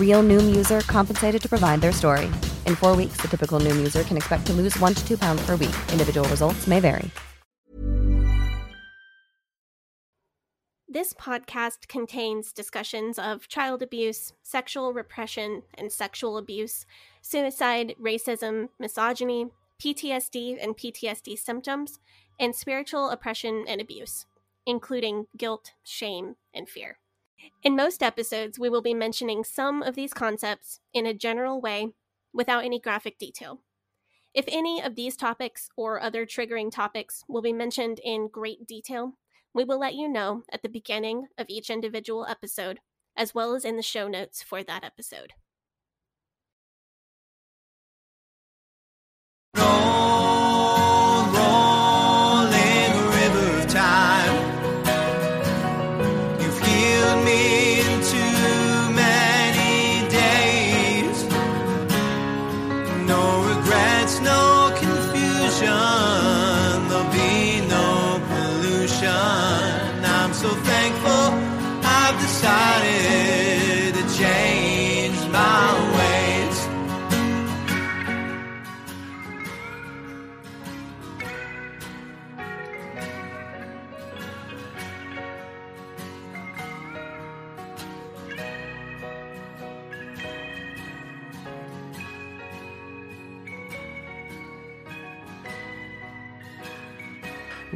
Real Noom user compensated to provide their story. In four weeks, the typical Noom user can expect to lose one to two pounds per week. Individual results may vary. This podcast contains discussions of child abuse, sexual repression and sexual abuse, suicide, racism, misogyny, PTSD and PTSD symptoms, and spiritual oppression and abuse, including guilt, shame, and fear. In most episodes, we will be mentioning some of these concepts in a general way without any graphic detail. If any of these topics or other triggering topics will be mentioned in great detail, we will let you know at the beginning of each individual episode, as well as in the show notes for that episode.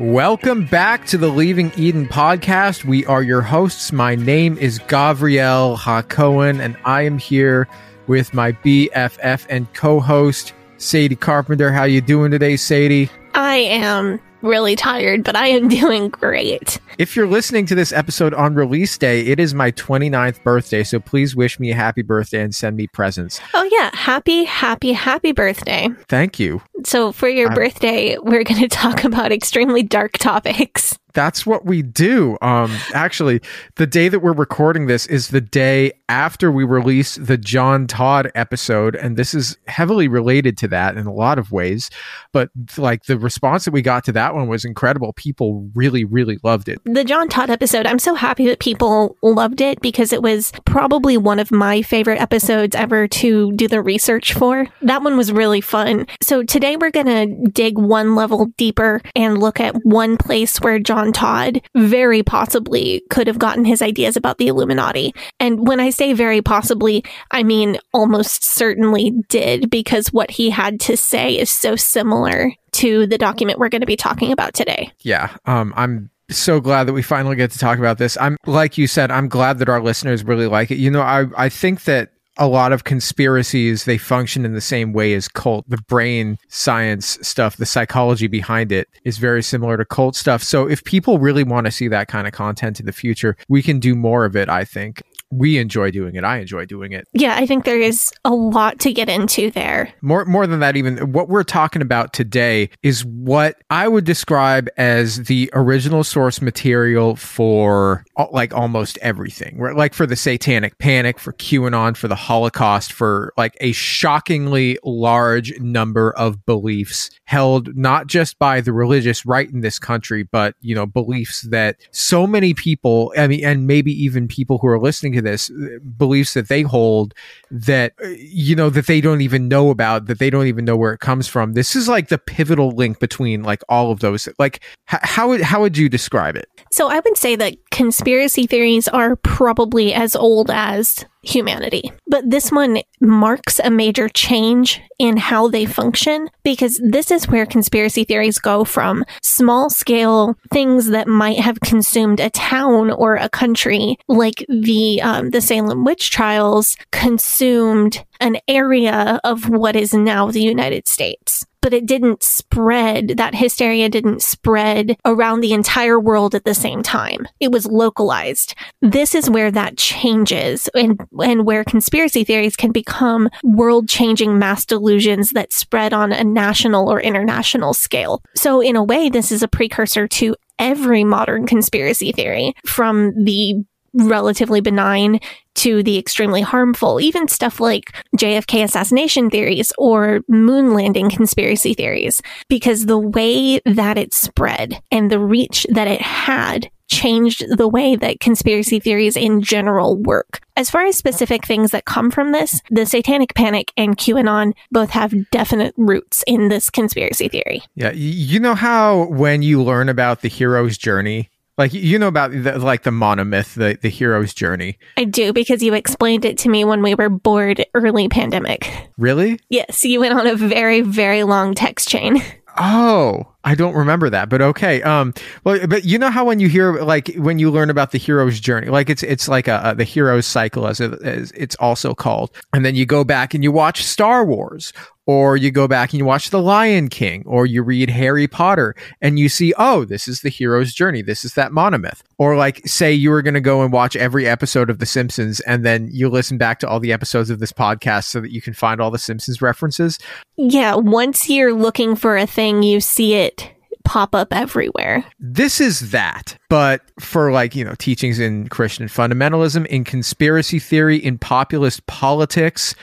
Welcome back to the Leaving Eden podcast. We are your hosts. My name is Gavriel Hakohen, and I am here with my BFF and co-host Sadie Carpenter. How you doing today, Sadie? I am really tired, but I am doing great. If you're listening to this episode on release day, it is my 29th birthday, so please wish me a happy birthday and send me presents. Oh, yeah. Happy, happy, happy birthday. Thank you. So, for your I'm- birthday, we're going to talk about extremely dark topics. That's what we do. Um, actually, the day that we're recording this is the day after we release the John Todd episode, and this is heavily related to that in a lot of ways. But like the response that we got to that one was incredible. People really, really loved it. The John Todd episode, I'm so happy that people loved it because it was probably one of my favorite episodes ever to do the research for. That one was really fun. So today we're going to dig one level deeper and look at one place where John Todd very possibly could have gotten his ideas about the Illuminati. And when I say very possibly, I mean almost certainly did because what he had to say is so similar to the document we're going to be talking about today. Yeah. Um, I'm so glad that we finally get to talk about this. I'm like you said, I'm glad that our listeners really like it. You know, I I think that a lot of conspiracies they function in the same way as cult. The brain science stuff the psychology behind it is very similar to cult stuff. So if people really want to see that kind of content in the future we can do more of it i think we enjoy doing it. I enjoy doing it. Yeah, I think there is a lot to get into there. More more than that even what we're talking about today is what I would describe as the original source material for uh, like almost everything. Right? Like for the satanic panic, for QAnon, for the Holocaust, for like a shockingly large number of beliefs held not just by the religious right in this country, but you know, beliefs that so many people, I mean, and maybe even people who are listening to this, uh, beliefs that they hold that, uh, you know, that they don't even know about, that they don't even know where it comes from. This is like the pivotal link between like all of those. Like, h- how would, how would you describe it? So I would say that conspiracy theories are probably as old as humanity. But this one marks a major change in how they function because this is where conspiracy theories go from small scale things that might have consumed a town or a country, like the um, the Salem witch trials consumed an area of what is now the United States but it didn't spread. That hysteria didn't spread around the entire world at the same time. It was localized. This is where that changes and, and where conspiracy theories can become world changing mass delusions that spread on a national or international scale. So in a way, this is a precursor to every modern conspiracy theory from the relatively benign to the extremely harmful, even stuff like JFK assassination theories or moon landing conspiracy theories, because the way that it spread and the reach that it had changed the way that conspiracy theories in general work. As far as specific things that come from this, the satanic panic and QAnon both have definite roots in this conspiracy theory. Yeah. You know how when you learn about the hero's journey, like you know about the, like the monomyth, the the hero's journey. I do because you explained it to me when we were bored early pandemic. Really? Yes, you went on a very very long text chain. Oh, I don't remember that, but okay. Um, well, but you know how when you hear like when you learn about the hero's journey, like it's it's like a, a the hero's cycle as, it, as it's also called, and then you go back and you watch Star Wars or you go back and you watch The Lion King, or you read Harry Potter and you see, oh, this is the hero's journey. This is that monomyth. Or like, say you were going to go and watch every episode of The Simpsons and then you listen back to all the episodes of this podcast so that you can find all the Simpsons references. Yeah, once you're looking for a thing, you see it pop up everywhere. This is that, but for like, you know, teachings in Christian fundamentalism, in conspiracy theory, in populist politics,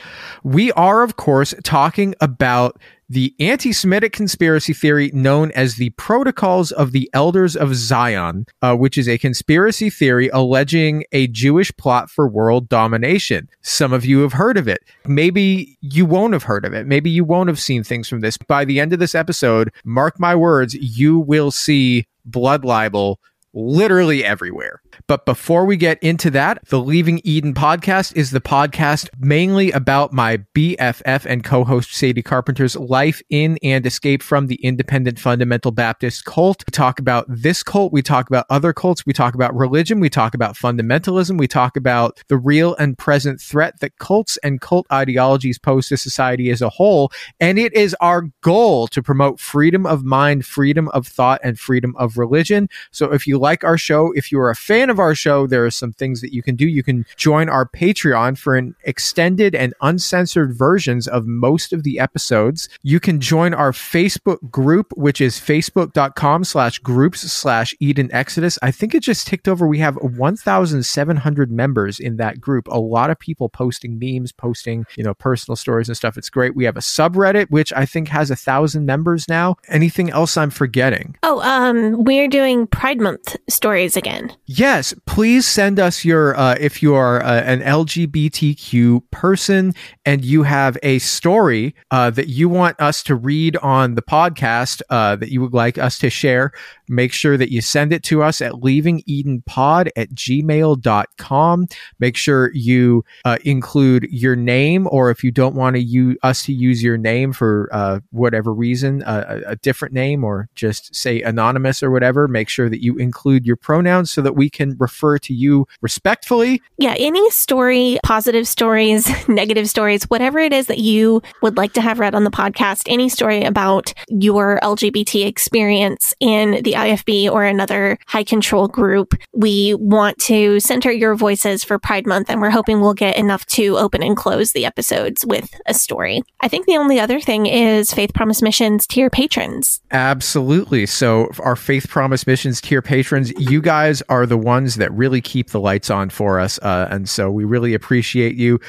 we are, of course, talking about the anti Semitic conspiracy theory known as the Protocols of the Elders of Zion, uh, which is a conspiracy theory alleging a Jewish plot for world domination. Some of you have heard of it. Maybe you won't have heard of it. Maybe you won't have seen things from this. By the end of this episode, mark my words, you will see blood libel literally everywhere. But before we get into that, the Leaving Eden podcast is the podcast mainly about my BFF and co host Sadie Carpenter's life in and escape from the independent fundamental Baptist cult. We talk about this cult, we talk about other cults, we talk about religion, we talk about fundamentalism, we talk about the real and present threat that cults and cult ideologies pose to society as a whole. And it is our goal to promote freedom of mind, freedom of thought, and freedom of religion. So if you like our show, if you are a fan of our show, there are some things that you can do. You can join our Patreon for an extended and uncensored versions of most of the episodes. You can join our Facebook group, which is facebook.com slash groups slash Eden Exodus. I think it just ticked over. We have 1,700 members in that group. A lot of people posting memes, posting, you know, personal stories and stuff. It's great. We have a subreddit, which I think has a thousand members now. Anything else I'm forgetting? Oh, um, we're doing Pride Month stories again. Yes, please send us your uh, if you are uh, an LGBTQ person and you have a story uh, that you want us to read on the podcast uh, that you would like us to share. Make sure that you send it to us at leavingedenpod at gmail.com. Make sure you uh, include your name, or if you don't want to use us to use your name for uh, whatever reason, a, a different name, or just say anonymous or whatever, make sure that you include your pronouns so that we can refer to you respectfully. Yeah, any story, positive stories, negative stories, whatever it is that you would like to have read on the podcast, any story about your LGBT experience in the IFB or another high control group. We want to center your voices for Pride Month, and we're hoping we'll get enough to open and close the episodes with a story. I think the only other thing is Faith Promise Missions tier patrons. Absolutely. So, our Faith Promise Missions tier patrons, you guys are the ones that really keep the lights on for us. Uh, and so, we really appreciate you.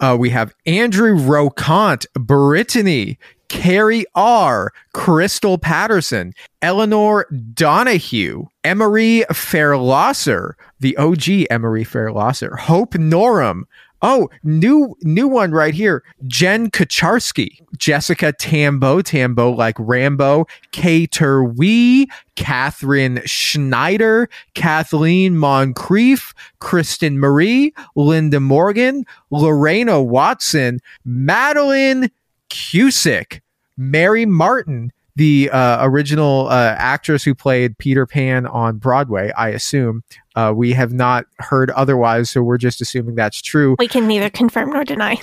Uh, we have Andrew Rocant, Brittany, Carrie R., Crystal Patterson, Eleanor Donahue, Emery Fairlosser, the OG Emery Fairlosser, Hope Norum. Oh, new new one right here. Jen Kacharsky, Jessica Tambo, Tambo like Rambo, Kater Wee, Catherine Schneider, Kathleen Moncrief, Kristen Marie, Linda Morgan, Lorena Watson, Madeline Cusick, Mary Martin, the uh, original uh, actress who played Peter Pan on Broadway, I assume. Uh, we have not heard otherwise, so we're just assuming that's true. We can neither confirm nor deny.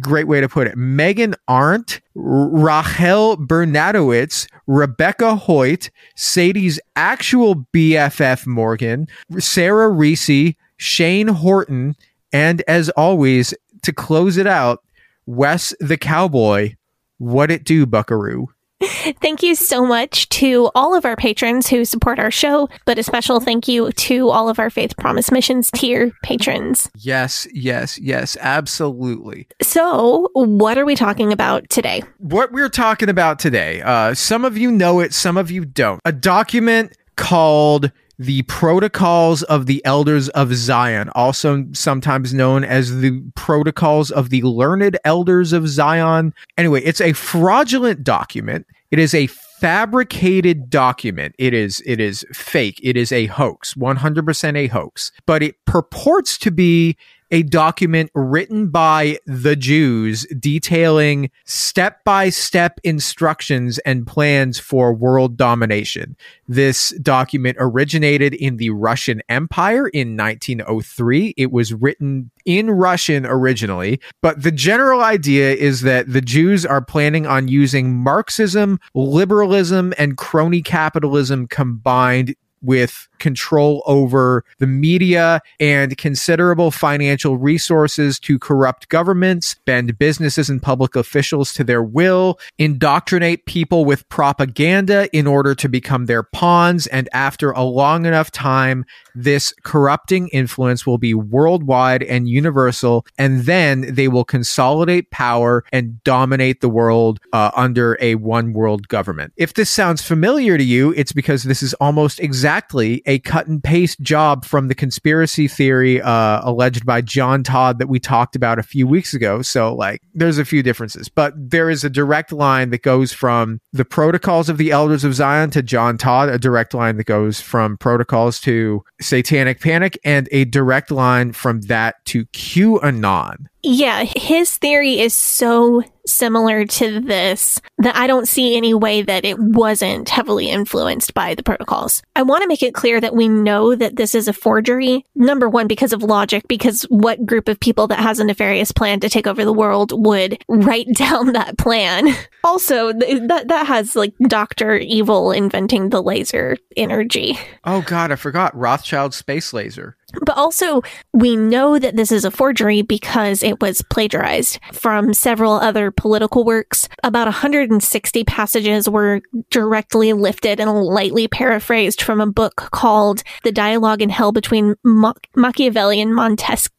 Great way to put it. Megan Arndt, Rachel Bernadowitz, Rebecca Hoyt, Sadie's actual BFF Morgan, Sarah Reese, Shane Horton, and as always, to close it out, Wes the Cowboy. What it do, Buckaroo? Thank you so much to all of our patrons who support our show, but a special thank you to all of our Faith Promise Missions tier patrons. Yes, yes, yes, absolutely. So, what are we talking about today? What we're talking about today, uh, some of you know it, some of you don't. A document called the Protocols of the Elders of Zion, also sometimes known as the Protocols of the Learned Elders of Zion. Anyway, it's a fraudulent document. It is a fabricated document. It is it is fake. It is a hoax, 100% a hoax. But it purports to be a document written by the Jews detailing step by step instructions and plans for world domination. This document originated in the Russian Empire in 1903. It was written in Russian originally, but the general idea is that the Jews are planning on using Marxism, liberalism, and crony capitalism combined with control over the media and considerable financial resources to corrupt governments, bend businesses and public officials to their will, indoctrinate people with propaganda in order to become their pawns, and after a long enough time, this corrupting influence will be worldwide and universal, and then they will consolidate power and dominate the world uh, under a one world government. If this sounds familiar to you, it's because this is almost exactly a cut and paste job from the conspiracy theory uh, alleged by John Todd that we talked about a few weeks ago. So, like, there's a few differences, but there is a direct line that goes from the protocols of the elders of Zion to John Todd, a direct line that goes from protocols to satanic panic, and a direct line from that to QAnon. Yeah, his theory is so similar to this that I don't see any way that it wasn't heavily influenced by the protocols. I want to make it clear that we know that this is a forgery. Number one, because of logic, because what group of people that has a nefarious plan to take over the world would write down that plan? Also, th- that, that has like Dr. Evil inventing the laser energy. Oh, God, I forgot Rothschild Space Laser. But also, we know that this is a forgery because it was plagiarized from several other political works. About 160 passages were directly lifted and lightly paraphrased from a book called The Dialogue in Hell Between Ma- Machiavelli and Montesquieu.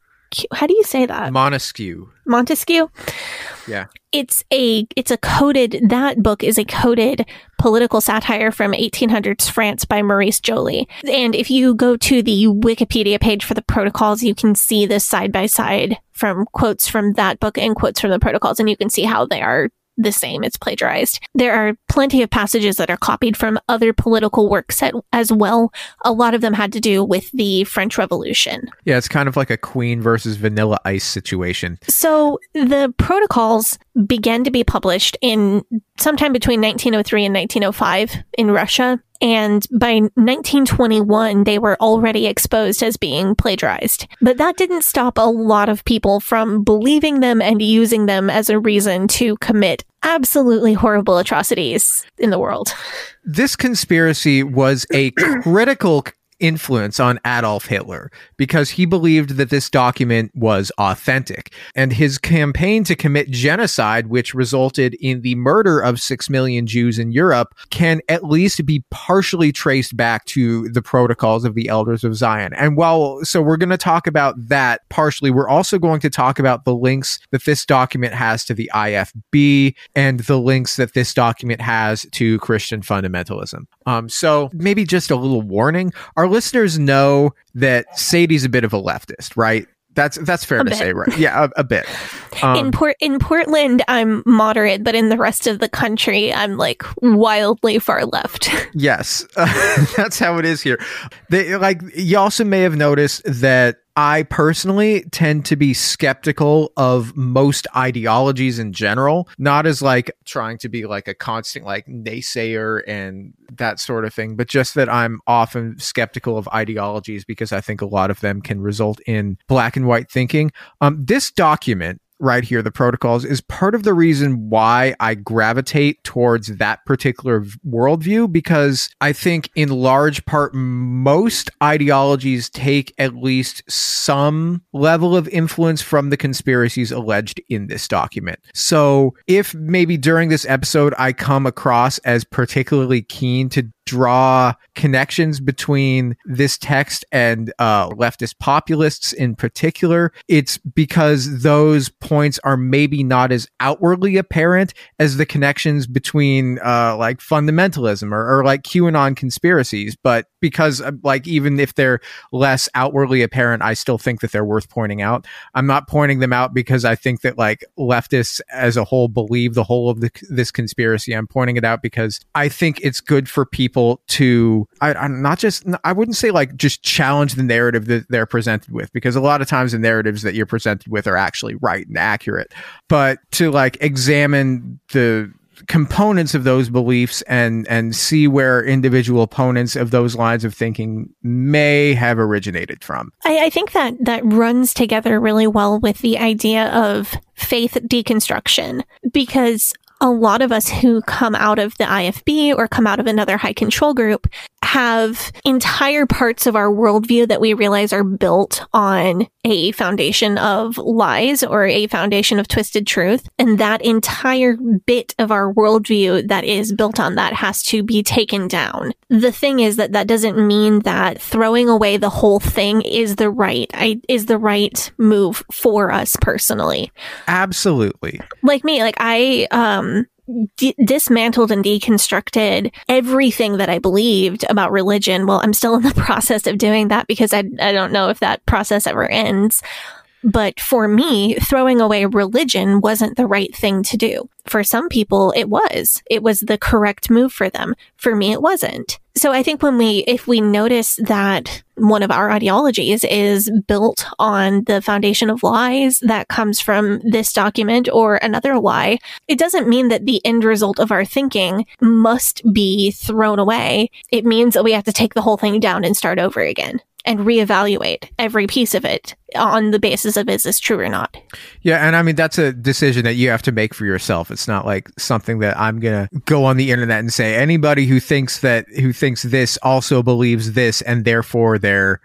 How do you say that? Montesquieu. Montesquieu? Yeah. it's a it's a coded that book is a coded political satire from 1800s France by Maurice Joly. And if you go to the Wikipedia page for the protocols, you can see this side by side from quotes from that book and quotes from the protocols and you can see how they are the same. It's plagiarized. There are plenty of passages that are copied from other political works as well. A lot of them had to do with the French Revolution. Yeah, it's kind of like a Queen versus Vanilla Ice situation. So the protocols began to be published in sometime between 1903 and 1905 in Russia. And by 1921, they were already exposed as being plagiarized. But that didn't stop a lot of people from believing them and using them as a reason to commit absolutely horrible atrocities in the world. This conspiracy was a critical influence on Adolf Hitler because he believed that this document was authentic. And his campaign to commit genocide, which resulted in the murder of six million Jews in Europe, can at least be partially traced back to the protocols of the Elders of Zion. And while, so we're going to talk about that partially, we're also going to talk about the links that this document has to the IFB and the links that this document has to Christian fundamentalism. Um, so maybe just a little warning. Our listeners know that Sadie's a bit of a leftist, right? That's that's fair A to bit. say, right? Yeah, a, a bit. Um, in Port in Portland, I'm moderate, but in the rest of the country, I'm like wildly far left. Yes, that's how it is here. They like you also may have noticed that I personally tend to be skeptical of most ideologies in general, not as like trying to be like a constant like naysayer and that sort of thing, but just that I'm often skeptical of ideologies because I think a lot of them can result in black and white thinking. Um, this document right here, the protocols, is part of the reason why I gravitate towards that particular worldview because I think, in large part, most ideologies take at least some level of influence from the conspiracies alleged in this document. So, if maybe during this episode I come across as particularly keen to draw connections between this text and uh, leftist populists in particular, it's because those points are maybe not as outwardly apparent as the connections between uh, like fundamentalism or, or like QAnon conspiracies. But because uh, like even if they're less outwardly apparent, I still think that they're worth pointing out. I'm not pointing them out because I think that like leftists as a whole believe the whole of the, this conspiracy. I'm pointing it out because I think it's good for people to I, I'm not just I wouldn't say like just challenge the narrative that they're presented with because a lot of times the narratives that you're presented with are actually right and accurate, but to like examine the components of those beliefs and and see where individual opponents of those lines of thinking may have originated from. I, I think that that runs together really well with the idea of faith deconstruction because a lot of us who come out of the IFB or come out of another high control group have entire parts of our worldview that we realize are built on a foundation of lies or a foundation of twisted truth. And that entire bit of our worldview that is built on that has to be taken down. The thing is that that doesn't mean that throwing away the whole thing is the right, I, is the right move for us personally Absolutely. like me, like I um dismantled and deconstructed everything that I believed about religion. Well, I'm still in the process of doing that because I I don't know if that process ever ends. But for me, throwing away religion wasn't the right thing to do. For some people, it was. It was the correct move for them. For me, it wasn't. So I think when we, if we notice that one of our ideologies is built on the foundation of lies that comes from this document or another lie, it doesn't mean that the end result of our thinking must be thrown away. It means that we have to take the whole thing down and start over again and reevaluate every piece of it on the basis of is this true or not. Yeah, and I mean that's a decision that you have to make for yourself. It's not like something that I'm gonna go on the internet and say anybody who thinks that who thinks this also believes this, and therefore they're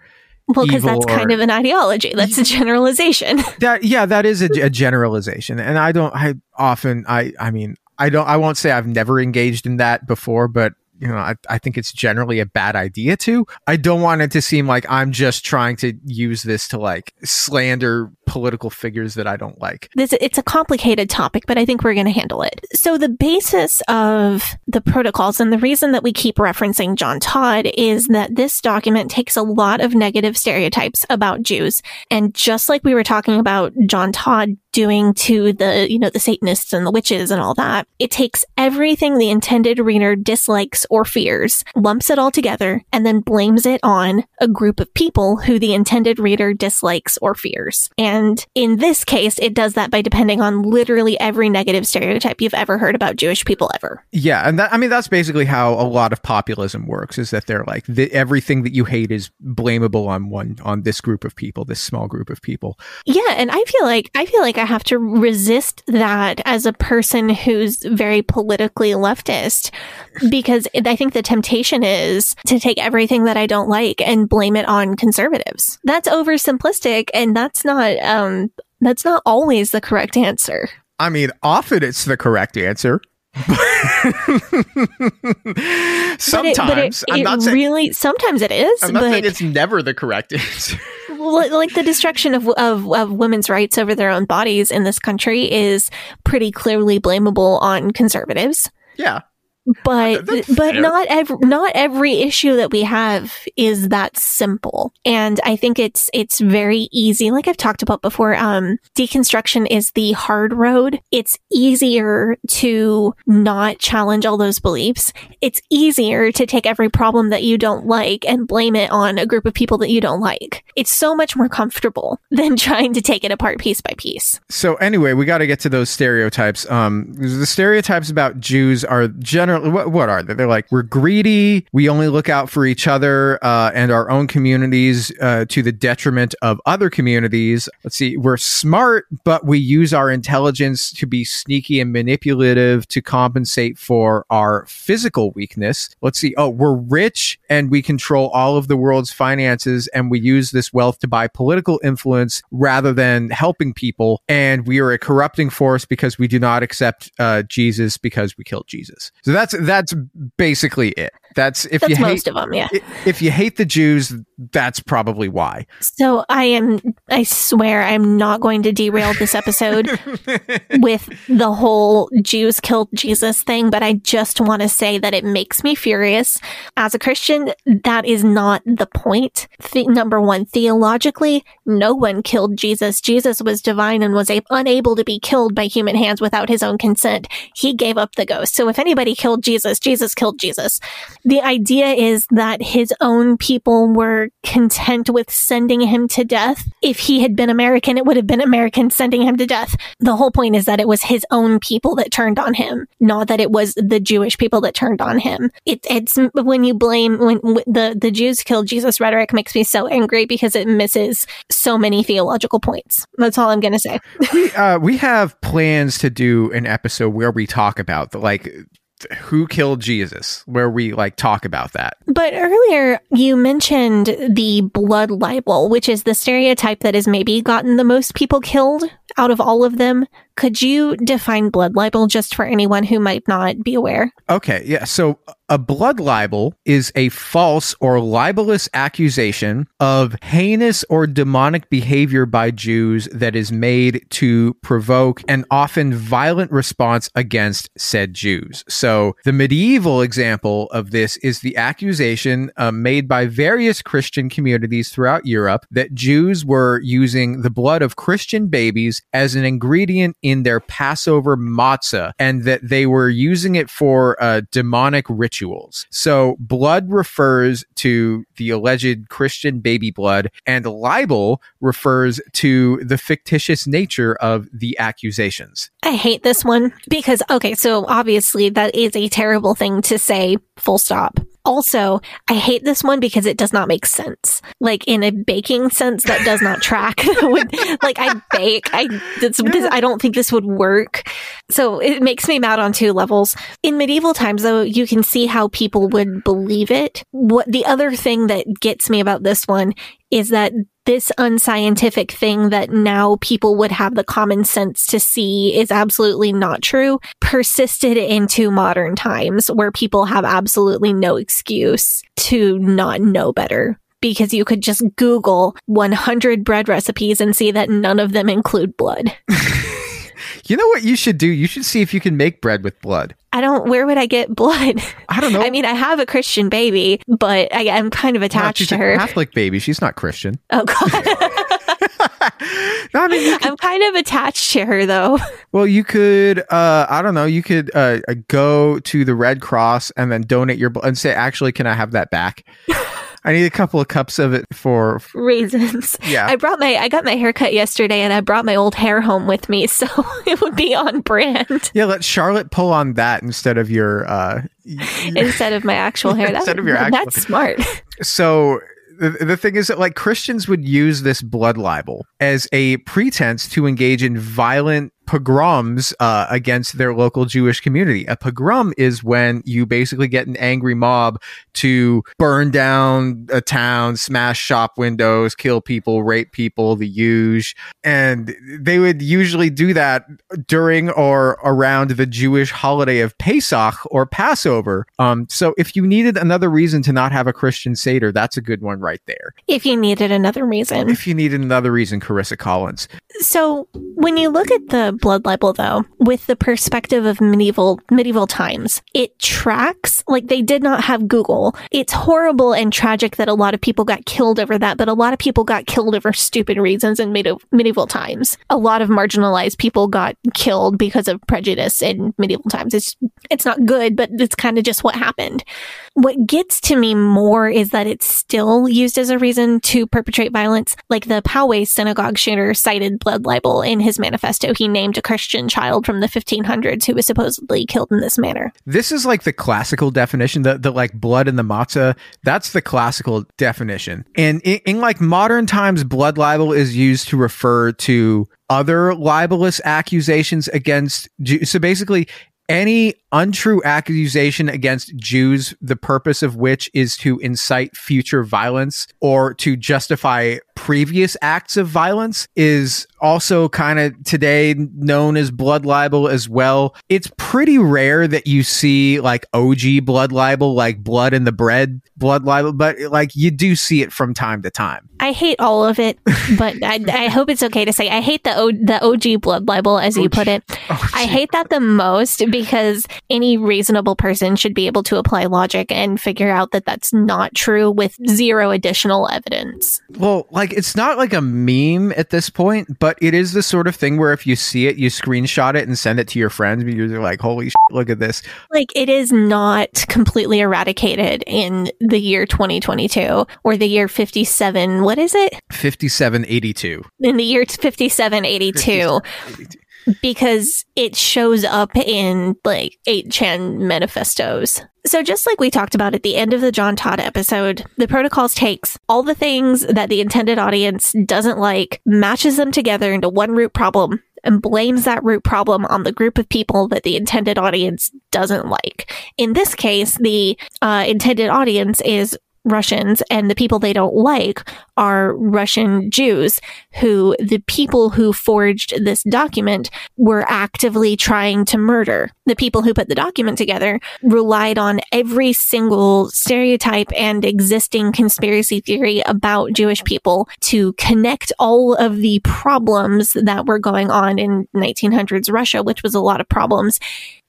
Well, because that's kind of an ideology. That's a generalization. that. Yeah, that is a, a generalization, and I don't. I often. I. I mean, I don't. I won't say I've never engaged in that before, but. You know, I, I think it's generally a bad idea to. I don't want it to seem like I'm just trying to use this to like slander political figures that I don't like. this it's a complicated topic, but I think we're going to handle it. So the basis of the protocols and the reason that we keep referencing John Todd is that this document takes a lot of negative stereotypes about Jews. And just like we were talking about John Todd doing to the, you know, the Satanists and the witches and all that, it takes everything the intended reader dislikes or fears, lumps it all together, and then blames it on a group of people who the intended reader dislikes or fears. And And in this case, it does that by depending on literally every negative stereotype you've ever heard about Jewish people ever. Yeah, and that, I mean that's basically how a lot of populism works. Is that they're like the, everything that you hate is blamable on one on this group of people, this small group of people. Yeah, and I feel like I feel like I have to resist that as a person who's very politically leftist because I think the temptation is to take everything that I don't like and blame it on conservatives. That's oversimplistic and that's not um that's not always the correct answer. I mean, often it's the correct answer. sometimes but it, but it, I'm not it saying really sometimes it is, I'm not but saying it's never the correct answer. like like the destruction of, of of women's rights over their own bodies in this country is pretty clearly blamable on conservatives. yeah. But That's but fair. not every not every issue that we have is that simple. And i think it's it's very easy like i've talked about before um deconstruction is the hard road. It's easier to not challenge all those beliefs. It's easier to take every problem that you don't like and blame it on a group of people that you don't like. It's so much more comfortable than trying to take it apart piece by piece. So anyway, we got to get to those stereotypes. Um, the stereotypes about Jews are generally what what are they? They're like we're greedy, we only look out for each other uh, and our own communities uh, to the detriment of other communities. Let's see, we're smart, but we use our intelligence to be sneaky and manipulative to compensate for our physical weakness. Let's see, oh, we're rich and we control all of the world's finances, and we use this wealth to buy political influence rather than helping people. And we are a corrupting force because we do not accept uh, Jesus because we killed Jesus. So that's that's basically it. That's if that's you hate most of them yeah if you hate the Jews, that's probably why. So I am, I swear I'm not going to derail this episode with the whole Jews killed Jesus thing, but I just want to say that it makes me furious. As a Christian, that is not the point. The- number one, theologically, no one killed Jesus. Jesus was divine and was a- unable to be killed by human hands without his own consent. He gave up the ghost. So if anybody killed Jesus, Jesus killed Jesus. The idea is that his own people were content with sending him to death. If he had been American, it would have been Americans sending him to death. The whole point is that it was his own people that turned on him, not that it was the Jewish people that turned on him. It, it's when you blame when the the Jews killed Jesus rhetoric makes me so angry because it misses so many theological points. That's all I'm going to say. we uh, we have plans to do an episode where we talk about the like who killed Jesus, where we like talk about that. But earlier you mentioned the blood libel, which is the stereotype that has maybe gotten the most people killed out of all of them. Could you define blood libel just for anyone who might not be aware? Okay, yeah. So a blood libel is a false or libelous accusation of heinous or demonic behavior by Jews that is made to provoke an often violent response against said Jews. So the medieval example of this is the accusation uh, made by various Christian communities throughout Europe that Jews were using the blood of Christian babies as an ingredient in their Passover matzah and that they were using it for uh, demonic rituals. So blood refers to the alleged Christian baby blood and libel refers to the fictitious nature of the accusations. I hate this one because, okay, so obviously that is a terrible thing to say, full stop. Also, I hate this one because it does not make sense. Like in a baking sense, that does not track. With- like I bake, I this, this, I don't think this would work. So it makes me mad on two levels. In medieval times, though, you can see how people would believe it. What the other thing that gets me about this one is that this unscientific thing that now people would have the common sense to see is absolutely not true persisted into modern times where people have absolutely no excuse to not know better. Because you could just Google 100 bread recipes and see that none of them include blood. You know what you should do? You should see if you can make bread with blood. I don't, where would I get blood? I don't know. I mean, I have a Christian baby, but I, I'm kind of No, attached she's to a her. Catholic baby. She's not Christian. Oh, God. no, I mean, could, I'm kind of attached to her, though. well, you could, uh, I don't know, you could uh, uh, go to the Red Cross and then donate your blood and say, actually, can I have that back? I need a couple of cups of it for. Reasons. Yeah. I brought my I got my haircut yesterday and I brought my old hair home with me, so it would be on brand Yeah, let Charlotte pull on that instead of your. uh instead of my actual hair. That- Instead of your actual- That's smart. So the, the thing is that like Christians would use this blood libel as a pretense to engage in violent pogroms uh, against their local Jewish community. A pogrom is when you basically get an angry mob to burn down a town, smash shop windows, kill people, rape people, the huge. And they would usually do that during or around the Jewish holiday of Pesach or Passover. Um, so if you needed another reason to not have a Christian Seder, that's a good one right there. If you needed another reason. If you needed another reason, Carissa Collins. So when you look at the blood libel though, with the perspective of medieval medieval times, it tracks like they did not have Google. It's horrible and tragic that a lot of people got killed over that, but a lot of people got killed over stupid reasons in medi- medieval times. A lot of marginalized people got killed because of prejudice in medieval times. It's it's not good, but it's kind of just what happened. What gets to me more is that it's still used as a reason to perpetrate violence. Like the Poway synagogue shooter cited blood libel in his manifesto. He named a Christian child from the 1500s who was supposedly killed in this manner. This is like the classical definition, the, the like blood in the matzah. That's the classical definition. And in, in like modern times, blood libel is used to refer to other libelous accusations against Jews. So basically, any untrue accusation against Jews, the purpose of which is to incite future violence or to justify previous acts of violence, is also kind of today known as blood libel as well. It's pretty rare that you see like OG blood libel, like blood in the bread blood libel, but like you do see it from time to time. I hate all of it, but I, I hope it's okay to say I hate the o, the OG blood libel, as you put it. I hate that the most because any reasonable person should be able to apply logic and figure out that that's not true with zero additional evidence. Well, like it's not like a meme at this point, but it is the sort of thing where if you see it, you screenshot it and send it to your friends because you're like, holy shit, look at this. Like it is not completely eradicated in the year 2022 or the year 57. What is it? 5782. In the year 5782 because it shows up in like 8chan manifestos. So just like we talked about at the end of the John Todd episode, the protocols takes all the things that the intended audience doesn't like, matches them together into one root problem and blames that root problem on the group of people that the intended audience doesn't like. In this case, the uh, intended audience is Russians and the people they don't like are Russian Jews who the people who forged this document were actively trying to murder. The people who put the document together relied on every single stereotype and existing conspiracy theory about Jewish people to connect all of the problems that were going on in 1900s Russia, which was a lot of problems,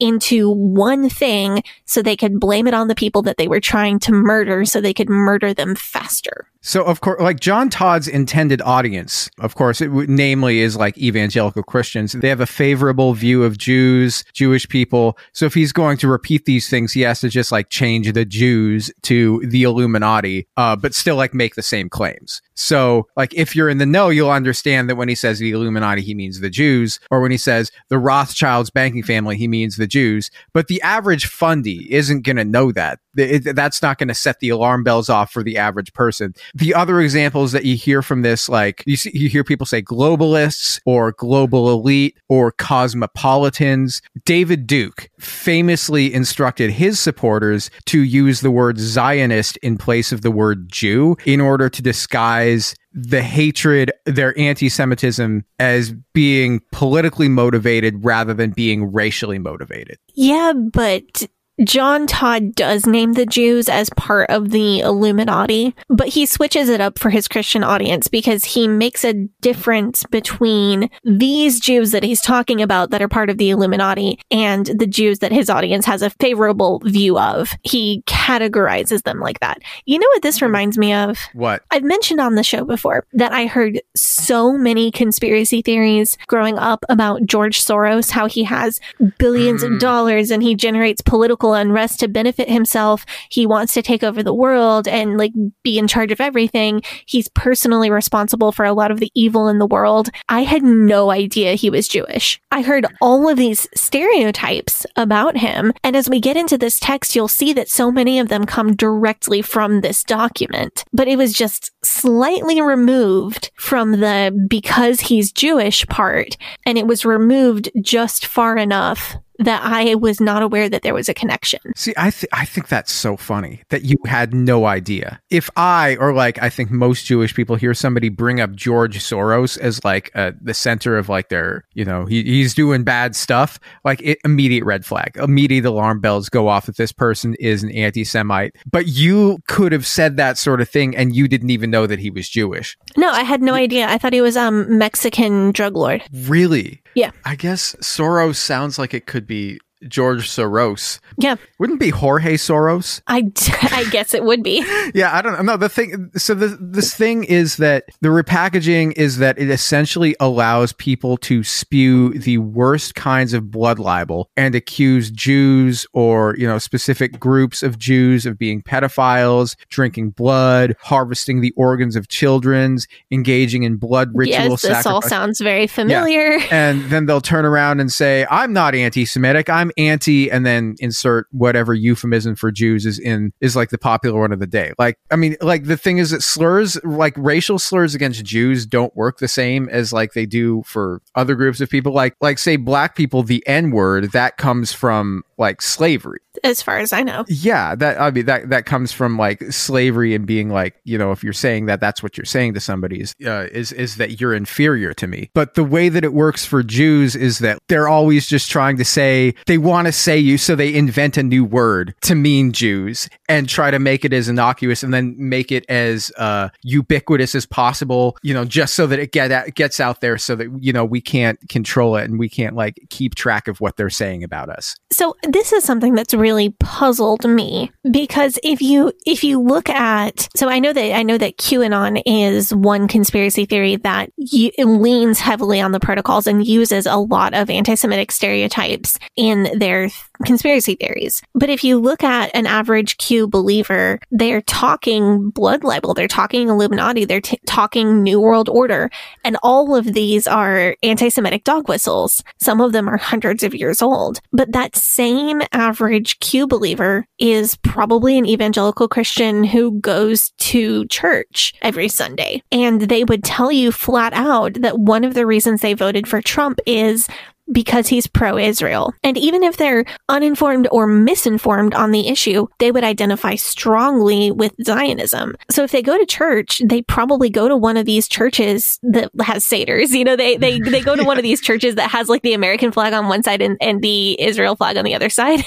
into one thing so they could blame it on the people that they were trying to murder so they could murder them faster. So, of course, like John Todd's intended audience, of course, it w- namely is like evangelical Christians. They have a favorable view of Jews, Jewish people. So, if he's going to repeat these things, he has to just like change the Jews to the Illuminati, uh, but still like make the same claims. So, like, if you're in the know, you'll understand that when he says the Illuminati, he means the Jews, or when he says the Rothschilds banking family, he means the Jews. But the average fundy isn't going to know that. It- that's not going to set the alarm bells off for the average person. The other examples that you hear from this, like you see, you hear people say globalists or global elite or cosmopolitans. David Duke famously instructed his supporters to use the word Zionist in place of the word Jew in order to disguise the hatred, their anti Semitism as being politically motivated rather than being racially motivated. Yeah, but John Todd does name the Jews as part of the Illuminati, but he switches it up for his Christian audience because he makes a difference between these Jews that he's talking about that are part of the Illuminati and the Jews that his audience has a favorable view of. He categorizes them like that. You know what this hmm. reminds me of? What? I've mentioned on the show before that I heard so many conspiracy theories growing up about George Soros, how he has billions of hmm. dollars and he generates political political unrest to benefit himself. He wants to take over the world and like be in charge of everything. He's personally responsible for a lot of the evil in the world. I had no idea he was Jewish. I heard all of these stereotypes about him. And as we get into this text, you'll see that so many of them come directly from this document, but it was just slightly removed from the because he's Jewish part. And it was removed just far enough that I was not aware that there was a connection. See, I th- I think that's so funny that you had no idea. If I or like I think most Jewish people hear somebody bring up George Soros as like uh, the center of like their, you know, he, he's doing bad stuff, like it, immediate red flag, immediate alarm bells go off that this person is an anti-Semite. But you could have said that sort of thing and you didn't even know that he was Jewish. No, I had no idea. I thought he was um Mexican drug lord. Really? Yeah. I guess Soros sounds like it could be George Soros. Yeah. Wouldn't it be Jorge Soros? I, I guess it would be. Yeah, I don't know. No, the thing. So the, this thing is that the repackaging is that it essentially allows people to spew the worst kinds of blood libel and accuse Jews or you know specific groups of Jews of being pedophiles, drinking blood, harvesting the organs of children, engaging in blood ritual yes, this all sounds very familiar. and then they'll turn around and say, "I'm not anti-Semitic. I'm anti," and then insert whatever euphemism for Jews is in is like the popular one of the day. Like, I mean, like the thing is that slurs, like racial slurs against Jews, don't work the same as like they do for other groups of people. Like, like say black people, the N word that comes from like slavery. As far as I know. Yeah, that I mean that that comes from like slavery and being like you know if you're saying that that's what you're saying to somebody is uh, is is that you're inferior to me. But the way that it works for Jews is that they're always just trying to say they want to say you, so they invent a new word to mean Jews and try to make it as innocuous and then make it as uh, ubiquitous as possible. You know, just so that it get gets out there, so that you know we can't control it and we can't like keep track of what they're saying about us. So this is something that's really puzzled me because if you if you look at so I know that I know that QAnon is one conspiracy theory that y- leans heavily on the protocols and uses a lot of anti-Semitic stereotypes in their conspiracy theories. But if you look at an average Q believer, they're talking blood libel, they're talking Illuminati, they're t- talking New World Order, and all of these are anti-Semitic dog whistles. Some of them are hundreds of years old, but that same average Q believer is probably an evangelical Christian who goes to church every Sunday. And they would tell you flat out that one of the reasons they voted for Trump is because he's pro Israel. And even if they're uninformed or misinformed on the issue, they would identify strongly with Zionism. So if they go to church, they probably go to one of these churches that has satyrs. You know, they, they, they go to one of these churches that has like the American flag on one side and, and the Israel flag on the other side.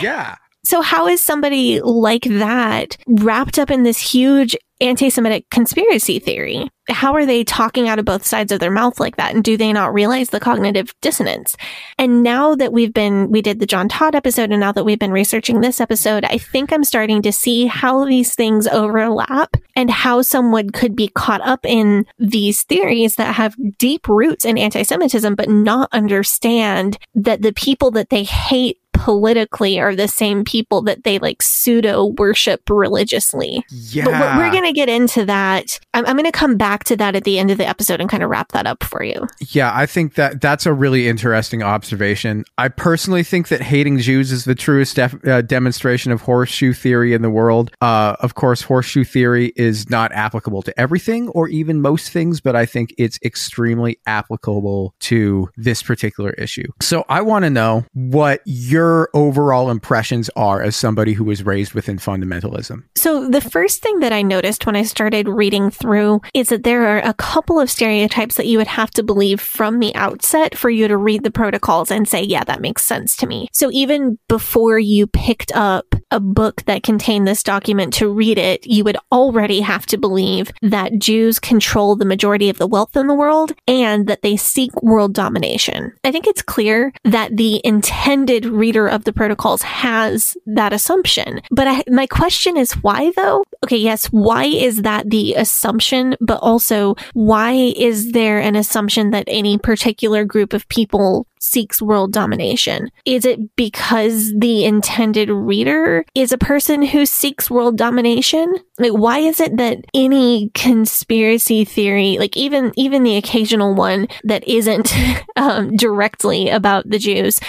Yeah. So how is somebody like that wrapped up in this huge anti-Semitic conspiracy theory? How are they talking out of both sides of their mouth like that? And do they not realize the cognitive dissonance? And now that we've been, we did the John Todd episode and now that we've been researching this episode, I think I'm starting to see how these things overlap and how someone could be caught up in these theories that have deep roots in anti-Semitism, but not understand that the people that they hate politically are the same people that they like pseudo worship religiously. Yeah. But we're, going to get into that. I'm, I'm going to come back to that at the end of the episode and kind of wrap that up for you. Yeah, I think that that's a really interesting observation. I personally think that hating Jews is the truest def- uh, demonstration of horseshoe theory in the world. Uh, of course, horseshoe theory is not applicable to everything or even most things, but I think it's extremely applicable to this particular issue. So I want to know what your overall impressions are as somebody who was raised within fundamentalism. So, the first thing that I noticed when I started reading through is that there are a couple of stereotypes that you would have to believe from the outset for you to read the protocols and say, yeah, that makes sense to me. So, even before you picked up a book that contained this document to read it, you would already have to believe that Jews control the majority of the wealth in the world and that they seek world domination. I think it's clear that the intended reader of the protocols has that assumption. But I, my question is why though? Okay, yes, why is that the assumption? But also, why is there an assumption that any particular group of people seeks world domination? Is it because the intended reader is a person who seeks world domination? Like, why is it that any conspiracy theory, like even, even the occasional one that isn't um, directly about the Jews,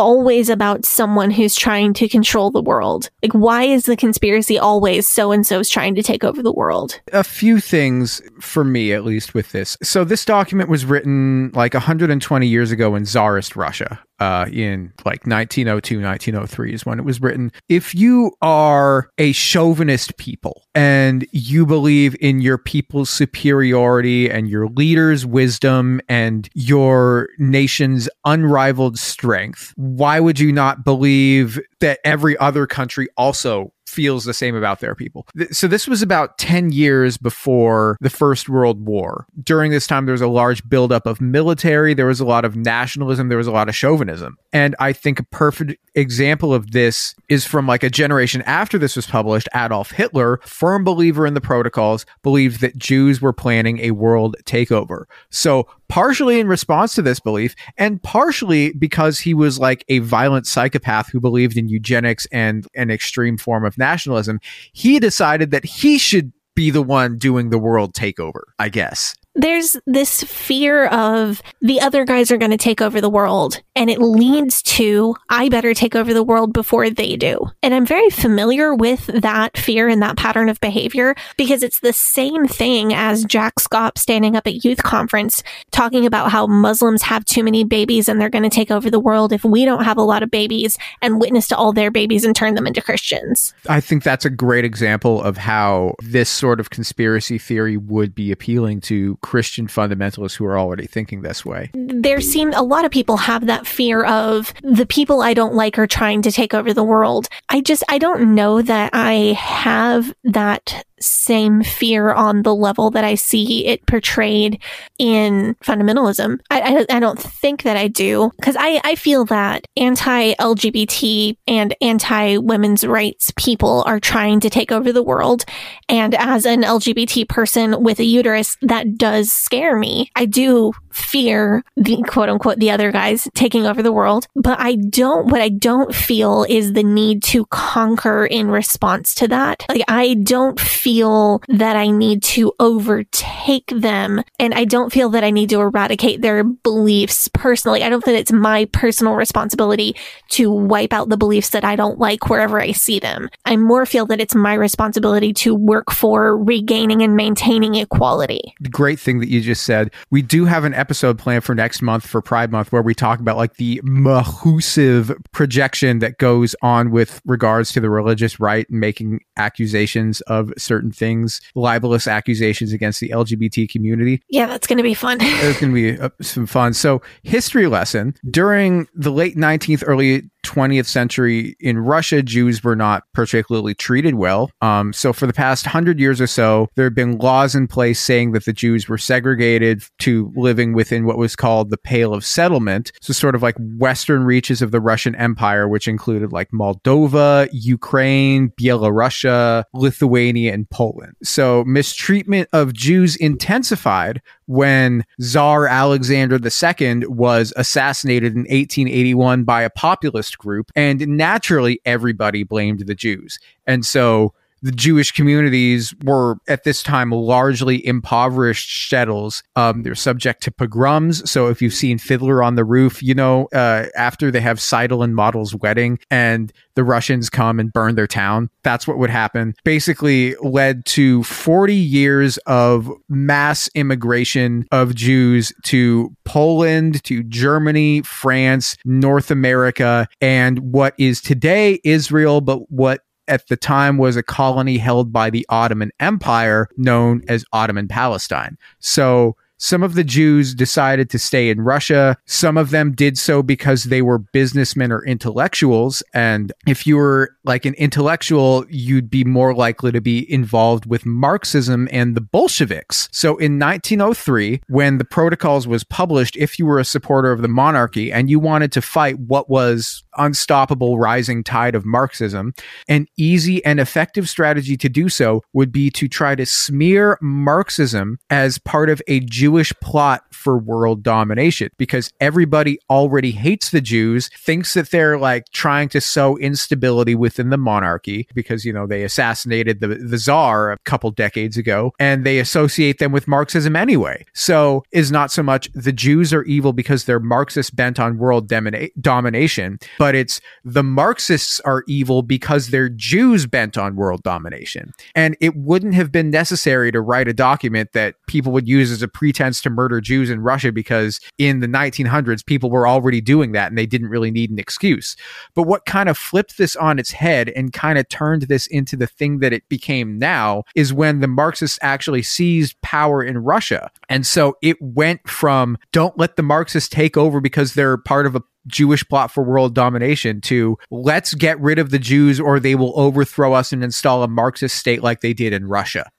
always about someone who's trying to control the world? Like, why is the conspiracy always so and so's trying to take over the world? A few things for me, at least, with this. So, this document was written like 120 years ago in Tsarist Russia. Uh, in like 1902, 1903 is when it was written. If you are a chauvinist people and you believe in your people's superiority and your leader's wisdom and your nation's unrivaled strength, why would you not believe that every other country also feels the same about their people. So this was about 10 years before the First World War. During this time, there was a large buildup of military, there was a lot of nationalism, there was a lot of chauvinism. And I think a perfect example of this is from like a generation after this was published. Adolf Hitler, firm believer in the protocols, believed that Jews were planning a world takeover. So partially in response to this belief and partially because he was like a violent psychopath who believed in eugenics and an extreme form of nationalism, he decided that he should be the one doing the world takeover, I guess there's this fear of the other guys are going to take over the world and it leads to I better take over the world before they do. And I'm very familiar with that fear and that pattern of behavior because it's the same thing as Jack Scott standing up at youth conference talking about how Muslims have too many babies and they're going to take over the world if we don't have a lot of babies and witness to all their babies and turn them into Christians. I think that's a great example of how this sort of conspiracy theory would be appealing to Christian fundamentalists who are already thinking this way. There seem a lot of people have that fear of the people I don't like are trying to take over the world. I just, I don't know that I have that same fear on the level that I see it portrayed in fundamentalism. I, I, I don't think that I do because I, I feel that anti LGBT and anti women's rights people are trying to take over the world. And as an LGBT person with a uterus, that does scare me. I do fear the quote unquote the other guys taking over the world, but I don't, what I don't feel is the need to conquer in response to that. Like I don't feel that I need to overtake them and I don't feel that I need to eradicate their beliefs personally. I don't think it's my personal responsibility to wipe out the beliefs that I don't like wherever I see them. I more feel that it's my responsibility to work for regaining and maintaining equality. Great thing that you just said, we do have an episode planned for next month for Pride Month where we talk about like the mahusive projection that goes on with regards to the religious right and making accusations of certain things, libelous accusations against the LGBT community. Yeah, that's going to be fun. It's going to be uh, some fun. So, history lesson during the late 19th, early 20th century in Russia, Jews were not particularly treated well. Um, so, for the past hundred years or so, there have been laws in place saying that the Jews were segregated to living within what was called the Pale of Settlement. So, sort of like western reaches of the Russian Empire, which included like Moldova, Ukraine, Belarusia, Lithuania, and Poland. So, mistreatment of Jews intensified when Tsar Alexander II was assassinated in 1881 by a populist group. And naturally, everybody blamed the Jews. And so the Jewish communities were at this time largely impoverished shtetls. Um, they're subject to pogroms. So if you've seen Fiddler on the Roof, you know, uh, after they have Tzeitel and Motel's wedding and the Russians come and burn their town, that's what would happen. Basically led to 40 years of mass immigration of Jews to Poland, to Germany, France, North America, and what is today Israel, but what at the time was a colony held by the Ottoman Empire known as Ottoman Palestine. So Some of the Jews decided to stay in Russia. Some of them did so because they were businessmen or intellectuals. And if you were like an intellectual, you'd be more likely to be involved with Marxism and the Bolsheviks. So in 1903, when the Protocols was published, if you were a supporter of the monarchy and you wanted to fight what was unstoppable rising tide of Marxism, an easy and effective strategy to do so would be to try to smear Marxism as part of a Jewish plot for world domination because everybody already hates the Jews, thinks that they're like trying to sow instability within the monarchy because, you know, they assassinated the, the czar a couple decades ago and they associate them with Marxism anyway. So is not so much the Jews are evil because they're Marxist bent on world domina- domination, but it's the Marxists are evil because they're Jews bent on world domination. And it wouldn't have been necessary to write a document that people would use as a pretense to murder Jews in Russia because in the 1900s, people were already doing that and they didn't really need an excuse. But what kind of flipped this on its head and kind of turned this into the thing that it became now is when the Marxists actually seized power in Russia. And so it went from don't let the Marxists take over because they're part of a Jewish plot for world domination to let's get rid of the Jews or they will overthrow us and install a Marxist state like they did in Russia.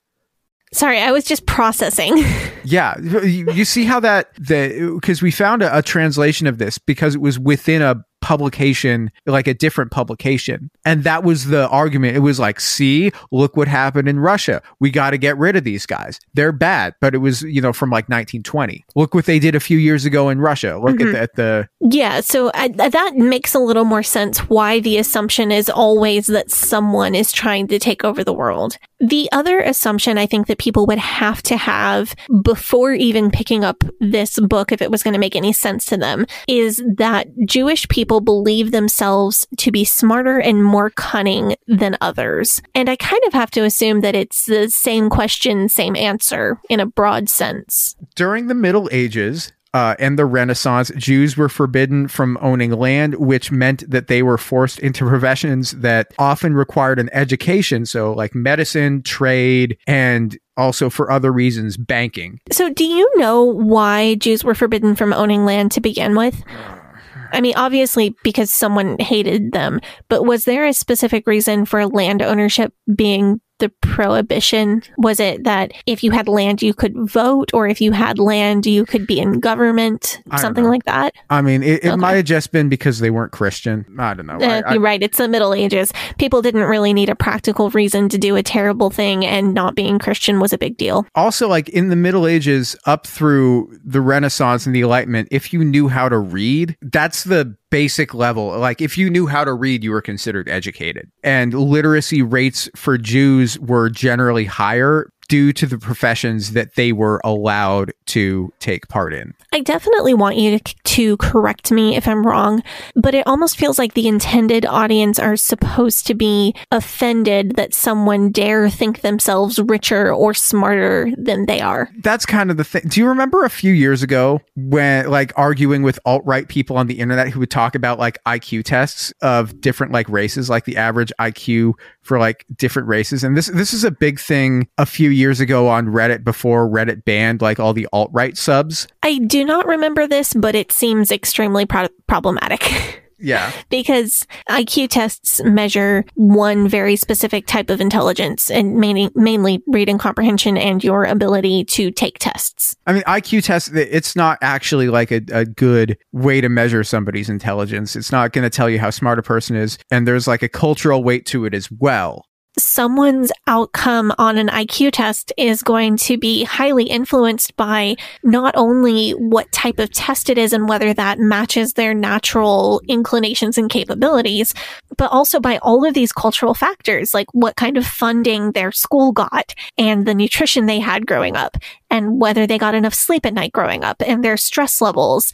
Sorry, I was just processing. Yeah, you, see how that the because we found a, a translation of this because it was within a publication, like a different publication. And that was the argument. It was like, see, look what happened in Russia. We got to get rid of these guys. They're bad. But it was, you know, from like 1920. Look what they did a few years ago in Russia. Look Mhm. at, the, at the, Yeah, so I, that makes a little more sense why the assumption is always that someone is trying to take over the world. The other assumption I think that people would have to have before even picking up this book, if it was going to make any sense to them, is that Jewish people believe themselves to be smarter and more cunning than others. And I kind of have to assume that it's the same question, same answer in a broad sense. during the Middle Ages, uh, and the Renaissance, Jews were forbidden from owning land, which meant that they were forced into professions that often required an education. So, like medicine, trade, and also for other reasons, banking. So, do you know why Jews were forbidden from owning land to begin with? I mean, obviously because someone hated them, but was there a specific reason for land ownership being the prohibition? Was it that if you had land, you could vote, or if you had land, you could be in government, something like that? I mean, it, it Okay. might have just been because they weren't Christian. I don't know. Uh, I- I- you're right. It's the Middle Ages. People didn't really need a practical reason to do a terrible thing, and not being Christian was a big deal. also like in the middle ages up through the renaissance and the enlightenment if you knew how to read that's the basic level. Like if you knew how to read you were considered educated. And literacy rates for jews were generally higher due to the professions that they were allowed to take part in I definitely want you to, to correct me if I'm wrong, but it almost feels like the intended audience are supposed to be offended that someone dare think themselves richer or smarter than they are. that's kind of the thing. Do you remember a few years ago when like arguing with alt right people on the internet who would talk about like IQ tests of different like races, like the average IQ for like different races? And this this is a big thing a few years ago on Reddit before Reddit banned like all the alt right subs. I do not remember this, but it seems extremely pro- problematic. Yeah. because IQ tests measure one very specific type of intelligence and mainly, mainly reading comprehension and your ability to take tests. I mean, IQ tests, it's not actually like a, a good way to measure somebody's intelligence. It's not going to tell you how smart a person is. And there's like a cultural weight to it as well. Someone's outcome on an IQ test is going to be highly influenced by not only what type of test it is and whether that matches their natural inclinations and capabilities, but also by all of these cultural factors, like what kind of funding their school got and the nutrition they had growing up and whether they got enough sleep at night growing up and their stress levels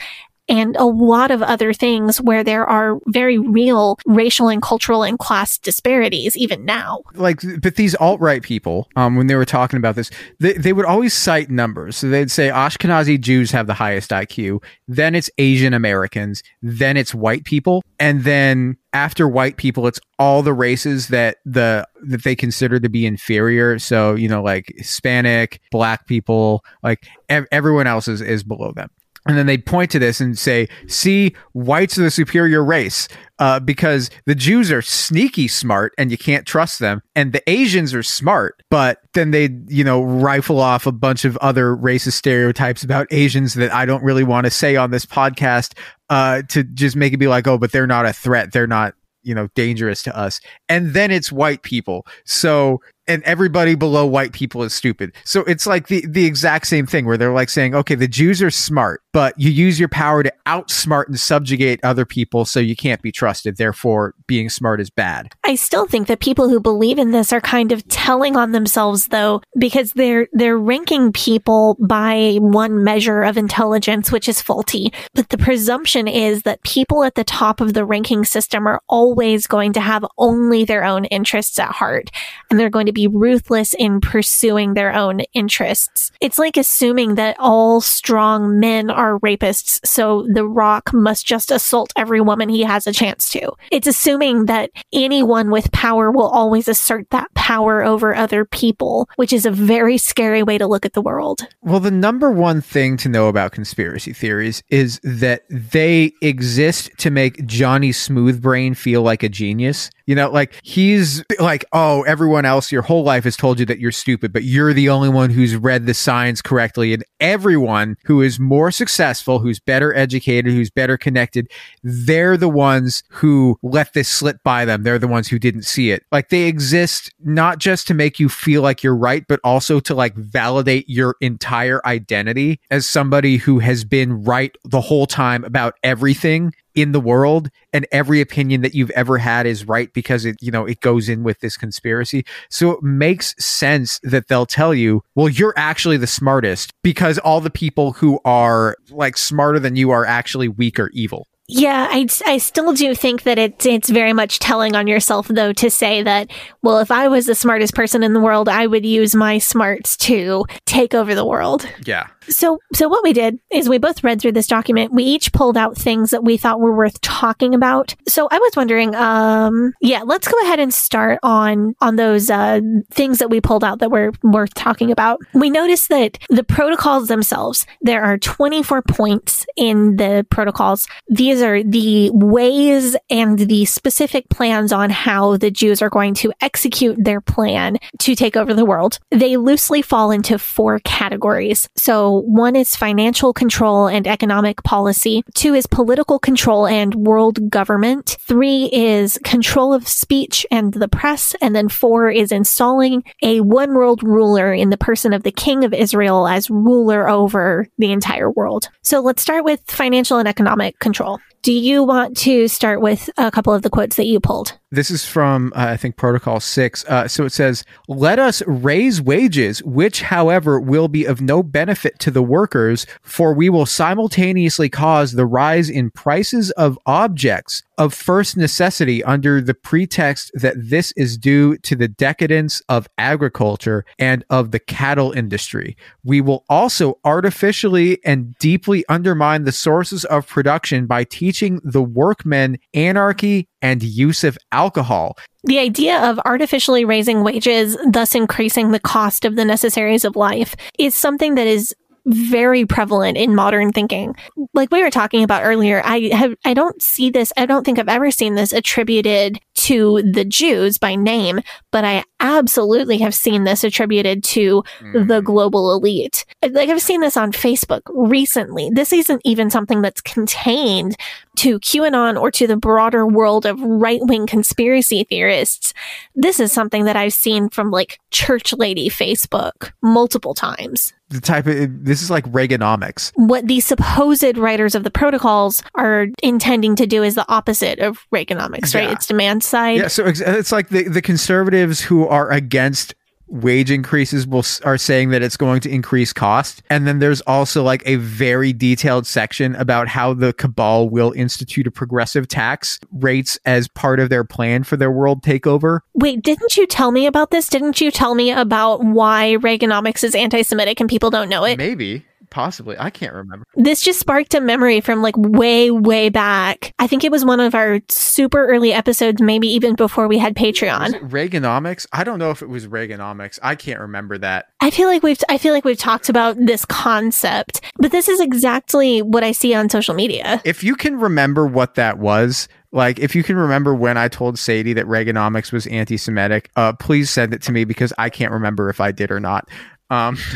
and a lot of other things where there are very real racial and cultural and class disparities even now. like but these alt-right people um when they were talking about this they, they would always cite numbers. So they'd say ashkenazi jews have the highest iq then it's asian americans then it's white people and then after white people it's all the races that the that they consider to be inferior. So you know like hispanic black people like ev- everyone else is, is below them and then they point to this and say, see, whites are the superior race uh, because the Jews are sneaky smart and you can't trust them. And the Asians are smart, but then they, you know, rifle off a bunch of other racist stereotypes about Asians that I don't really want to say on this podcast uh, to just make it be like, oh, but they're not a threat. They're not, you know, dangerous to us. And then it's white people. So, and everybody below white people is stupid. So it's like the, the exact same thing where they're like saying, okay, the Jews are smart, but you use your power to outsmart and subjugate other people. So you can't be trusted. Therefore, being smart is bad. I still think that people who believe in this are kind of telling on themselves though, because they're, they're ranking people by one measure of intelligence, which is faulty. But the presumption is that people at the top of the ranking system are always going to have only their own interests at heart. And they're going to be ruthless in pursuing their own interests. It's like assuming that all strong men are rapists. So the rock must just assault every woman he has a chance to. It's assuming that anyone with power will always assert that power over other people, which is a very scary way to look at the world. Well, the number one thing to know about conspiracy theories is that they exist to make Johnny Smoothbrain feel like a genius. You know, like he's like, oh, everyone else your whole life has told you that you're stupid, but you're the only one who's read the science correctly. And everyone who is more successful, who's better educated, who's better connected, they're the ones who let this slip by them. They're the ones who didn't see it. Like they exist not just to make you feel like you're right, but also to like validate your entire identity as somebody who has been right the whole time about everything in the world and every opinion that you've ever had is right because it you know it goes in with this conspiracy. So it makes sense that they'll tell you well you're actually the smartest because all the people who are like smarter than you are actually weak or evil. Yeah, I, I still do think that it's it's very much telling on yourself though to say that well if I was the smartest person in the world I would use my smarts to take over the world. yeah So so what we did is we both read through this document. We each pulled out things that we thought were worth talking about. So I was wondering um yeah, let's go ahead and start on on those uh things that we pulled out that were worth talking about. We noticed that the protocols themselves, there are 24 points in the protocols. These are the ways and the specific plans on how the Jews are going to execute their plan to take over the world. They loosely fall into four categories. So one is financial control and economic policy. Two is political control and world government. Three is control of speech and the press. And then four is installing a one world ruler in the person of the king of Israel as ruler over the entire world. So let's start with financial and economic control. Do you want to start with a couple of the quotes that you pulled? This is from, uh, I think, Protocol 6. Uh, so it says, Let us raise wages, which, however, will be of no benefit to the workers, for we will simultaneously cause the rise in prices of objects of first necessity under the pretext that this is due to the decadence of agriculture and of the cattle industry. We will also artificially and deeply undermine the sources of production by teaching the workmen anarchy and use of alcohol. The idea of artificially raising wages, thus increasing the cost of the necessaries of life, is something that is very prevalent in modern thinking. Like we were talking about earlier, I have I don't see this, I don't think I've ever seen this attributed to the Jews by name, but I absolutely have seen this attributed to the mm. global elite. Like I've seen this on Facebook recently. This isn't even something that's contained to QAnon or to the broader world of right wing conspiracy theorists. This is something that I've seen from like church lady Facebook multiple times. The type of, this is like Reaganomics. What the supposed writers of the protocols are intending to do is the opposite of Reaganomics, right? It's demand side. Yeah, so it's, it's like the, the conservatives who are against wage increases will are saying that it's going to increase cost. And then there's also like a very detailed section about how the cabal will institute a progressive tax rates as part of their plan for their world takeover. Wait, didn't you tell me about this? Didn't you tell me about why Reaganomics is anti-Semitic and people don't know it? Maybe. Possibly. I can't remember. This just sparked a memory from like way, way back. I think it was one of our super early episodes, maybe even before we had Patreon. Reaganomics? I don't know if it was Reaganomics. I can't remember that. I feel like we've I feel like we've talked about this concept, but this is exactly what I see on social media. If you can remember what that was, like if you can remember when I told Sadie that Reaganomics was anti-Semitic, uh, please send it to me because I can't remember if I did or not. Um,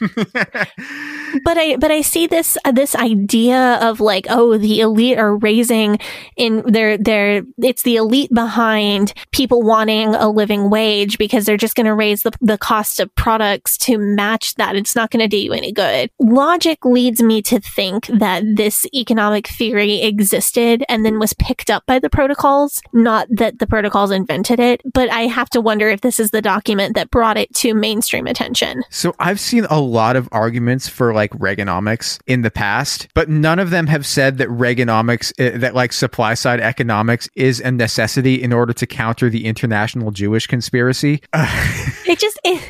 but I but I see this uh, this idea of like oh the elite are raising in their their it's the elite behind people wanting a living wage because they're just going to raise the the cost of products to match that it's not going to do you any good. Logic leads me to think that this economic theory existed and then was picked up by the protocols, not that the protocols invented it, but I have to wonder if this is the document that brought it to mainstream attention. So I've seen a lot of arguments for like Reaganomics in the past, but none of them have said that Reaganomics, uh, that like supply side economics is a necessity in order to counter the international Jewish conspiracy. it just it,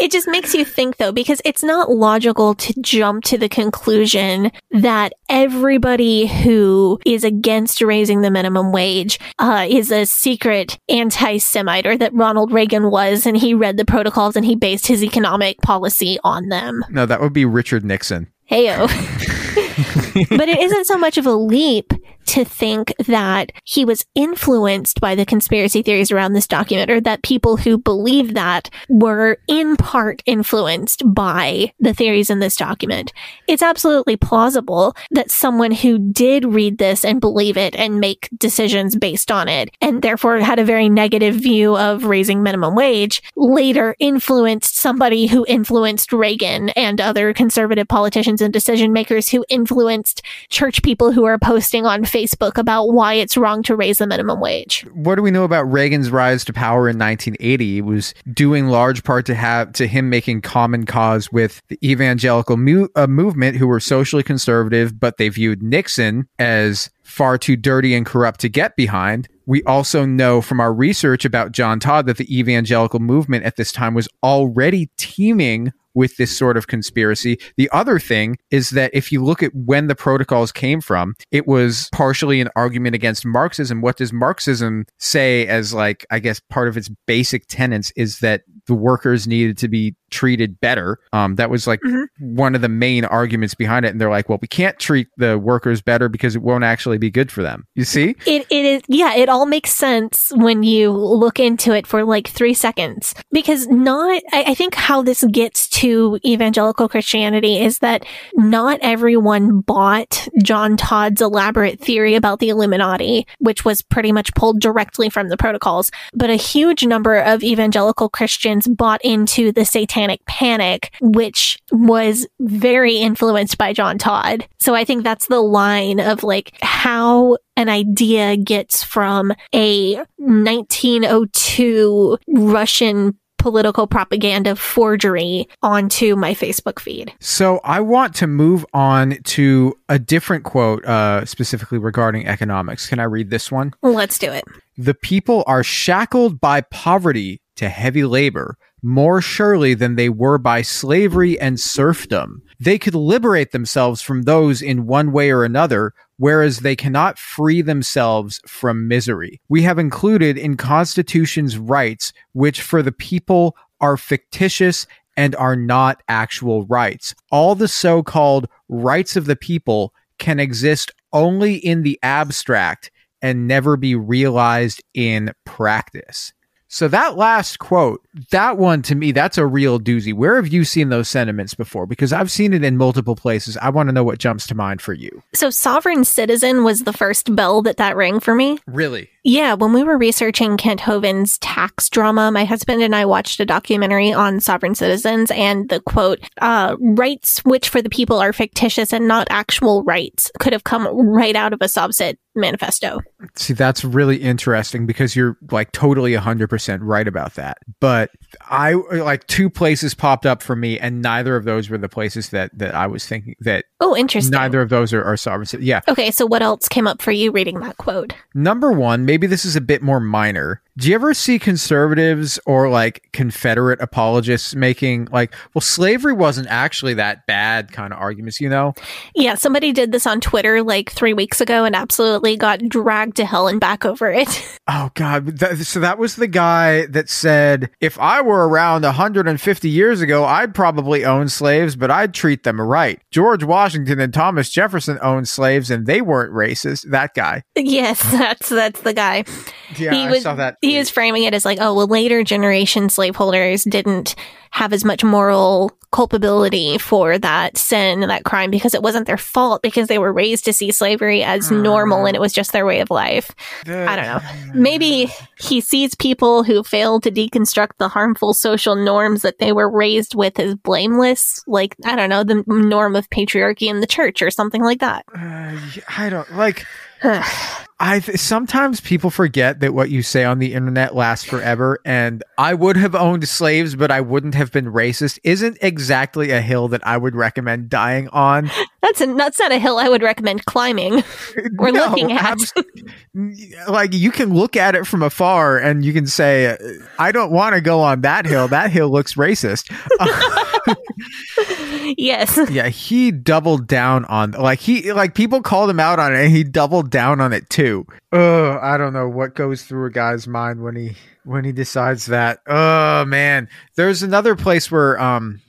it just makes you think though because it's not logical to jump to the conclusion that everybody who is against raising the minimum wage uh, is a secret anti-Semite or that Ronald Reagan was and he read the protocols and he based his economic policy on them. No, that would be Richard Nixon. Heyo. but it isn't so much of a leap to think that he was influenced by the conspiracy theories around this document or that people who believe that were in part influenced by the theories in this document. It's absolutely plausible that someone who did read this and believe it and make decisions based on it and therefore had a very negative view of raising minimum wage later influenced somebody who influenced Reagan and other conservative politicians and decision makers who influenced church people who are posting on Facebook about why it's wrong to raise the minimum wage. What do we know about Reagan's rise to power in 1980? It was due in large part to have to him making common cause with the evangelical mu- uh, movement, who were socially conservative, but they viewed Nixon as far too dirty and corrupt to get behind. We also know from our research about John Todd that the evangelical movement at this time was already teeming with this sort of conspiracy. The other thing is that if you look at when the protocols came from, it was partially an argument against Marxism. What does Marxism say as like I guess part of its basic tenets is that the workers needed to be treated better. Um, that was like mm-hmm. one of the main arguments behind it. And they're like, well, we can't treat the workers better because it won't actually be good for them. You see? It, it is, yeah, it all makes sense when you look into it for like three seconds. Because not, I, I think how this gets to evangelical Christianity is that not everyone bought John Todd's elaborate theory about the Illuminati, which was pretty much pulled directly from the protocols. But a huge number of evangelical Christians bought into the satanic satanic panic, which was very influenced by John Todd. So I think that's the line of like how an idea gets from a 1902 Russian political propaganda forgery onto my Facebook feed. So I want to move on to a different quote, uh, specifically regarding economics. Can I read this one? Let's do it. The people are shackled by poverty to heavy labor more surely than they were by slavery and serfdom. They could liberate themselves from those in one way or another, whereas they cannot free themselves from misery. We have included in Constitution's rights, which for the people are fictitious and are not actual rights. All the so called rights of the people can exist only in the abstract and never be realized in practice. So that last quote, that one to me, that's a real doozy. Where have you seen those sentiments before? Because I've seen it in multiple places. I want to know what jumps to mind for you. So sovereign citizen was the first bell that that rang for me. Really? Yeah, when we were researching Kent Hovind's tax drama, my husband and I watched a documentary on sovereign citizens and the quote, uh, rights which for the people are fictitious and not actual rights could have come right out of a SovCit manifesto. See, that's really interesting because you're like totally 100% right about that. But I like two places popped up for me, and neither of those were the places that, that I was thinking that Oh, interesting. neither of those are, are sovereign. cit- Yeah. Okay, so what else came up for you reading that quote? Number one, maybe this is a bit more minor. Do you ever see conservatives or like Confederate apologists making like, well, slavery wasn't actually that bad kind of arguments, you know? Yeah, somebody did this on Twitter like three weeks ago and absolutely got dragged to hell and back over it. Oh God! That, so that was the guy that said, "If I were around 150 years ago, I'd probably own slaves, but I'd treat them right." George Washington and Thomas Jefferson owned slaves, and they weren't racist. That guy. yes, that's that's the guy. Yeah, he I was saw that. He was framing it as like, oh well, later generation slaveholders didn't have as much moral culpability for that sin, and that crime, because it wasn't their fault because they were raised to see slavery as normal and it was just their way of life. I don't know. Maybe he sees people who fail to deconstruct the harmful social norms that they were raised with as blameless, like I don't know, the norm of patriarchy in the church or something like that. Uh, I don't like. I th- sometimes people forget that what you say on the internet lasts forever, and I would have owned slaves, but I wouldn't have been racist. Isn't exactly a hill that I would recommend dying on. That's a, that's not a hill I would recommend climbing or No, looking at. like you can look at it from afar and you can say, "I don't want to go on that hill. That hill looks racist." yes. yeah, he doubled down on like he like people called him out on it, and he doubled down on it too. Oh, I don't know what goes through a guy's mind when he when he decides that. Oh man, there's another place where um.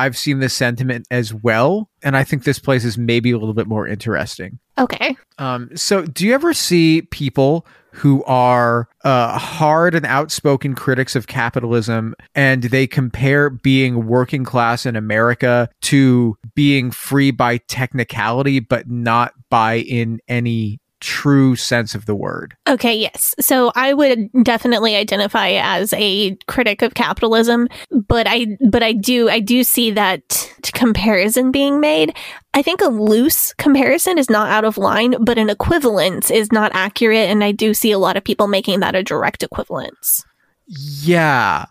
I've seen this sentiment as well, and I think this place is maybe a little bit more interesting. Okay. Um, so, do you ever see people who are uh, hard and outspoken critics of capitalism and they compare being working class in America to being free by technicality, but not by in any true sense of the word? Okay, yes. So I would definitely identify as a critic of capitalism, but I but I do I do see that comparison being made. I think a loose comparison is not out of line, but an equivalence is not accurate and I do see a lot of people making that a direct equivalence. Yeah.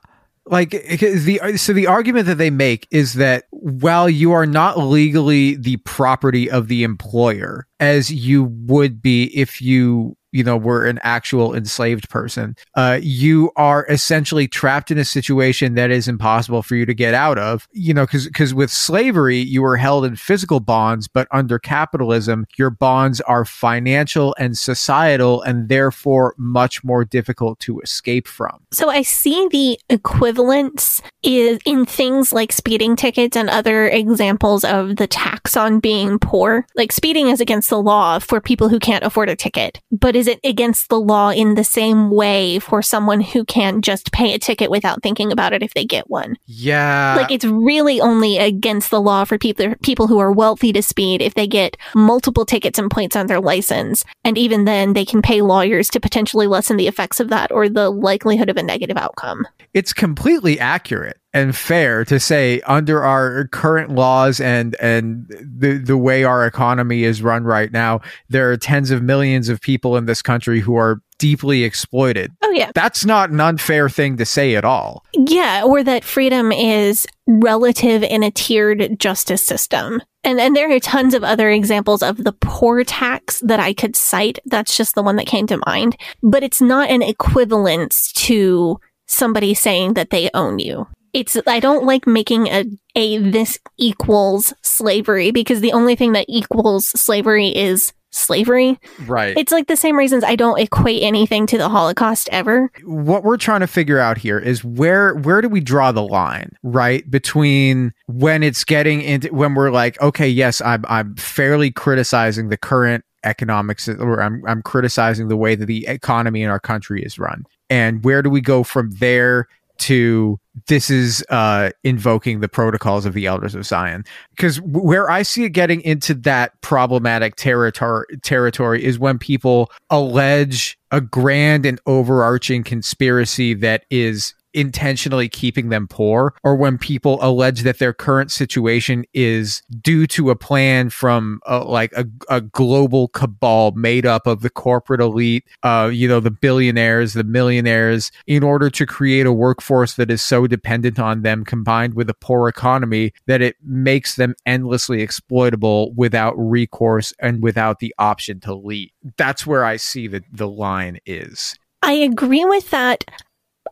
Like the uh, so the argument that they make is that while you are not legally the property of the employer as you would be if you you know were an actual enslaved person uh you are essentially trapped in a situation that is impossible for you to get out of you know because because with slavery you were held in physical bonds but under capitalism your bonds are financial and societal and therefore much more difficult to escape from So I see the equivalence is in things like speeding tickets and other examples of the tax on being poor. Like speeding is against the law for people who can't afford a ticket, but is it against the law in the same way for someone who can't just pay a ticket without thinking about it if they get one? yeah. Like it's really only against the law for people people who are wealthy to speed if they get multiple tickets and points on their license. And even then they can pay lawyers to potentially lessen the effects of that or the likelihood of a negative outcome. It's completely accurate and fair to say under our current laws and and the the way our economy is run right now there are tens of millions of people in this country who are deeply exploited. Oh yeah. That's not an unfair thing to say at all. Yeah or that freedom is relative in a tiered justice system. And and there are tons of other examples of the poor tax that I could cite. That's just the one that came to mind. But it's not an equivalence to somebody saying that they own you it's I don't like making a a this equals slavery because the only thing that equals slavery is slavery. right It's like the same reasons I don't equate anything to the Holocaust ever. what we're trying to figure out here is where where do we draw the line right between when it's getting into when we're like okay yes i'm i'm fairly criticizing the current economics or i'm i'm criticizing the way that the economy in our country is run and where do we go from there to this is uh, invoking the protocols of the elders of Zion. Because where I see it getting into that problematic territory territory is when people allege a grand and overarching conspiracy that is intentionally keeping them poor or when people allege that their current situation is due to a plan from uh, like a, a global cabal made up of the corporate elite uh you know the billionaires the millionaires in order to create a workforce that is so dependent on them combined with a poor economy that it makes them endlessly exploitable without recourse and without the option to leave that's where i see that the line is I agree with that.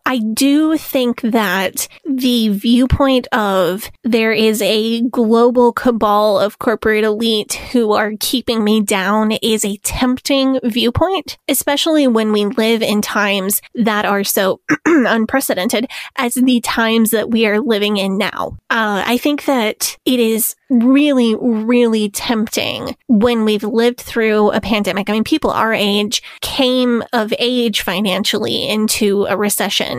I do think that the viewpoint of there is a global cabal of corporate elite who are keeping me down is a tempting viewpoint, especially when we live in times that are so unprecedented as the times that we are living in now. Uh, I think that it is really, really tempting when we've lived through a pandemic. I mean, people our age came of age financially into a recession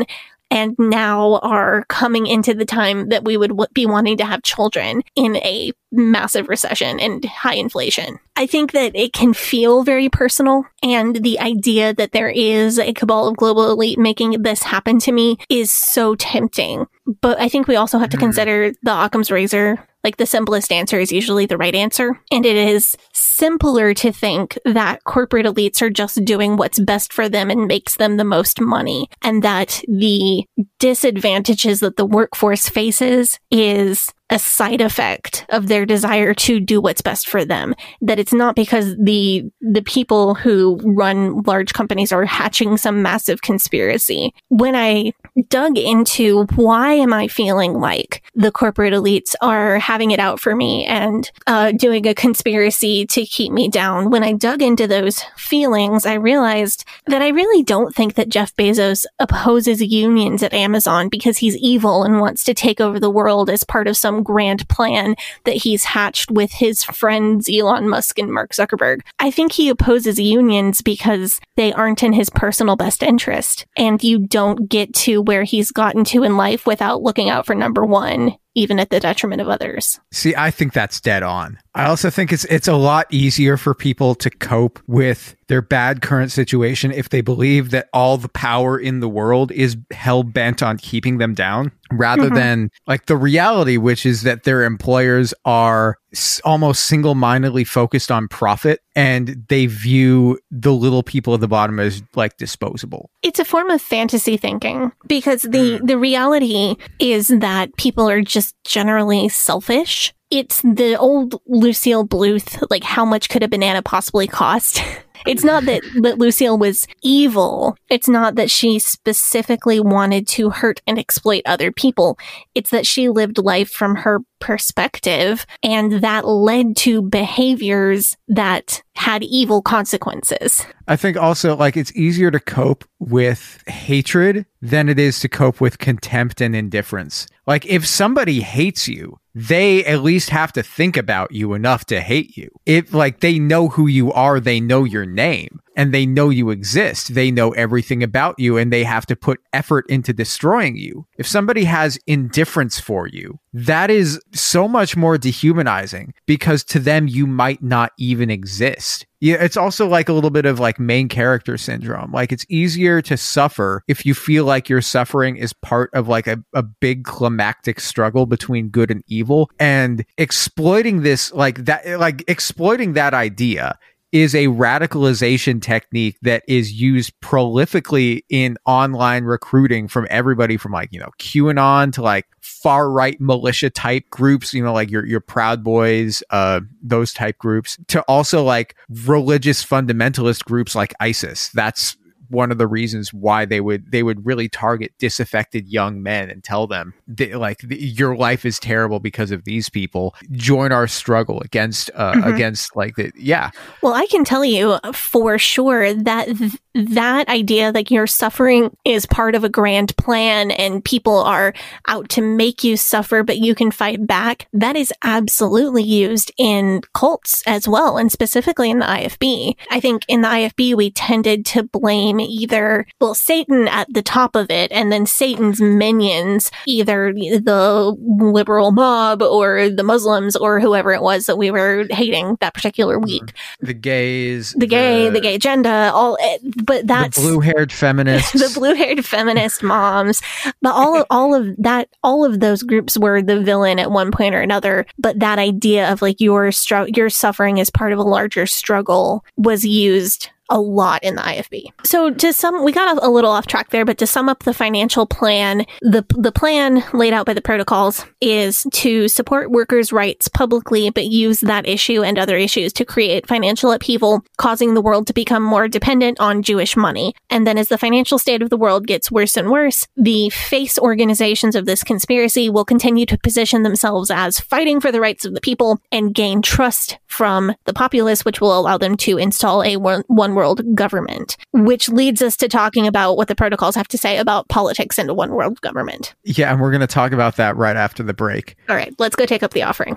and now are coming into the time that we would w- be wanting to have children in a massive recession and high inflation. I think that it can feel very personal and the idea that there is a cabal of global elite making this happen to me is so tempting. But I think we also have to hmm. consider the Occam's razor like the simplest answer is usually the right answer. And it is simpler to think that corporate elites are just doing what's best for them and makes them the most money. And that the disadvantages that the workforce faces is a side effect of their desire to do what's best for them. That it's not because the the people who run large companies are hatching some massive conspiracy. When I dug into why am I feeling like the corporate elites are having it out for me and uh, doing a conspiracy to keep me down, when I dug into those feelings, I realized that I really don't think that Jeff Bezos opposes unions at Amazon because he's evil and wants to take over the world as part of some grand plan that he's hatched with his friends Elon Musk and Mark Zuckerberg. I think he opposes unions because they aren't in his personal best interest. And you don't get to where he's gotten to in life without looking out for number one, even at the detriment of others. See, I think that's dead on. I also think it's it's a lot easier for people to cope with their bad current situation if they believe that all the power in the world is hell bent on keeping them down rather Mhm. than like the reality which is that their employers are s- almost single-mindedly focused on profit and they view the little people at the bottom as like disposable. It's a form of fantasy thinking because the, the reality is that people are just generally selfish. It's the old Lucille Bluth, like how much could a banana possibly cost? It's not that, that Lucille was evil. It's not that she specifically wanted to hurt and exploit other people. It's that she lived life from her perspective and that led to behaviors that had evil consequences. I think also like it's easier to cope with hatred than it is to cope with contempt and indifference. Like if somebody hates you, they at least have to think about you enough to hate you. If like they know who you are, they know your name and they know you exist. They know everything about you and they have to put effort into destroying you. If somebody has indifference for you, that is so much more dehumanizing because to them you might not even exist. Yeah, it's also like a little bit of like main character syndrome. Like it's easier to suffer if you feel like your suffering is part of like a, a big climactic struggle between good and evil and exploiting this like that like exploiting that idea is a radicalization technique that is used prolifically in online recruiting from everybody from like, you know, QAnon to like far right militia type groups, you know, like your your Proud Boys, uh, those type groups, to also like religious fundamentalist groups like ISIS. That's one of the reasons why they would they would really target disaffected young men and tell them that, like your life is terrible because of these people join our struggle against uh Mhm. against like the yeah Well, I can tell you for sure that th- that idea that your suffering is part of a grand plan and people are out to make you suffer, but you can fight back, that is absolutely used in cults as well, and specifically in the IFB. I think in the IFB, we tended to blame either, well, Satan at the top of it and then Satan's minions, either the liberal mob or the Muslims or whoever it was that we were hating that particular week. The gays, The gay, the, gay agenda, all, eh, but the that's blue-haired feminists. the blue-haired feminist moms, but all of, all of that, all of those groups were the villain at one point or another. But that idea of like your str- your suffering as part of a larger struggle was used a lot in the IFB. So to sum, we got a, little off track there, but to sum up the financial plan, the the plan laid out by the protocols is to support workers' rights publicly, but use that issue and other issues to create financial upheaval, causing the world to become more dependent on Jewish money. And then as the financial state of the world gets worse and worse, the face organizations of this conspiracy will continue to position themselves as fighting for the rights of the people and gain trust from the populace, which will allow them to install a one, world government, which leads us to talking about what the protocols have to say about politics and a one world government. yeah, and we're going to talk about that right after the break. All right, let's go take up the offering.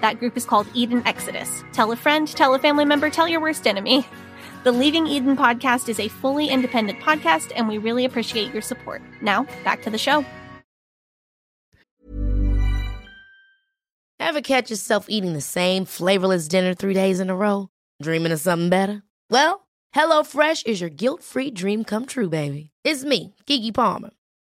That group is called Eden Exodus. Tell a friend, tell a family member, tell your worst enemy. The Leaving Eden podcast is a fully independent podcast, and we really appreciate your support. Now, back to the show. Ever catch yourself eating the same flavorless dinner three days in a row? Dreaming of something better? Well, HelloFresh is your guilt free dream come true, baby. It's me, Keke Palmer.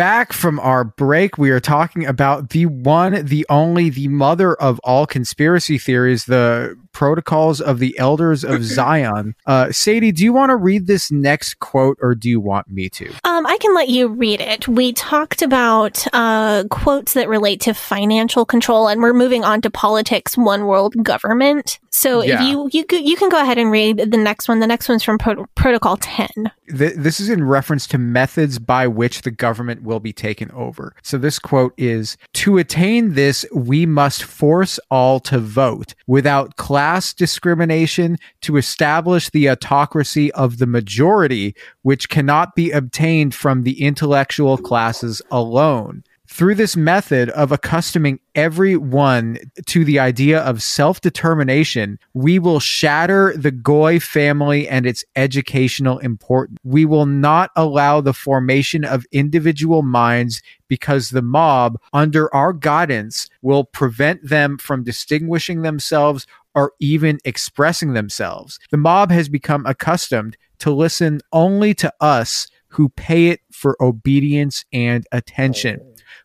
back from our break. We are talking about the one, the only, the mother of all conspiracy theories, the protocols of the elders of Zion. Uh, Sadie, do you want to read this next quote or do you want me to? Um, I can let you read it. We talked about uh, quotes that relate to financial control, and we're moving on to politics, one world government. So Yeah. if you you you can go ahead and read the next one. The next one's from Pro- Protocol Ten. Th- this is in reference to methods by which the government will be taken over. So this quote is To attain this, we must force all to vote without class discrimination to establish the autocracy of the majority, which cannot be obtained from the intellectual classes alone. Through this method of accustoming everyone to the idea of self determination, we will shatter the Goy family and its educational importance. We will not allow the formation of individual minds because the mob, under our guidance, will prevent them from distinguishing themselves or even expressing themselves. The mob has become accustomed to listen only to us who pay it for obedience and attention.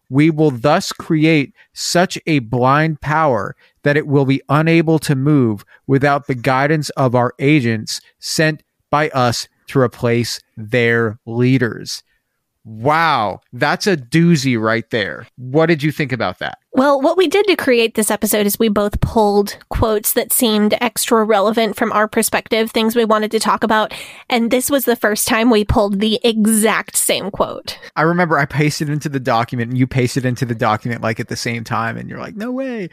We will thus create such a blind power that it will be unable to move without the guidance of our agents sent by us to replace their leaders. Wow, that's a doozy right there. What did you think about that? Well, what we did to create this episode is we both pulled quotes that seemed extra relevant from our perspective, things we wanted to talk about, and this was the first time we pulled the exact same quote. I remember I pasted into the document and you pasted into the document like at the same time, and you're like, no way.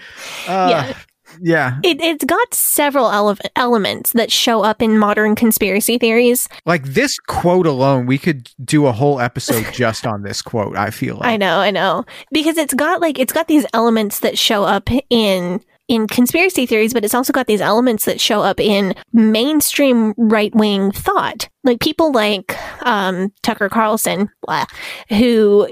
Uh, yeah. Yeah. It, it's got several ele- elements that show up in modern conspiracy theories. Like this quote alone, we could do a whole episode just on this quote, I feel like. I know, I know. Because it's got like it's got these elements that show up in in conspiracy theories, but it's also got these elements that show up in mainstream right wing thought. Like people like um, Tucker Carlson, blah, who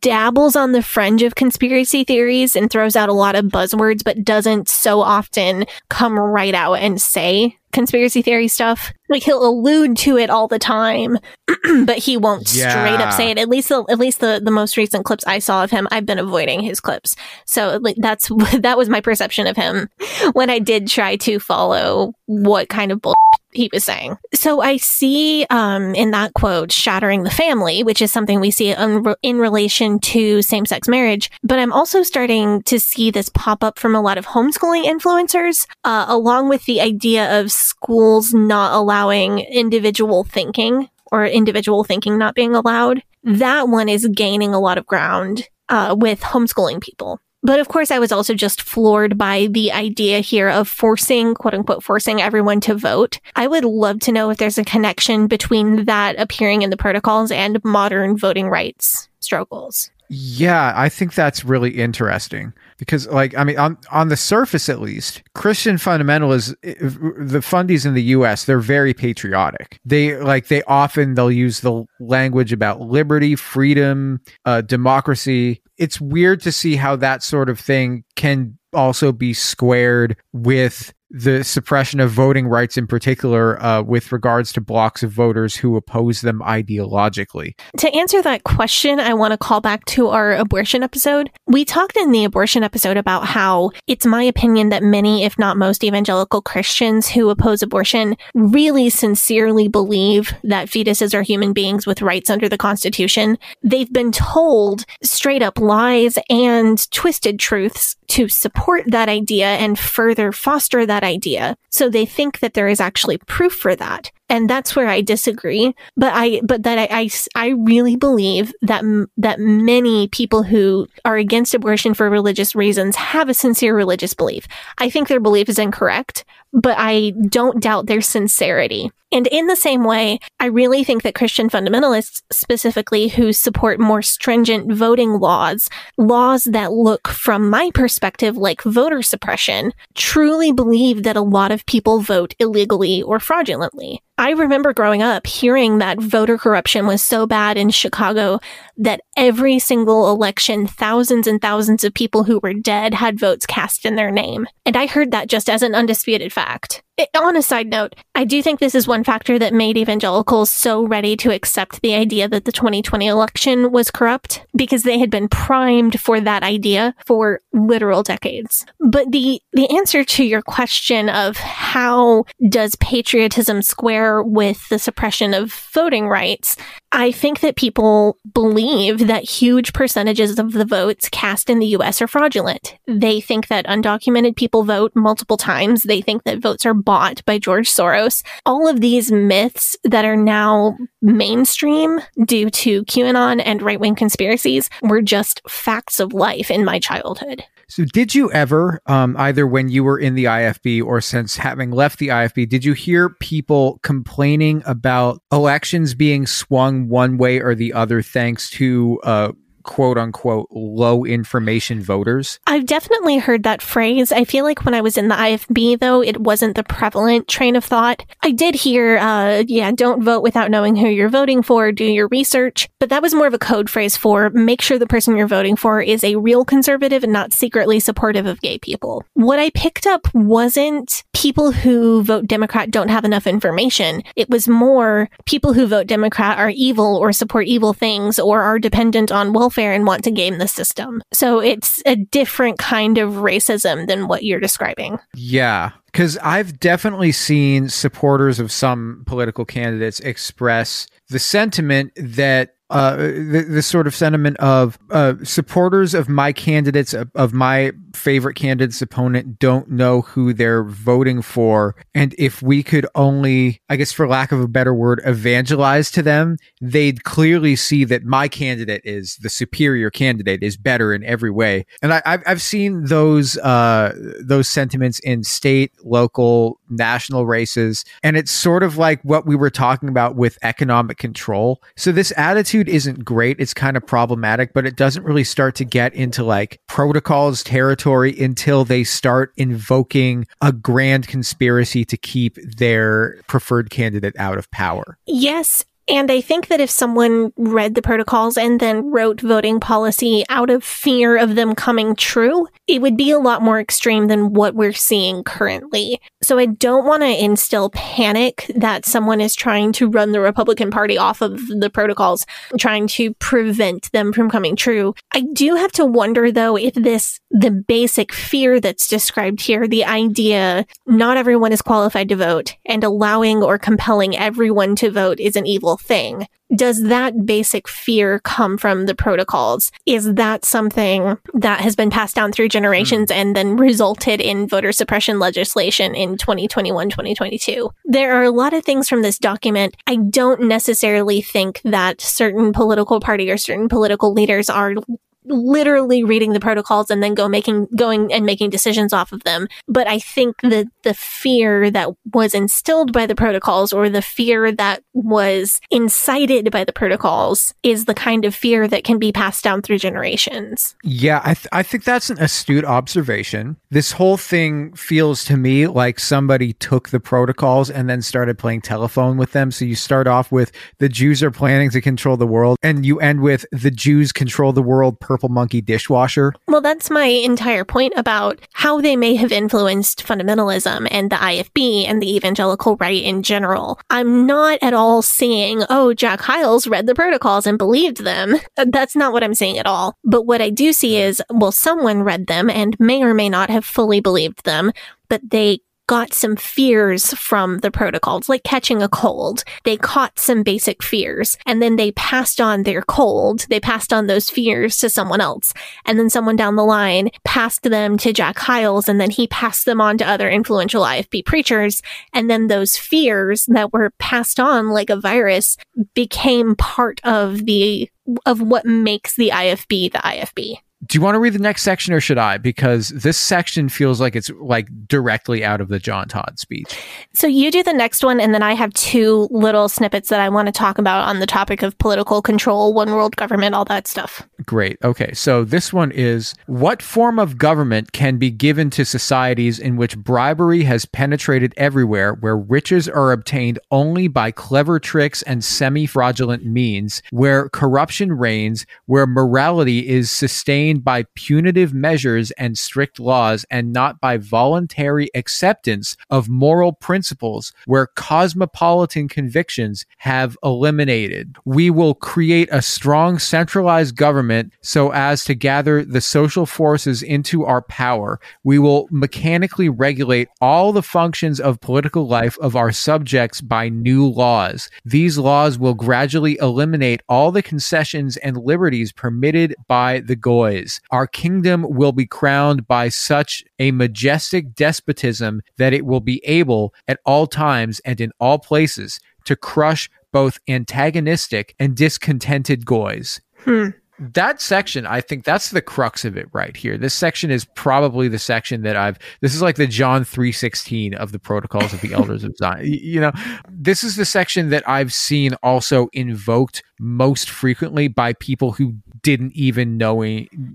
dabbles on the fringe of conspiracy theories and throws out a lot of buzzwords, but doesn't so often come right out and say conspiracy theory stuff. Like he'll allude to it all the time, but he won't straight up say it. At least, the, at least the, the most recent clips I saw of him, I've been avoiding his clips. So like, that's that was my perception of him when I did try to follow what kind of bull he was saying. So I see um, in that quote shattering the family, which is something we see in, in relation to same sex marriage. But I'm also starting to see this pop up from a lot of homeschooling influencers, uh, along with the idea of schools not allowing individual thinking or individual thinking not being allowed. That one is gaining a lot of ground uh, with homeschooling people. But of course, I was also just floored by the idea here of forcing, quote unquote, forcing everyone to vote. I would love to know if there's a connection between that appearing in the protocols and modern voting rights struggles. Yeah, I think that's really interesting because, like, I mean, on on the surface at least, Christian fundamentalists, the fundies in the U.S., they're very patriotic. They like they often they'll use the language about liberty, freedom, uh, democracy. It's weird to see how that sort of thing can also be squared with the suppression of voting rights in particular uh, with regards to blocks of voters who oppose them ideologically To answer that question, I want to call back to our abortion episode. We talked in the abortion episode about how it's my opinion that many, if not most evangelical Christians who oppose abortion really sincerely believe that fetuses are human beings with rights under the Constitution. They've been told straight up lies and twisted truths to support that idea and further foster that idea. So they think that there is actually proof for that. And that's where I disagree. But I, but that I, I, I really believe that, that many people who are against abortion for religious reasons have a sincere religious belief. I think their belief is incorrect, but I don't doubt their sincerity. And in the same way, I really think that Christian fundamentalists, specifically who support more stringent voting laws, laws that look from my perspective like voter suppression, truly believe that a lot of people vote illegally or fraudulently. I remember growing up hearing that voter corruption was so bad in Chicago that every single election, thousands and thousands of people who were dead had votes cast in their name. And I heard that just as an undisputed fact. It, on a side note, I do think this is one factor that made evangelicals so ready to accept the idea that the 2020 election was corrupt because they had been primed for that idea for literal decades. But the, the answer to your question of how does patriotism square with the suppression of voting rights, I think that people believe that huge percentages of the votes cast in the US are fraudulent. They think that undocumented people vote multiple times. They think that votes are bought by George Soros. All of these myths that are now mainstream due to QAnon and right wing conspiracies were just facts of life in my childhood. So, did you ever, um, either when you were in the IFB or since having left the IFB, did you hear people complaining about elections being swung one way or the other thanks to uh, quote unquote low information voters? I've definitely heard that phrase. I feel like when I was in the IFB, though, it wasn't the prevalent train of thought. I did hear, uh, yeah, don't vote without knowing who you're voting for, do your research. But that was more of a code phrase for make sure the person you're voting for is a real conservative and not secretly supportive of gay people. What I picked up wasn't people who vote Democrat don't have enough information. It was more people who vote Democrat are evil or support evil things or are dependent on welfare and want to game the system. So it's a different kind of racism than what you're describing. Yeah. Because I've definitely seen supporters of some political candidates express the sentiment that uh, th- this sort of sentiment of uh, supporters of my candidates of, of my favorite candidate's opponent don't know who they're voting for, and if we could only, I guess, for lack of a better word, evangelize to them, they'd clearly see that my candidate is the superior candidate, is better in every way. And I, I've I've seen those uh, those sentiments in state, local, national races, and it's sort of like what we were talking about with economic control. So this attitude isn't great. It's kind of problematic, but it doesn't really start to get into like protocols territory until they start invoking a grand conspiracy to keep their preferred candidate out of power. Yes. And I think that if someone read the protocols and then wrote voting policy out of fear of them coming true, it would be a lot more extreme than what we're seeing currently. So I don't want to instill panic that someone is trying to run the Republican Party off of the protocols, trying to prevent them from coming true. I do have to wonder though if this, the basic fear that's described here, the idea not everyone is qualified to vote and allowing or compelling everyone to vote is an evil thing. Does that basic fear come from the protocols? Is that something that has been passed down through generations mm. and then resulted in voter suppression legislation in 2021, 2022? There are a lot of things from this document. I don't necessarily think that certain political party or certain political leaders are literally reading the protocols and then go making going and making decisions off of them. But i think that the fear that was instilled by the protocols or the fear that was incited by the protocols is the kind of fear that can be passed down through generations. Yeah i, th- I think that's an astute observation. This whole thing feels to me like somebody took the protocols and then started playing telephone with them. So you start off with the jews are planning to control the world and you end with the jews control the world per Purple Monkey dishwasher. Well, that's my entire point about how they may have influenced fundamentalism and the IFB and the evangelical right in general. I'm not at all saying, oh, Jack Hyles read the protocols and believed them. Uh, that's not what I'm saying at all. But what I do see is, well, someone read them and may or may not have fully believed them, but they got some fears from the protocols, like catching a cold. They caught some basic fears and then they passed on their cold. They passed on those fears to someone else. And then someone down the line passed them to Jack Hyles and then he passed them on to other influential IFB preachers. And then those fears that were passed on like a virus became part of the, of what makes the IFB the IFB do you want to read the next section or should I? Because this section feels like it's like directly out of the John Todd speech. So you do the next one, and then I have two little snippets that I want to talk about on the topic of political control, one world government, all that stuff. Great. Okay. So this one is what form of government can be given to societies in which bribery has penetrated everywhere, where riches are obtained only by clever tricks and semi fraudulent means, where corruption reigns, where morality is sustained by punitive measures and strict laws and not by voluntary acceptance of moral principles where cosmopolitan convictions have eliminated. We will create a strong centralized government so as to gather the social forces into our power. We will mechanically regulate all the functions of political life of our subjects by new laws. These laws will gradually eliminate all the concessions and liberties permitted by the Goys. Our kingdom will be crowned by such a majestic despotism that it will be able at all times and in all places to crush both antagonistic and discontented goys. Hmm that section, I think that's the crux of it right here. This section is probably the section that I've, this is like the John 316 of the protocols of the elders of Zion. You know, this is the section that I've seen also invoked most frequently by people who didn't even know,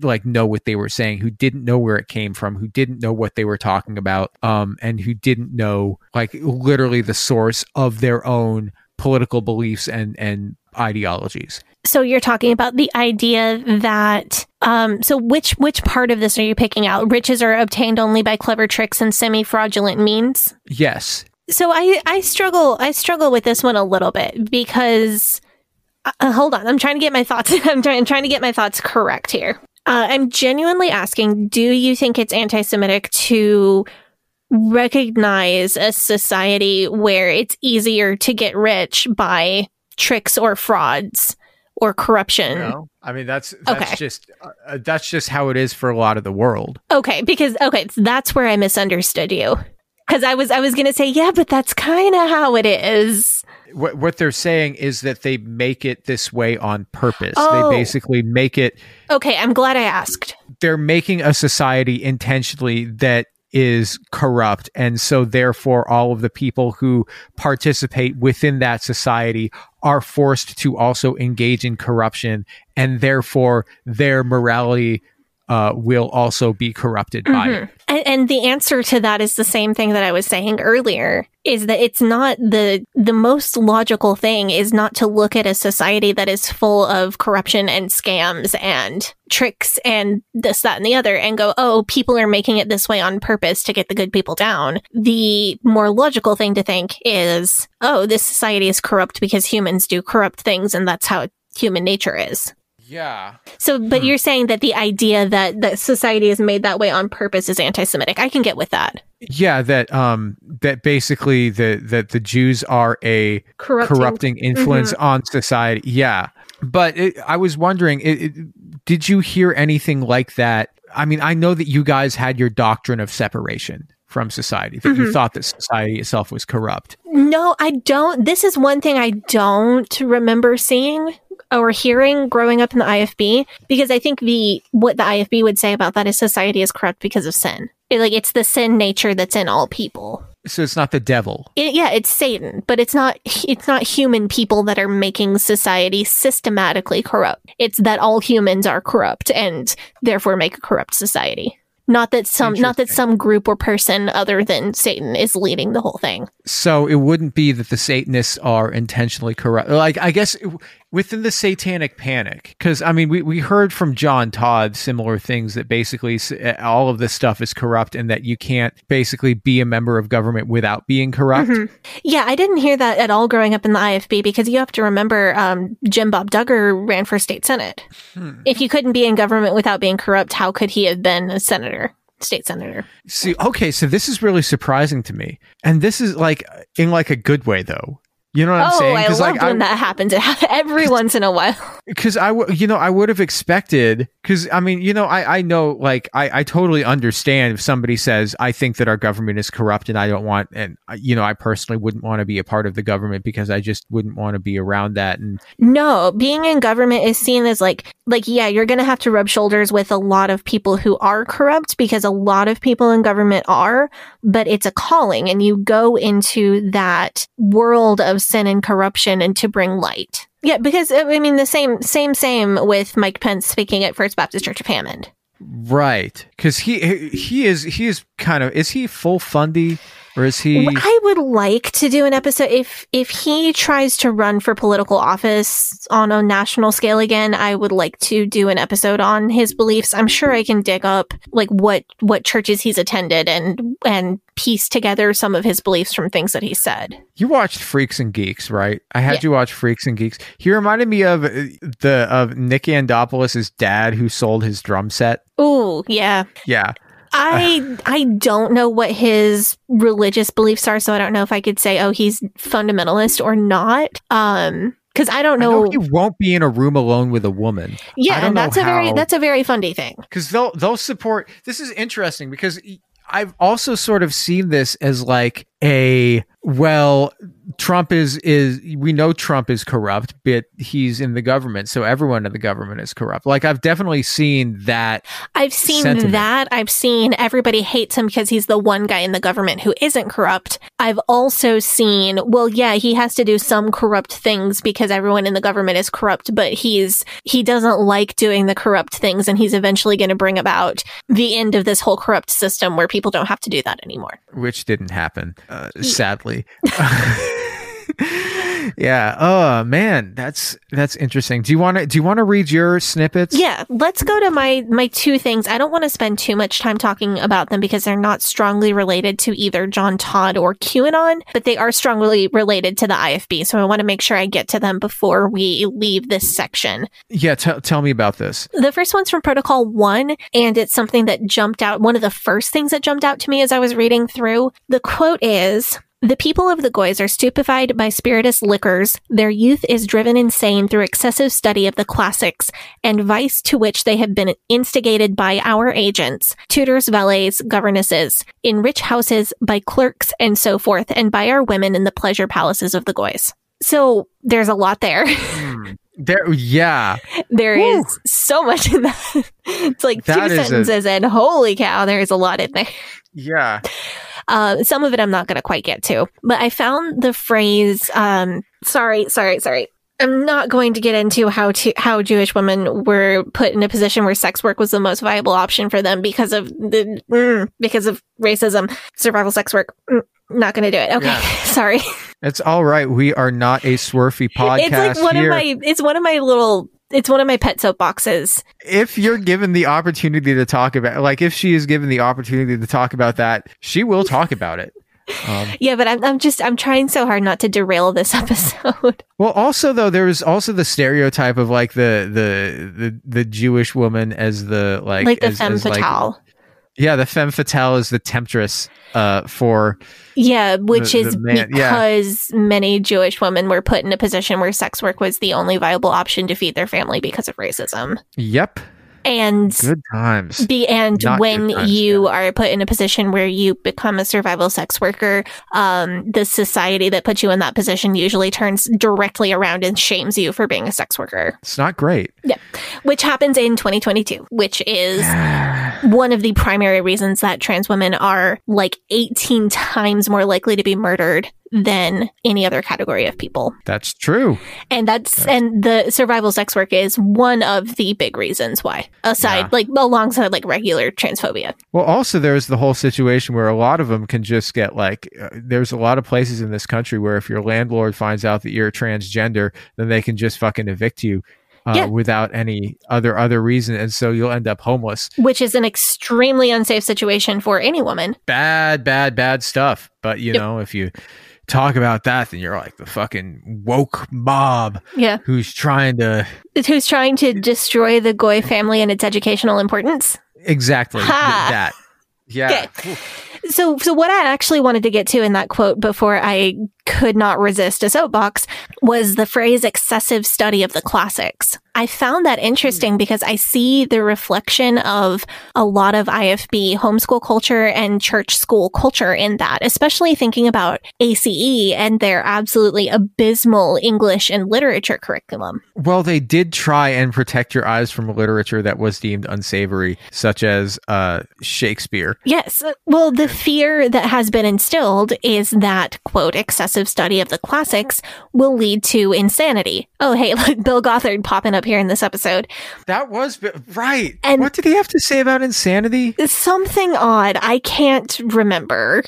like know what they were saying, who didn't know where it came from, who didn't know what they were talking about, um, and who didn't know like literally the source of their own political beliefs and, and ideologies. So you're talking about the idea that um, so which which part of this are you picking out? Riches are obtained only by clever tricks and semi fraudulent means. Yes. So I I struggle I struggle with this one a little bit because uh, uh hold on I'm trying to get my thoughts I'm trying, I'm trying to get my thoughts correct here. Uh, I'm genuinely asking: Do you think it's anti-Semitic to recognize a society where it's easier to get rich by tricks or frauds? or corruption. No, I mean that's that's Okay. just uh, that's just how it is for a lot of the world. Okay, because okay, that's where I misunderstood you. Because I was I was gonna say yeah, but that's kind of how it is. What what they're saying is that they make it this way on purpose. Oh. They basically make it Okay, I'm glad I asked. they're making a society intentionally that is corrupt and so therefore all of the people who participate within that society are forced to also engage in corruption and therefore their morality uh, will also be corrupted by it. And, and the answer to that is the same thing that I was saying earlier is that it's not the the most logical thing is not to look at a society that is full of corruption and scams and tricks and this that and the other and go oh people are making it this way on purpose to get the good people down. The more logical thing to think is oh this society is corrupt because humans do corrupt things and that's how human nature is yeah so, but hmm. you're saying that the idea that that society is made that way on purpose is anti-Semitic. I can get with that. yeah that um that basically the that the jews are a Corrupting. corrupting mm-hmm. influence on society. Yeah, but it, I was wondering, it, it, did you hear anything like that? I mean, I know that you guys had your doctrine of separation from society. That you mm-hmm. thought that society itself was corrupt. No, I don't. This is one thing I don't remember seeing or hearing growing up in the IFB because I think the what the IFB would say about that is society is corrupt because of sin. It- like it's the sin nature that's in all people. So it's not the devil. It, yeah, it's Satan, but it's not it's not human people that are making society systematically corrupt. It's that all humans are corrupt and therefore make a corrupt society. Not that some not that some group or person other than Satan is leading the whole thing. So it wouldn't be that the Satanists are intentionally corrupt. Like I guess it- within the Satanic Panic, because I mean we we heard from John Todd similar things that basically eh, all of this stuff is corrupt and that you can't basically be a member of government without being corrupt. Mm-hmm. Yeah, I didn't hear that at all growing up in the IFB because you have to remember um, Jim Bob Duggar ran for state senate. Hmm. If you couldn't be in government without being corrupt, how could he have been a senator, state senator? See, okay, so this is really surprising to me, and this is like eh, in like a good way, though. You know what I'm oh, saying? I love like when that happens. It ha- every once in a while. because I, w- you know, I would have expected because I mean, you know, I I know like I I totally understand if somebody says I think that our government is corrupt and I don't want and uh, you know I personally wouldn't want to be a part of the government because I just wouldn't want to be around that and No, being in government is seen as like like yeah, you're going to have to rub shoulders with a lot of people who are corrupt because a lot of people in government are, but it's a calling and you go into that world of sin and corruption and to bring light. Yeah, because I mean the same same same with Mike Pence speaking at First Baptist Church of Hammond. right because he he is he is kind of is he full fundy or is he I would like to do an episode if if he tries to run for political office on a national scale again. I would like to do an episode on his beliefs. I'm sure I can dig up like what what churches he's attended and and piece together some of his beliefs from things that he said. You watched Freaks and Geeks, right? I had Yeah. you watch Freaks and Geeks. He reminded me of uh, the of Nick Andopolis' dad who sold his drum set. Oh, yeah. Yeah. I I don't know what his religious beliefs are, so I don't know if I could say, oh, he's fundamentalist or not. Um, because I don't I know. know he won't be in a room alone with a woman. Yeah, and that's a very that's a very fundy thing. because they'll they'll support. This is interesting because I've also sort of seen this as like a well, Trump is is we know Trump is corrupt, but he's in the government, so everyone in the government is corrupt. Like I've definitely seen that. I've seen sentiment. that. I've seen everybody hates him because he's the one guy in the government who isn't corrupt. I've also seen, well, yeah, he has to do some corrupt things because everyone in the government is corrupt, but he's, he doesn't like doing the corrupt things and he's eventually going to bring about the end of this whole corrupt system where people don't have to do that anymore. which didn't happen, uh, sadly. yeah. Oh man, that's that's interesting. Do you want to do you want to read your snippets? Yeah, let's go to my my two things. I don't want to spend too much time talking about them because they're not strongly related to either John Todd or QAnon, but they are strongly related to the IFB. So I want to make sure I get to them before we leave this section. Yeah. T- tell me about this. The first one's from Protocol 1, and it's something that jumped out. One of the first things that jumped out to me as I was reading through. The quote is The people of the Goys are stupefied by spirituous liquors. Their youth is driven insane through excessive study of the classics and vice to which they have been instigated by our agents, tutors, valets, governesses, in rich houses, by clerks, and so forth, and by our women in the pleasure palaces of the Goys. So there's a lot there. Hmm. There, yeah, There is Woo. so much in that. it's like That two is a- sentences, and holy cow, there is a lot in there. yeah. Uh, some of it I'm not going to quite get to, but I found the phrase. Um, sorry, sorry, sorry. I'm not going to get into how to how Jewish women were put in a position where sex work was the most viable option for them because of the mm, because of racism, survival sex work. Mm, not going to do it. Okay, Yeah. sorry. It's all right. We are not a swerfy podcast it's like one here. of my. It's one of my little. It's one of my pet soapboxes. if you're given the opportunity to talk about, like, if she is given the opportunity to talk about that, she will talk about it. Um, Yeah, but I'm, I'm just I'm trying so hard not to derail this episode. well, also though, there was also the stereotype of like the the the, the Jewish woman as the like like the as, femme as, like- fatale. Yeah, the femme fatale is the temptress uh, for yeah, which the- is the man- yeah. because many Jewish women were put in a position where sex work was the only viable option to feed their family because of racism. yep, And good times. be and Not when times, you are put in a position where you become a survival sex worker, um, the society that puts you in that position usually turns directly around and shames you for being a sex worker. It's not great. Yeah which happens in 2022, which is one of the primary reasons that trans women are like 18 times more likely to be murdered than any other category of people. That's true. And that's, and the survival sex work is one of the big reasons why, aside, Yeah. like alongside like regular transphobia. Well, also there's the whole situation where a lot of them can just get like. Uh, there's a lot of places in this country where if your landlord finds out that you're transgender, then they can just fucking evict you. Uh, Yeah. without any other other reason, and so you'll end up homeless. Which is an extremely unsafe situation for any woman. Bad, bad, bad stuff. But you Yep. know, if you talk about that, then you're like the fucking woke mob Yeah. who's trying to Who's trying to destroy the Goy family and its educational importance. exactly th- Ha. that. Yeah. So, so what I actually wanted to get to in that quote before I could not resist a soapbox was the phrase excessive study of the classics. I found that interesting because I see the reflection of a lot of IFB homeschool culture and church school culture in that, especially thinking about ACE and their absolutely abysmal English and literature curriculum. Well, they did try and protect your eyes from literature that was deemed unsavory, such as uh, Shakespeare. Yes. Well, the fear that has been instilled is that, quote, excessive study of the classics will lead to insanity. Oh, hey, look, Bill Gothard popping up here in this episode. That was right. And- what did he have to say about insanity? Something odd. I can't remember.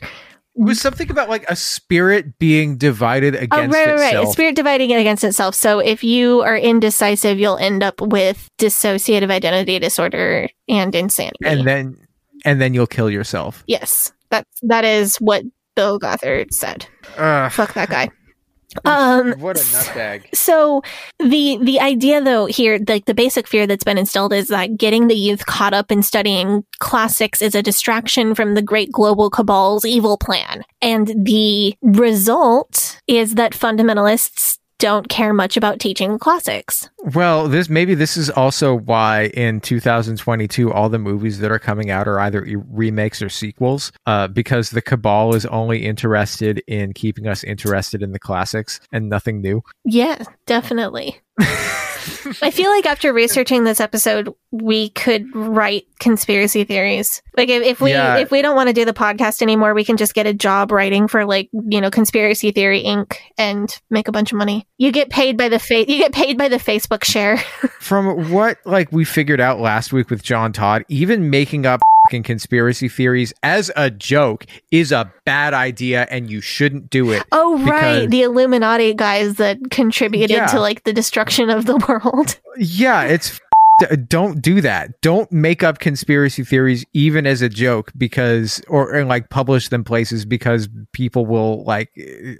was something about like a spirit being divided Oh, against right, right, right. itself. Spirit dividing it against itself. So if you are indecisive, you'll end up with dissociative identity disorder and insanity. and then and then you'll kill yourself. yes, that's that is what Bill Gothard said. Fuck that guy. Um, what a nutbag. So the the idea though here, like the basic fear that's been instilled is that getting the youth caught up in studying classics is a distraction from the great global cabal's evil plan. And the result is that fundamentalists don't care much about teaching classics. Well, this maybe this is also why in 2022 all the movies that are coming out are either remakes or sequels, uh, because the cabal is only interested in keeping us interested in the classics and nothing new. Yeah, definitely. I feel like after researching this episode, we could write conspiracy theories. Like if, if we Yeah. if we don't want to do the podcast anymore, we can just get a job writing for like you know conspiracy theory Inc. and make a bunch of money. You get paid by the fa- you get paid by the Facebook share. From what like we figured out last week with John Todd, even making up conspiracy theories as a joke is a bad idea and you shouldn't do it. oh right, the Illuminati guys that contributed Yeah. to like the destruction of the world. Yeah, it's d- don't do that. Don't make up conspiracy theories even as a joke because or, and like publish them places because people will like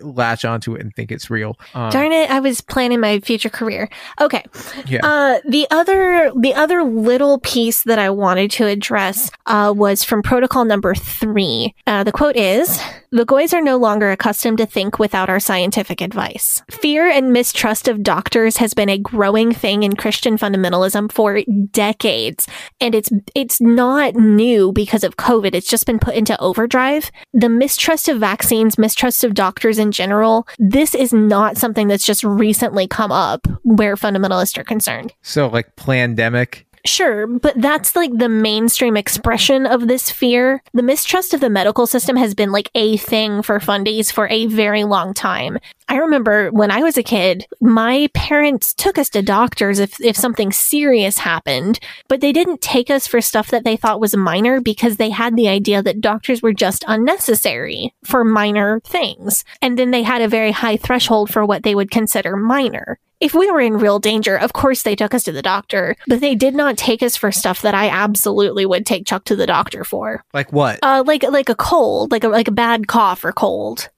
latch onto it and think it's real. Um, Darn it, I was planning my future career. Okay. Yeah. Uh, the other, the other little piece that I wanted to address, uh, was from protocol number three. Uh, the quote is, The Goys are no longer accustomed to think without our scientific advice. Fear and mistrust of doctors has been a growing thing in Christian fundamentalism for decades, and it's it's not new because of COVID. It's just been put into overdrive. The mistrust of vaccines, mistrust of doctors in general, this is not something that's just recently come up where fundamentalists are concerned. So like pandemic. Sure, but that's like the mainstream expression of this fear. The mistrust of the medical system has been like a thing for fundies for a very long time. I remember when I was a kid, my parents took us to doctors if, if something serious happened, but they didn't take us for stuff that they thought was minor because they had the idea that doctors were just unnecessary for minor things. And then they had a very high threshold for what they would consider minor if we were in real danger, of course they took us to the doctor, but they did not take us for stuff that I absolutely would take Chuck to the doctor for. Like what? Uh, like like a cold, like a like a bad cough or cold,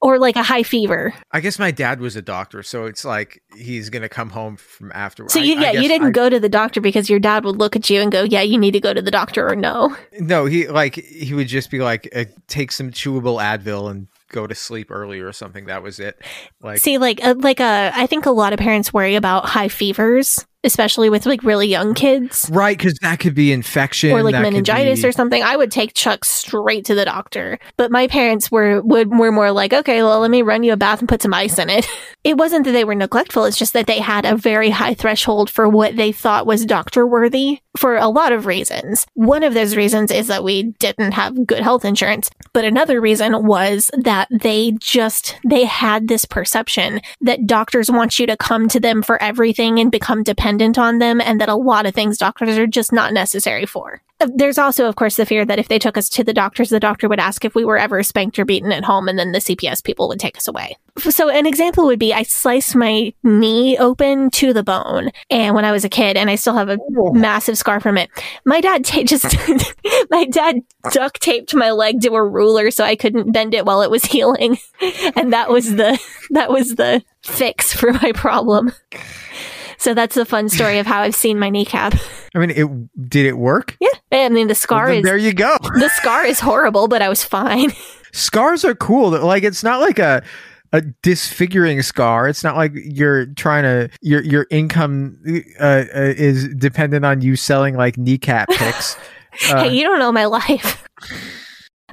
or like a high fever. I guess my dad was a doctor, so it's like he's gonna come home from afterwards. So you, I- I yeah, you didn't I- go to the doctor because your dad would look at you and go, "Yeah, you need to go to the doctor," or "No." No, he like he would just be like, uh, take some chewable Advil and go to sleep early or something. That was it. Like, See, like uh, like uh, I think a lot of parents worry about high fevers, especially with like really young kids. right? Because that could be infection or like meningitis be- or something, I would take Chuck straight to the doctor. But my parents were would were more like, okay, well, let me run you a bath and put some ice in it. It wasn't that they were neglectful; it's just that they had a very high threshold for what they thought was doctor worthy for a lot of reasons. One of those reasons is that we didn't have good health insurance, but another reason was that they just they had this perception that doctors want you to come to them for everything and become dependent on them, and that a lot of things doctors are just not necessary for. Uh, There's also, of course, the fear that if they took us to the doctors, the doctor would ask if we were ever spanked or beaten at home, and then the CPS people would take us away. So, an example would be I sliced my knee open to the bone, and when I was a kid, and I still have a massive scar from it. My dad ta- just, my dad duct taped my leg to a ruler so I couldn't bend it while it was healing, and that was the that was the fix for my problem. So that's the fun story of how I've seen my kneecap. I mean, it did it work? Yeah, I mean the scar Well, is there you go. the scar is horrible, but I was fine. Scars are cool. Like it's not like a a disfiguring scar. It's not like you're trying to your your income uh, uh, is dependent on you selling like kneecap picks. Uh, hey, you don't know my life.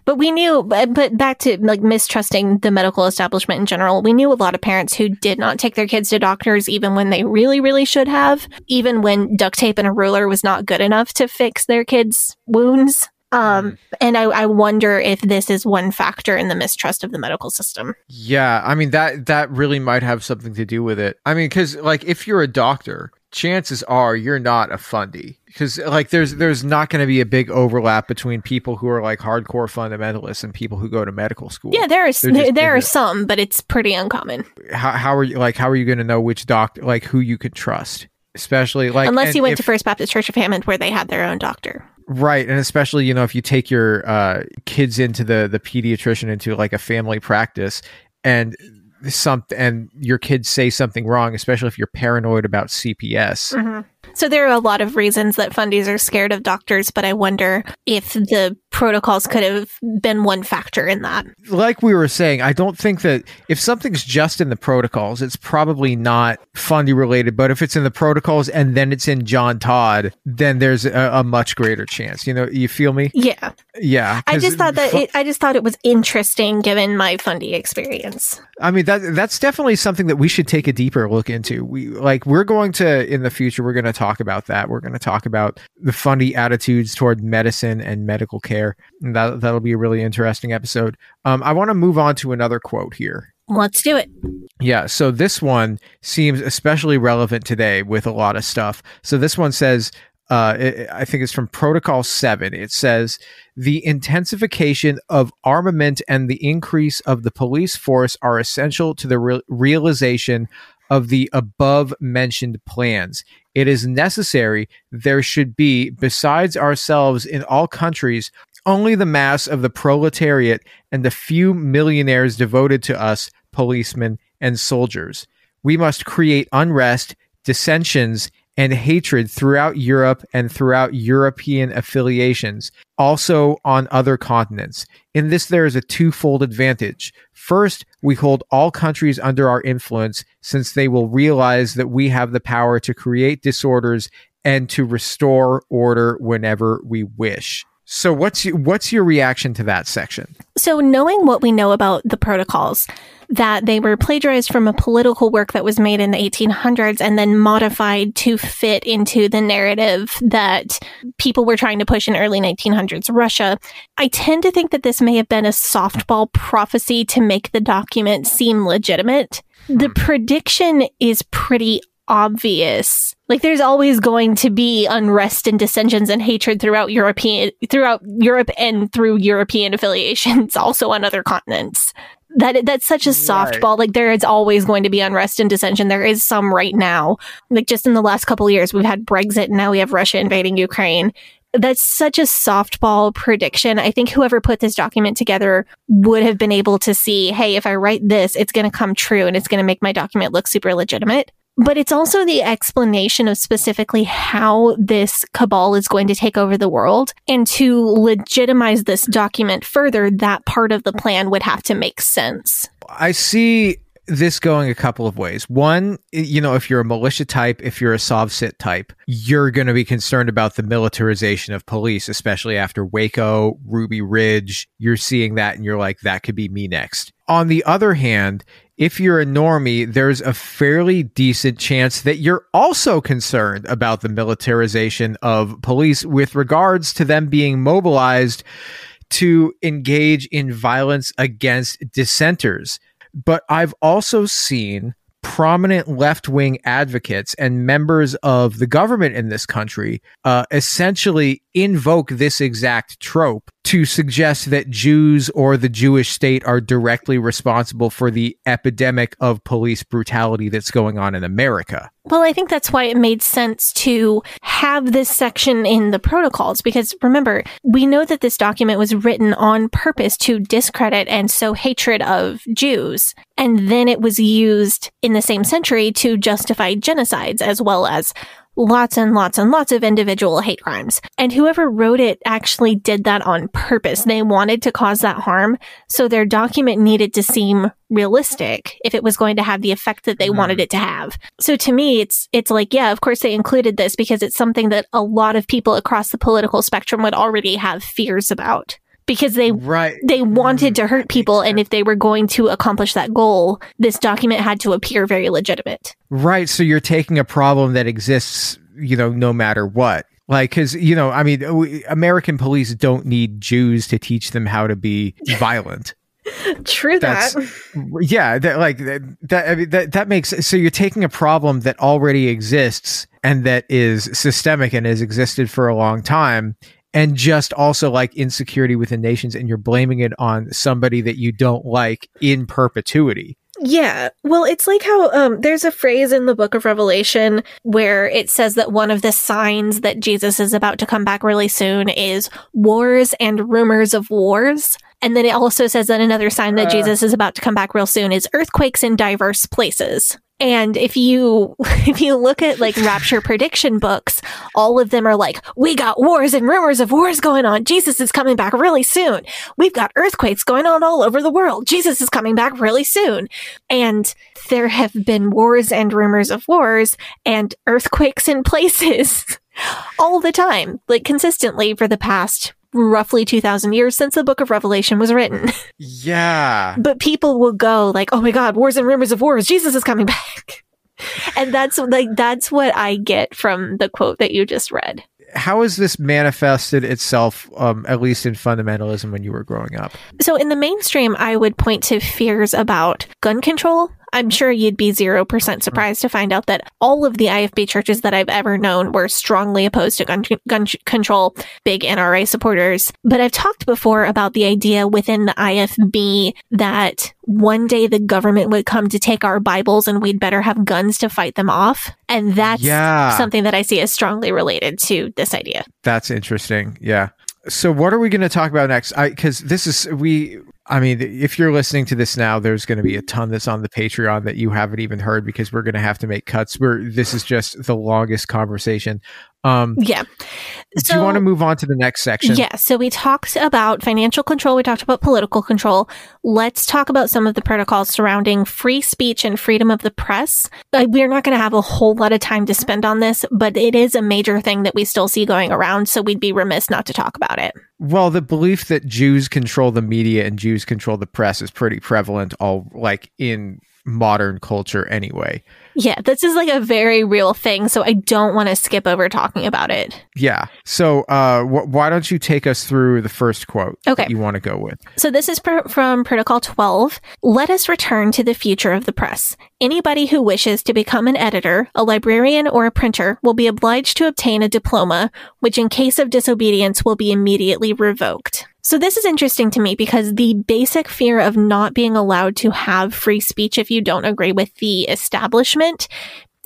But we knew, but but back to like mistrusting the medical establishment in general, we knew a lot of parents who did not take their kids to doctors even when they really, really should have, even when duct tape and a ruler was not good enough to fix their kids' wounds. Um, and I, I wonder if this is one factor in the mistrust of the medical system. Yeah, I mean that that really might have something to do with it. I mean, because like if you're a doctor, chances are you're not a fundy because like there's there's not going to be a big overlap between people who are like hardcore fundamentalists and people who go to medical school. Yeah, there is there, there are some, but it's pretty uncommon. How how are you like how are you going to know which doctor like who you could trust? Especially like Unless you went if- to First Baptist Church of Hammond, where they had their own doctor. Right, and especially you know if you take your uh, kids into the the pediatrician into like a family practice, and some and your kids say something wrong, especially if you're paranoid about CPS. Mm-hmm. So there are a lot of reasons that fundies are scared of doctors, but I wonder if the protocols could have been one factor in that. Like we were saying, I don't think that if something's just in the protocols, it's probably not fundy related. But if it's in the protocols and then it's in John Todd, then there's a, a much greater chance. You know, you feel me? Yeah, Yeah. I just thought that fu- it, I just thought it was interesting given my fundy experience. I mean that that's definitely something that we should take a deeper look into. We like we're going to in the future we're going to talk about that. We're going to talk about the funny attitudes toward medicine and medical care. And that that'll be a really interesting episode. Um I want to move on to another quote here. Let's do it. Yeah, so this one seems especially relevant today with a lot of stuff. So this one says, uh, it, I think it's from Protocol 7. It says, the intensification of armament and the increase of the police force are essential to the re- realization of the above mentioned plans. It is necessary there should be, besides ourselves in all countries, only the mass of the proletariat and the few millionaires devoted to us, policemen and soldiers. We must create unrest, dissensions, and hatred throughout Europe and throughout European affiliations, also on other continents. In this, there is a twofold advantage. First, we hold all countries under our influence since they will realize that we have the power to create disorders and to restore order whenever we wish. So what's your, what's your reaction to that section? So, knowing what we know about the protocols, that they were plagiarized from a political work that was made in the 1800s and then modified to fit into the narrative that people were trying to push in early 1900s Russia, I tend to think that this may have been a softball prophecy to make the document seem legitimate. The hmm. prediction is pretty obvious. Like there's always going to be unrest and dissensions and hatred throughout European throughout Europe and through European affiliations also on other continents. That that's such a softball. Like there is always going to be unrest and dissension. There is some right now. Like just in the last couple of years we've had Brexit and now we have Russia invading Ukraine that's such a softball prediction. I think whoever put this document together would have been able to see, hey, if I write this, it's going to come true and it's going to make my document look super legitimate but it's also the explanation of specifically how this cabal is going to take over the world. And to legitimize this document further, that part of the plan would have to make sense. I see this going a couple of ways. One, you know, if you're a militia type, if you're a SovCit type, you're going to be concerned about the militarization of police, especially after Waco, Ruby Ridge. You're seeing that and you're like, that could be me next. On the other hand, if you're a normie, there's a fairly decent chance that you're also concerned about the militarization of police with regards to them being mobilized to engage in violence against dissenters. But I've also seen prominent left wing advocates and members of the government in this country uh, essentially invoke this exact trope to suggest that Jews or the Jewish state are directly responsible for the epidemic of police brutality that's going on in America. Well, I think that's why it made sense to have this section in the protocols because remember, we know that this document was written on purpose to discredit and sow hatred of Jews. And then it was used in the same century to justify genocides as well as lots and lots and lots of individual hate crimes. And whoever wrote it actually did that on purpose. They wanted to cause that harm. So their document needed to seem realistic if it was going to have the effect that they mm. wanted it to have. So to me, it's, it's like, yeah, of course they included this because it's something that a lot of people across the political spectrum would already have fears about because they right. they wanted to mm, hurt people and if they were going to accomplish that goal this document had to appear very legitimate right so you're taking a problem that exists you know no matter what like because you know i mean american police don't need jews to teach them how to be violent True That's, that. Yeah, that like that I mean that that makes so you're taking a problem that already exists and that is systemic and has existed for a long time and just also like insecurity within nations and you're blaming it on somebody that you don't like in perpetuity. Yeah. Well, it's like how um, there's a phrase in the book of Revelation where it says that one of the signs that Jesus is about to come back really soon is wars and rumors of wars. And then it also says that another sign that uh, Jesus is about to come back real soon is earthquakes in diverse places. And if you if you look at like rapture prediction books, all of them are like, we got wars and rumors of wars going on. Jesus is coming back really soon. We've got earthquakes going on all over the world. Jesus is coming back really soon. And there have been wars and rumors of wars and earthquakes in places all the time, like consistently for the past roughly 2000 years since the book of Revelation was written. Yeah. but people will go like, "Oh my god, wars and rumors of wars. Jesus is coming back." and that's like that's what I get from the quote that you just read. How has this manifested itself, um, at least in fundamentalism, when you were growing up? So, in the mainstream, I would point to fears about gun control I'm sure you'd be 0% surprised to find out that all of the IFB churches that I've ever known were strongly opposed to gun, gun control, big NRA supporters. But I've talked before about the idea within the IFB that one day the government would come to take our Bibles and we'd better have guns to fight them off. And that's yeah. something that I see as strongly related to this idea. That's interesting. Yeah. So what are we going to talk about next? Because this is we I mean, if you're listening to this now, there's going to be a ton that's on the Patreon that you haven't even heard because we're going to have to make cuts. Where this is just the longest conversation. Um, Yeah. do you want to move on to the next section? Yeah, so we talked about financial control, we talked about political control. Let's talk about some of the protocols surrounding free speech and freedom of the press. Uh, we're not going to have a whole lot of time to spend on this, but it is a major thing that we still see going around, so we'd be remiss not to talk about it. Well, the belief that Jews control the media and Jews control the press is pretty prevalent, all like in modern culture anyway. Yeah, this is like a very real thing, so I don't want to skip over talking about it. Yeah. So, uh, wh- why don't you take us through the first quote Okay. that you want to go with? So this is pr- from Protocol 12. Let us return to the future of the press. Anybody who wishes to become an editor, a librarian, or a printer will be obliged to obtain a diploma, which in case of disobedience will be immediately revoked. So this is interesting to me because the basic fear of not being allowed to have free speech if you don't agree with the establishment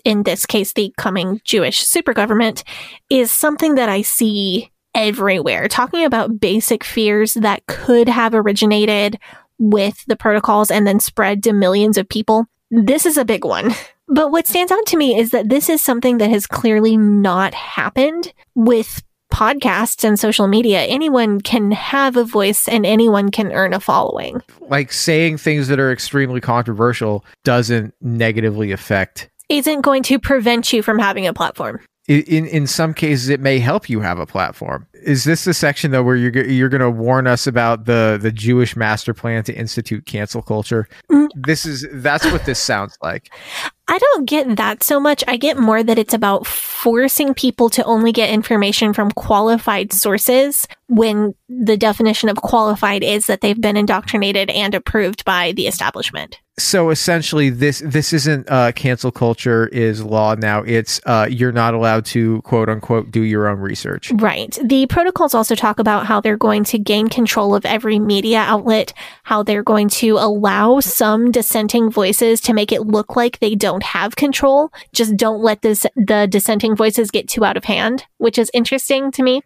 in this case, the coming Jewish super government, is something that I see everywhere. Talking about basic fears that could have originated with the protocols and then spread to millions of people. This is a big one. But what stands out to me is that this is something that has clearly not happened with podcasts and social media. Anyone can have a voice and anyone can earn a following. Like saying things that are extremely controversial doesn't negatively affect. Isn't going to prevent you from having a platform. In in some cases, it may help you have a platform. Is this the section though where you're you're going to warn us about the the Jewish master plan to institute cancel culture? Mm. This is that's what this sounds like. I don't get that so much. I get more that it's about forcing people to only get information from qualified sources when the definition of qualified is that they've been indoctrinated and approved by the establishment. so essentially this this isn't uh cancel culture is law now it's uh you're not allowed to quote unquote do your own research Right. The protocols also talk about how they're going to gain control of every media outlet, how they're going to allow some dissenting voices to make it look like they don't have control. Just don't let this, the dissenting voices get too out of hand, which is interesting to me.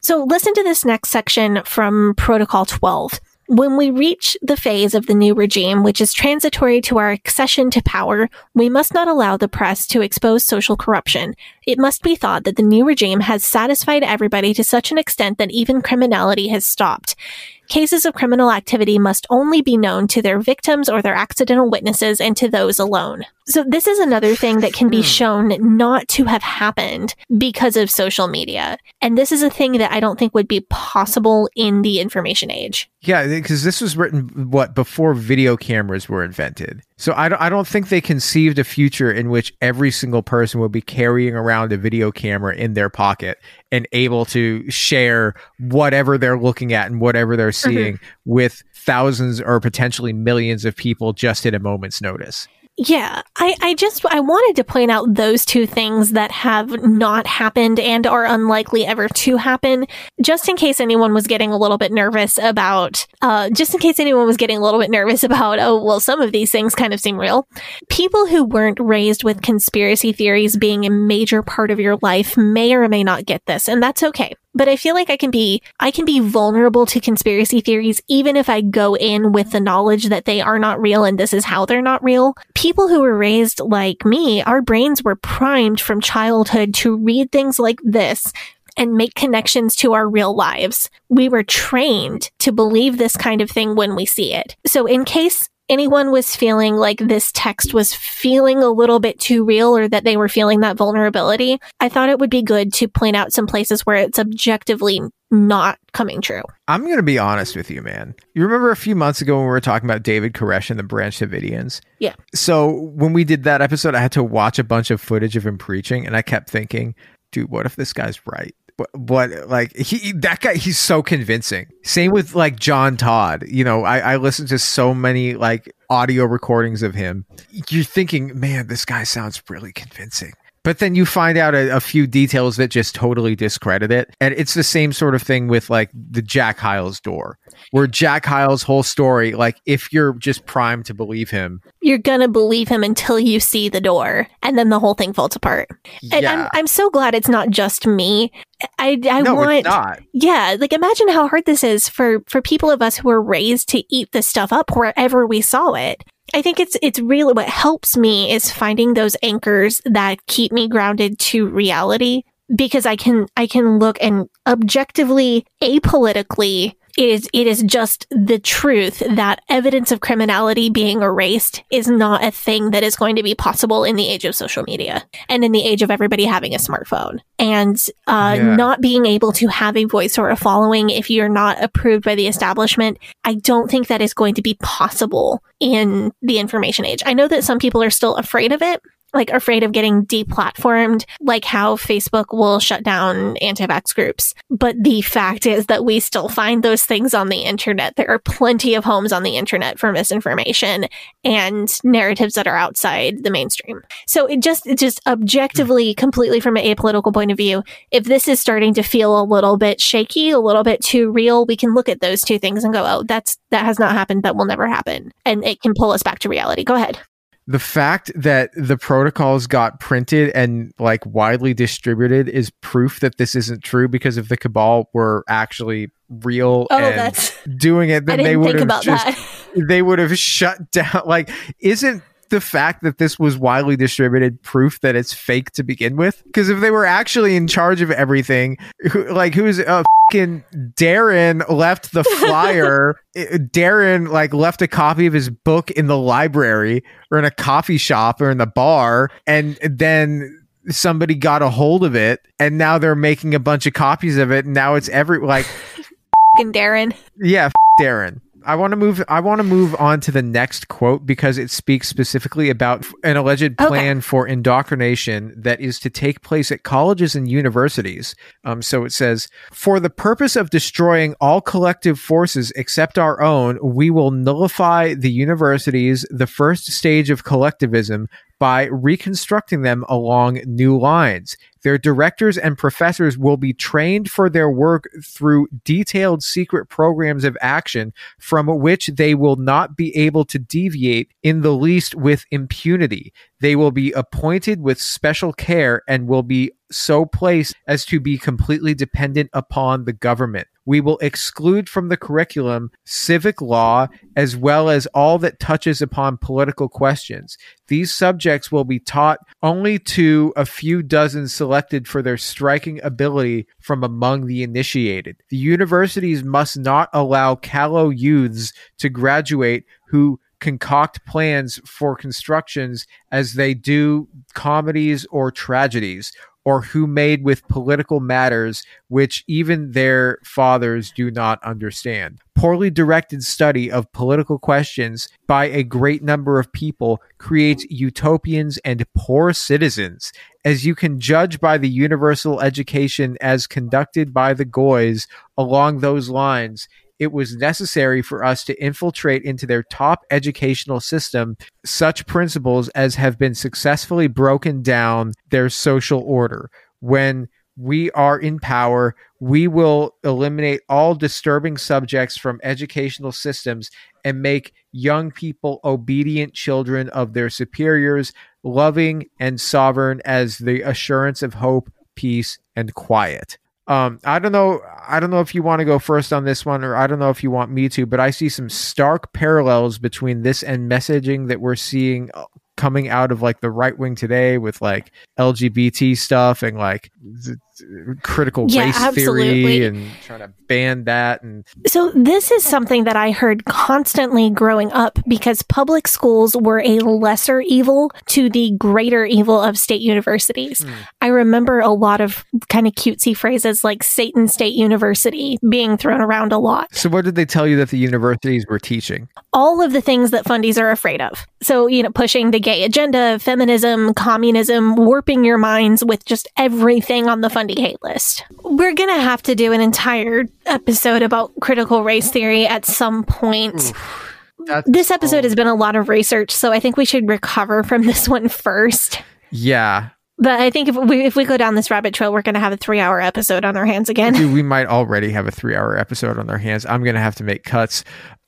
So listen to this next section from Protocol 12. When we reach the phase of the new regime, which is transitory to our accession to power, we must not allow the press to expose social corruption. It must be thought that the new regime has satisfied everybody to such an extent that even criminality has stopped. Cases of criminal activity must only be known to their victims or their accidental witnesses and to those alone. So this is another thing that can be hmm. shown not to have happened because of social media. And this is a thing that I don't think would be possible in the information age. yeah because this was written what before video cameras were invented so I don't, I don't think they conceived a future in which every single person would be carrying around a video camera in their pocket and able to share whatever they're looking at and whatever they're mm-hmm. seeing with thousands or potentially millions of people just at a moment's notice Yeah, I, I just I wanted to point out those two things that have not happened and are unlikely ever to happen, just in case anyone was getting a little bit nervous about, uh, just in case anyone was getting a little bit nervous about, oh well, some of these things kind of seem real. People who weren't raised with conspiracy theories being a major part of your life may or may not get this, and that's okay but I feel like I can be I can be vulnerable to conspiracy theories even if I go in with the knowledge that they are not real and this is how they're not real. People who were raised like me, our brains were primed from childhood to read things like this and make connections to our real lives. We were trained to believe this kind of thing when we see it. So in case anyone was feeling like this text was feeling a little bit too real or that they were feeling that vulnerability, I thought it would be good to point out some places where it's objectively not coming true. I'm going to be honest with you, man. You remember a few months ago when we were talking about David Koresh and the Branch Davidians? Yeah. So when we did that episode, I had to watch a bunch of footage of him preaching, and I kept thinking, dude, what if this guy's right? What, what like he that guy he's so convincing. Same with like john todd. You know I, I listened to so many like audio recordings of him. You're thinking man this guy sounds really convincing but then you find out a, a few details that just totally discredit it. And it's the same sort of thing with like the Jack Hyles door, where Jack Hyles' whole story, like if you're just primed to believe him, You're gonna believe him until you see the door, and then the whole thing falls apart. And yeah, I'm I'm so glad it's not just me. I I no, want it's not. Yeah, like imagine how hard this is for for people of us who were raised to eat this stuff up wherever we saw it. I think it's it's really what helps me is finding those anchors that keep me grounded to reality because I can I can look and objectively apolitically it is it is just the truth that evidence of criminality being erased is not a thing that is going to be possible in the age of social media and in the age of everybody having a smartphone and uh, Yeah. not being able to have a voice or a following if you're not approved by the establishment i don't think that is going to be possible in the information age i know that some people are still afraid of it like afraid of getting deplatformed, like how Facebook will shut down anti-vax groups. But the fact is that we still find those things on the internet. There are plenty of homes on the internet for misinformation and narratives that are outside the mainstream. So it just, it just objectively, completely from an apolitical point of view, if this is starting to feel a little bit shaky, a little bit too real, we can look at those two things and go, oh, that's, that has not happened. That will never happen. And it can pull us back to reality. Go ahead. The fact that the protocols got printed and like widely distributed is proof that this isn't true because if the cabal were actually real Oh, and that's, doing it then they would think have about just that. they would have shut down like isn't the fact that this was widely distributed proof that it's fake to begin with because if they were actually in charge of everything who, like who's uh fucking darren left the flyer darren like left a copy of his book in the library or in a coffee shop or in the bar and then somebody got a hold of it and now they're making a bunch of copies of it and now it's every like Fucking Darren. yeah, f- Darren. I want to move. I want to move on to the next quote because it speaks specifically about an alleged plan for indoctrination that is to take place at colleges and universities. Um, so it says, for the purpose of destroying all collective forces except our own, we will nullify the universities, the first stage of collectivism, by reconstructing them along new lines. Their directors and professors will be trained for their work through detailed secret programs of action from which they will not be able to deviate in the least with impunity. They will be appointed with special care and will be so placed as to be completely dependent upon the government. We will exclude from the curriculum civic law as well as all that touches upon political questions. These subjects will be taught only to a few dozen selected for their striking ability from among the initiated. The universities must not allow callow youths to graduate who concoct plans for constructions as they do comedies or tragedies or who made with political matters which even their fathers do not understand. Poorly directed study of political questions by a great number of people creates utopians and poor citizens. As you can judge by the universal education as conducted by the Goys along those lines, it was necessary for us to infiltrate into their top educational system such principles as have been successfully broken down their social order. When we are in power, we will eliminate all disturbing subjects from educational systems and make young people obedient children of their superiors, loving and sovereign as the assurance of hope, peace, and quiet. Um, I don't know. I don't know if you want to go first on this one, or I don't know if you want me to. But I see some stark parallels between this and messaging that we're seeing uh, coming out of like the right wing today with like LGBT stuff and like critical Yeah, race absolutely. theory and trying to ban that. And So this is something that I heard constantly growing up because public schools were a lesser evil to the greater evil of state universities. Hmm. I remember a lot of kind of cutesy phrases like Satan State University being thrown around a lot. so, what did they tell you that the universities were teaching? all of the things that fundies are afraid of. So, you know, pushing the gay agenda, feminism, communism, warping your minds with just everything on the fundy hate list. We're going to have to do an entire episode about critical race theory at some point. That's This episode has been a lot of research, so I think we should recover from this one first. Yeah. But I think if we if we go down this rabbit trail, we're going to have a three hour episode on our hands again. Dude, we might already have a three hour episode on our hands. I'm going to have to make cuts.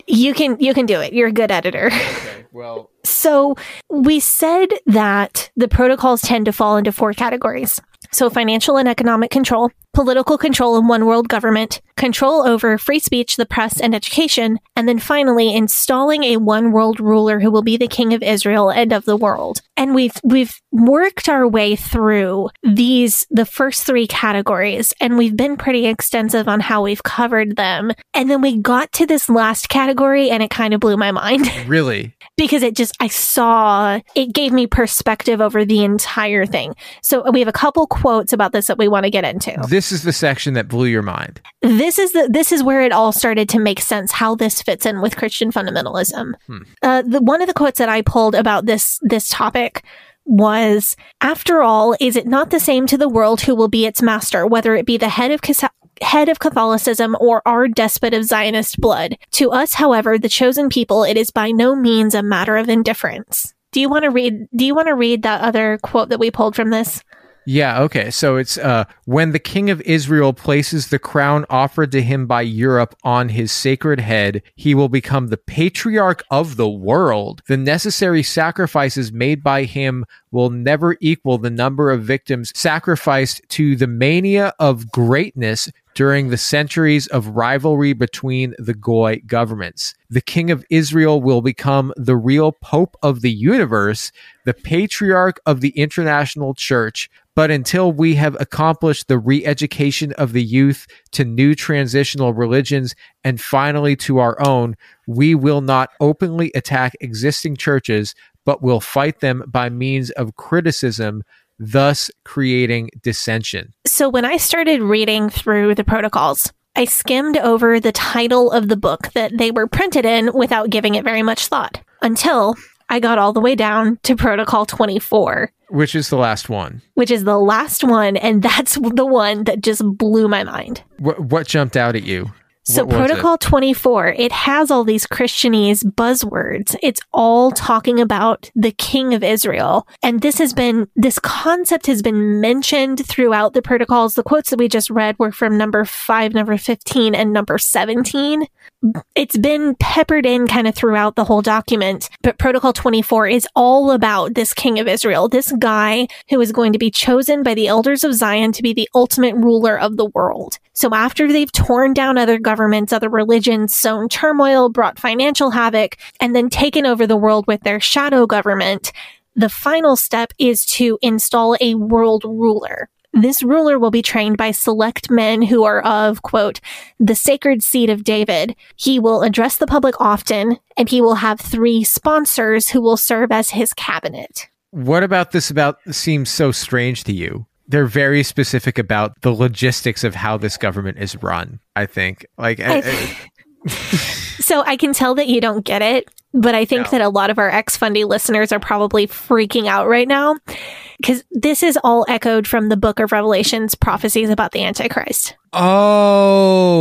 You can you can do it. You're a good editor. Okay, well, So we said that the protocols tend to fall into four categories. So financial and economic control, political control and one world government, control over free speech, the press, and education, and then finally installing a one world ruler who will be the king of Israel and of the world. And we've we've worked our way through these the first three categories and we've been pretty extensive on how we've covered them. And then we got to this last category and it kind of blew my mind really? because it just I saw it gave me perspective over the entire thing. So we have a couple quotes about this that we want to get into. This is the section that blew your mind. This is the this is where it all started to make sense how this fits in with Christian fundamentalism. Hmm. Uh, the one of the quotes that I pulled about this this topic was after all is it not the same to the world who will be its master whether it be the head of head of Catholicism or our despot of Zionist blood to us however the chosen people it is by no means a matter of indifference do you want to read do you want to read that other quote that we pulled from this Yeah, okay. So it's uh when the king of Israel places the crown offered to him by Europe on his sacred head, he will become the patriarch of the world. The necessary sacrifices made by him will never equal the number of victims sacrificed to the mania of greatness during the centuries of rivalry between the Goy governments. The king of Israel will become the real pope of the universe, the patriarch of the international church. But until we have accomplished the re education of the youth to new transitional religions and finally to our own, we will not openly attack existing churches, but will fight them by means of criticism, thus creating dissension. So when I started reading through the protocols, I skimmed over the title of the book that they were printed in without giving it very much thought until I got all the way down to Protocol 24, Which is the last one. which is the last one. And that's the one that just blew my mind. What, what jumped out at you? So What was it? Protocol 24, it has all these Christianese buzzwords. It's all talking about the king of Israel. And this has been, this concept has been mentioned throughout the protocols. The quotes that we just read were from number five, number 15, and number 17. It's been peppered in kind of throughout the whole document, but Protocol 24 is all about this king of Israel, this guy who is going to be chosen by the elders of Zion to be the ultimate ruler of the world. So after they've torn down other governments, other religions, sown turmoil, brought financial havoc, and then taken over the world with their shadow government, the final step is to install a world ruler. This ruler will be trained by select men who are of, quote, the sacred seed of David. He will address the public often, and he will have three sponsors who will serve as his cabinet. What about this about seems so strange to you? They're very specific about the logistics of how this government is run, I think. Like I- uh, So I can tell that you don't get it, but I think No. that a lot of our ex fundy listeners are probably freaking out right now because this is all echoed from the book of Revelation's prophecies about the Antichrist.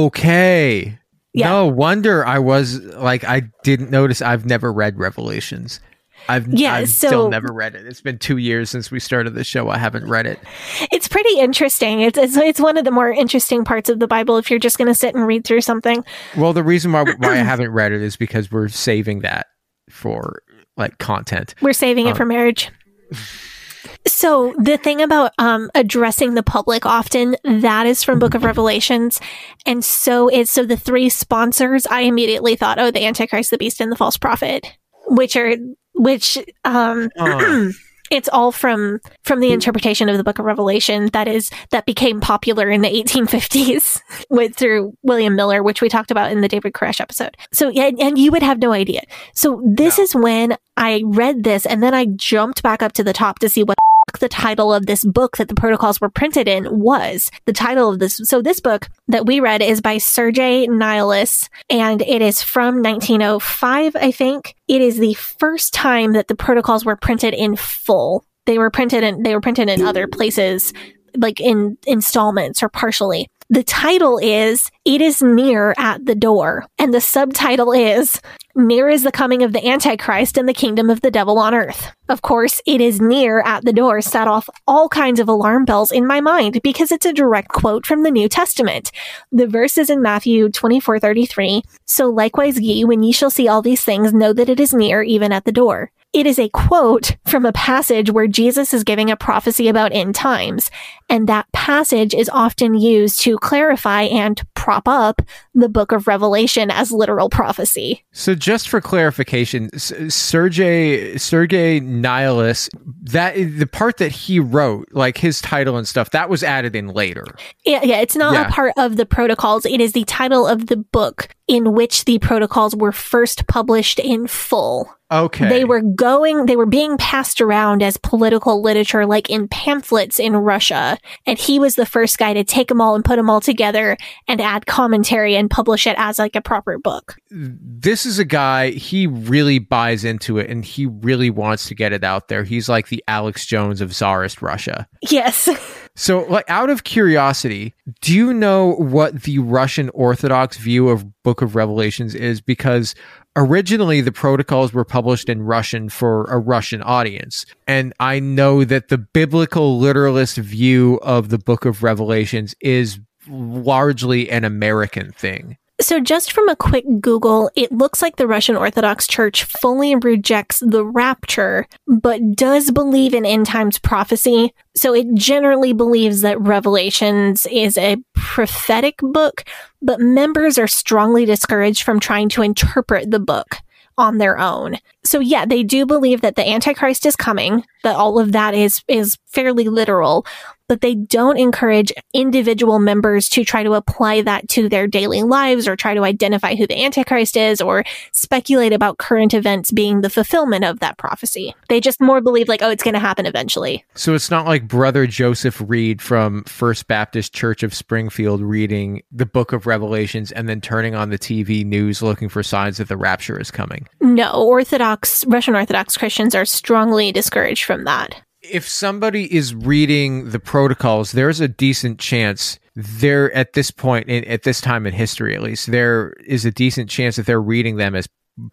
okay. Yeah. No wonder I was like I didn't notice I've never read Revelations. I've, Yeah, I've so- still never read it. It's been two years since we started the show. I haven't read it. It's pretty interesting. It's, it's, it's one of the more interesting parts of the Bible if you're just going to sit and read through something. Well, the reason why, why I haven't read it is because we're saving that for like content. We're saving it Um, for marriage. So the thing about um, addressing the public often that is from Book of Revelations, and so is so the three sponsors. I immediately thought, oh, the Antichrist, the Beast, and the false prophet, which are which um, it's all from from the interpretation of the Book of Revelation that is that became popular in the 1850s with through William Miller, which we talked about in the David Koresh episode. So yeah, and you would have no idea. So this No. is when I read this, and then I jumped back up to the top to see what the title of this book that the protocols were printed in was. The title of this, so this book that we read is by Sergei Nihilus, and it is from 1905, I think. It is the first time that the protocols were printed in full. They were printed in, they were printed in other places, like in installments or partially. The title is It is Near at the Door, and the subtitle is Near is the coming of the Antichrist and the kingdom of the devil on earth. Of course, it is near at the door set off all kinds of alarm bells in my mind because it's a direct quote from the New Testament. The verse is in Matthew 24 33. So likewise ye, when ye shall see all these things, know that it is near, even at the door. It is a quote from a passage where Jesus is giving a prophecy about end times. And that passage is often used to clarify and prop up the book of Revelation as literal prophecy. So just for clarification, Sergey Sergey Nihilus, that the part that he wrote, like his title and stuff, that was added in later. Yeah, yeah, it's not Yeah. a part of the protocols. It is the title of the book in which the protocols were first published in full. Okay. They were going, they were being passed around as political literature, like in pamphlets in Russia. And he was the first guy to take them all and put them all together and add commentary and publish it as like a proper book. this is a guy he really buys into it and he really wants to get it out there. He's like the Alex Jones of Tsarist Russia. Yes. So, like, out of curiosity, do you know what the Russian Orthodox view of Book of Revelations is? Because originally the protocols were published in Russian for a Russian audience. And I know that the biblical literalist view of the Book of Revelations is largely an American thing. So, just from a quick Google, it looks like the Russian Orthodox Church fully rejects the rapture, but does believe in end times prophecy. So, it generally believes that Revelations is a prophetic book, but members are strongly discouraged from trying to interpret the book on their own. So yeah, they do believe that the antichrist is coming, that all of that is is fairly literal, but they don't encourage individual members to try to apply that to their daily lives or try to identify who the antichrist is or speculate about current events being the fulfillment of that prophecy. They just more believe like oh it's going to happen eventually. So it's not like Brother Joseph Reed from First Baptist Church of Springfield reading the book of Revelations and then turning on the TV news looking for signs that the rapture is coming. No, Orthodox Russian Orthodox Christians are strongly discouraged from that. If somebody is reading the protocols, there's a decent chance they're at this point, in, at this time in history at least, there is a decent chance that they're reading them as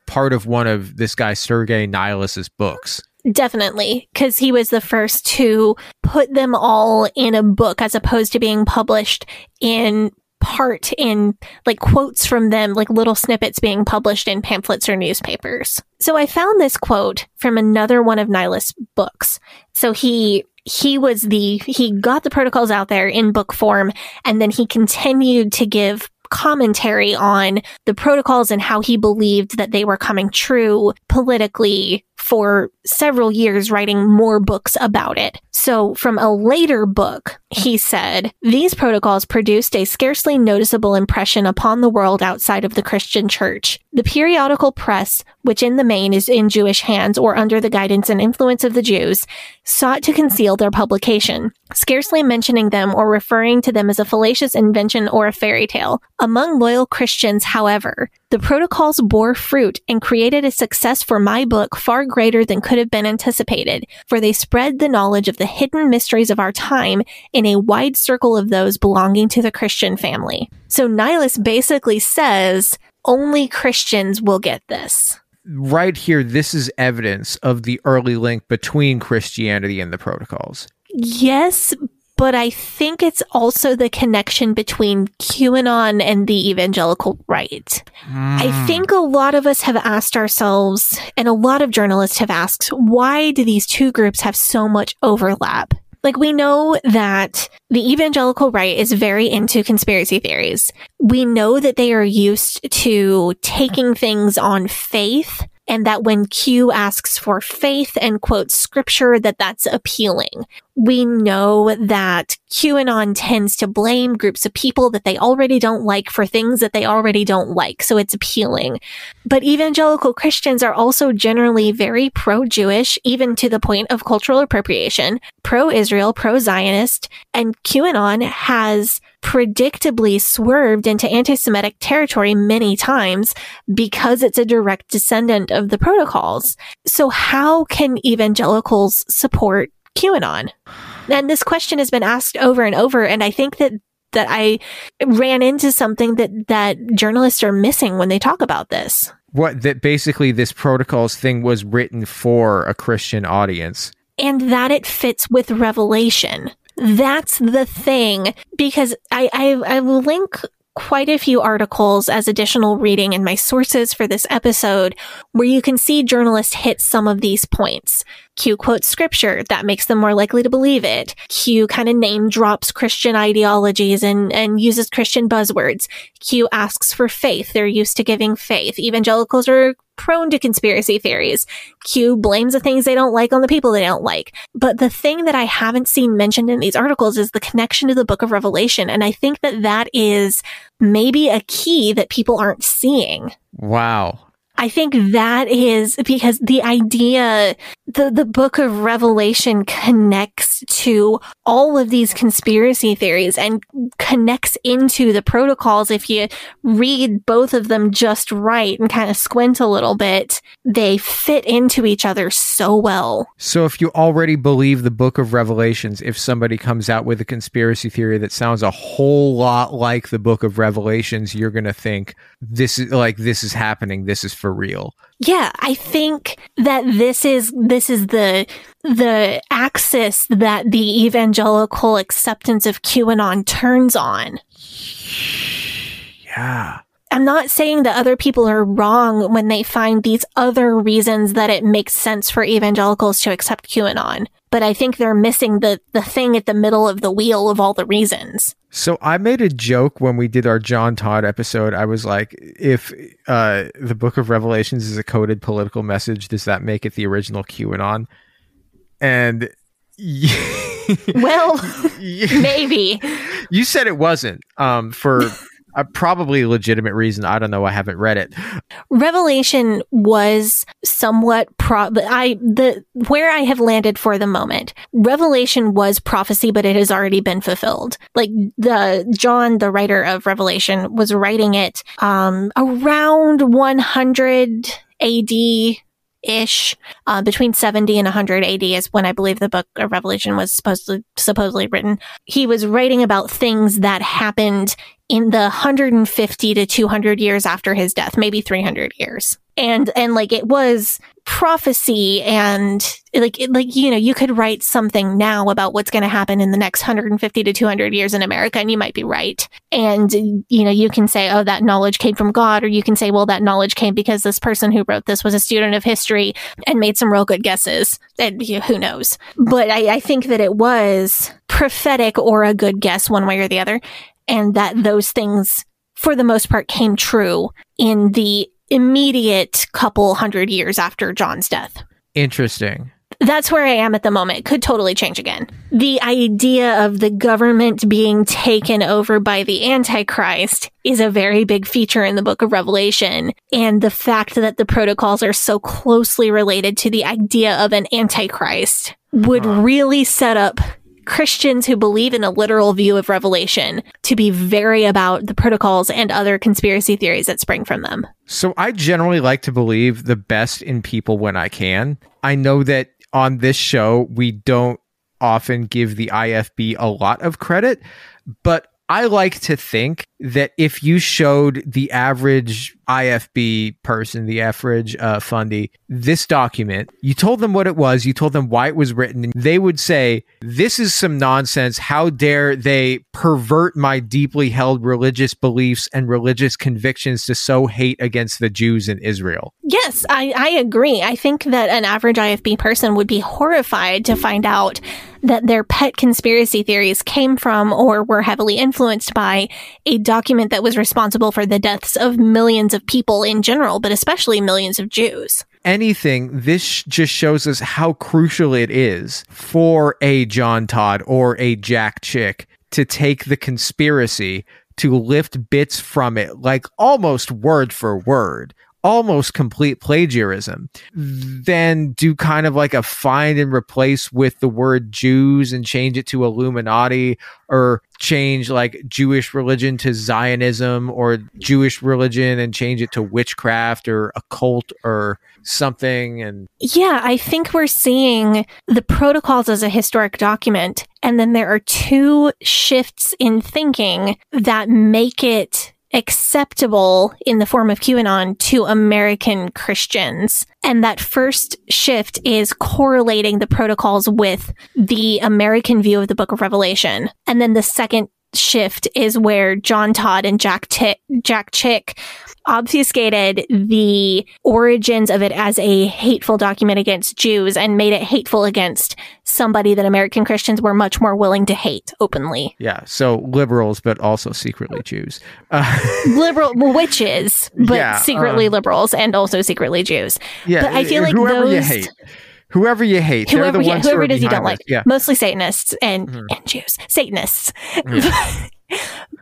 part of one of this guy Sergei Nihilus's books. Definitely, because he was the first to put them all in a book as opposed to being published in part in like quotes from them, like little snippets being published in pamphlets or newspapers. So I found this quote from another one of Nihilus' books. So he he was the he got the protocols out there in book form and then he continued to give commentary on the protocols and how he believed that they were coming true politically for several years, writing more books about it. So, from a later book, he said, These protocols produced a scarcely noticeable impression upon the world outside of the Christian church. The periodical press, which in the main is in Jewish hands or under the guidance and influence of the Jews, sought to conceal their publication, scarcely mentioning them or referring to them as a fallacious invention or a fairy tale. Among loyal Christians, however, the protocols bore fruit and created a success for my book far greater than could have been anticipated, for they spread the knowledge of the hidden mysteries of our time in a wide circle of those belonging to the Christian family. So Nihilus basically says only Christians will get this. Right here, this is evidence of the early link between Christianity and the protocols. Yes, but I think it's also the connection between QAnon and the evangelical right. I hmm. think a lot of us have asked ourselves, and a lot of journalists have asked, why do these two groups have so much overlap? Like, we know that the evangelical right is very into conspiracy theories. We know that they are used to taking things on faith and that when Q asks for faith and quotes scripture, that that's appealing. We know that QAnon tends to blame groups of people that they already don't like for things that they already don't like. So it's appealing. But evangelical Christians are also generally very pro-Jewish, even to the point of cultural appropriation, pro-Israel, pro-Zionist, and QAnon has predictably swerved into anti-Semitic territory many times because it's a direct descendant of the protocols. So how can evangelicals support QAnon? And this question has been asked over and over, and I think that that I ran into something that that journalists are missing when they talk about this. What that basically this protocols thing was written for a Christian audience. and that it fits with Revelation. That's the thing because I, I, I will link quite a few articles as additional reading in my sources for this episode where you can see journalists hit some of these points. Q quotes scripture that makes them more likely to believe it. Q kind of name drops Christian ideologies and, and uses Christian buzzwords. Q asks for faith. They're used to giving faith. Evangelicals are prone to conspiracy theories. Q blames the things they don't like on the people they don't like. But the thing that I haven't seen mentioned in these articles is the connection to the book of Revelation. And I think that that is maybe a key that people aren't seeing. Wow. I think that is because the idea, the, the book of Revelation connects to all of these conspiracy theories and connects into the protocols. If you read both of them just right and kind of squint a little bit, they fit into each other so well. So if you already believe the book of Revelations, if somebody comes out with a conspiracy theory that sounds a whole lot like the book of Revelations, you're going to think this is like this is happening, this is for real. Yeah, I think that this is this is the the axis that the evangelical acceptance of QAnon turns on. Yeah. I'm not saying that other people are wrong when they find these other reasons that it makes sense for evangelicals to accept QAnon, but I think they're missing the the thing at the middle of the wheel of all the reasons. So I made a joke when we did our John Todd episode. I was like, if uh, the book of Revelations is a coded political message, does that make it the original QAnon? And Well, maybe. you said it wasn't um, for a probably legitimate reason. I don't know. I haven't read it. Revelation was somewhat pro I the where I have landed for the moment. Revelation was prophecy but it has already been fulfilled. Like the John the writer of Revelation was writing it um around 100 AD ish uh, between 70 and 100 AD is when I believe the book of Revelation was supposedly supposedly written. He was writing about things that happened in the 150 to 200 years after his death, maybe 300 years. And, and like it was prophecy and like, it- like, you know, you could write something now about what's going to happen in the next 150 to 200 years in America and you might be right. And, you know, you can say, oh, that knowledge came from God, or you can say, well, that knowledge came because this person who wrote this was a student of history and made some real good guesses. And you know, who knows? But I, I think that it was prophetic or a good guess one way or the other and that those things, for the most part, came true in the immediate couple hundred years after John's death. Interesting. That's where I am at the moment. Could totally change again. The idea of the government being taken over by the Antichrist is a very big feature in the book of Revelation. And the fact that the protocols are so closely related to the idea of an Antichrist would really set up Christians who believe in a literal view of Revelation to be very about the protocols and other conspiracy theories that spring from them. So I generally like to believe the best in people when I can. I know that on this show, we don't often give the IFB a lot of credit, but I like to think that if you showed the average IFB person, the average uh, fundy, this document, you told them what it was, you told them why it was written, and they would say, This is some nonsense. How dare they pervert my deeply held religious beliefs and religious convictions to sow hate against the Jews in Israel? Yes, I, I agree. I think that an average IFB person would be horrified to find out that their pet conspiracy theories came from or were heavily influenced by a document that was responsible for the deaths of millions of people in general, but especially millions of Jews. anything, this just shows us how crucial it is for a John Todd or a Jack Chick to take the conspiracy to lift bits from it, like almost word for word, almost complete plagiarism, then do kind of like a find and replace with the word Jews and change it to Illuminati or change like Jewish religion to Zionism or Jewish religion and change it to witchcraft or occult or something and Yeah, I think we're seeing the protocols as a historic document. And then there are two shifts in thinking that make it acceptable in the form of QAnon to American Christians. And that first shift is correlating the protocols with the American view of the book of Revelation. And then the second shift is where John Todd and Jack, T- Jack Chick obfuscated the origins of it as a hateful document against Jews and made it hateful against somebody that American Christians were much more willing to hate openly. Yeah, so liberals, but also secretly Jews. Uh, Liberal witches, but Yeah, secretly um, liberals and also secretly Jews. yeah, But I feel like whoever you those- hate, whoever you hate, Whoever, the yeah, whoever it is you don't behind like. Yeah, mostly Satanists and, Mhm. and Jews, Satanists.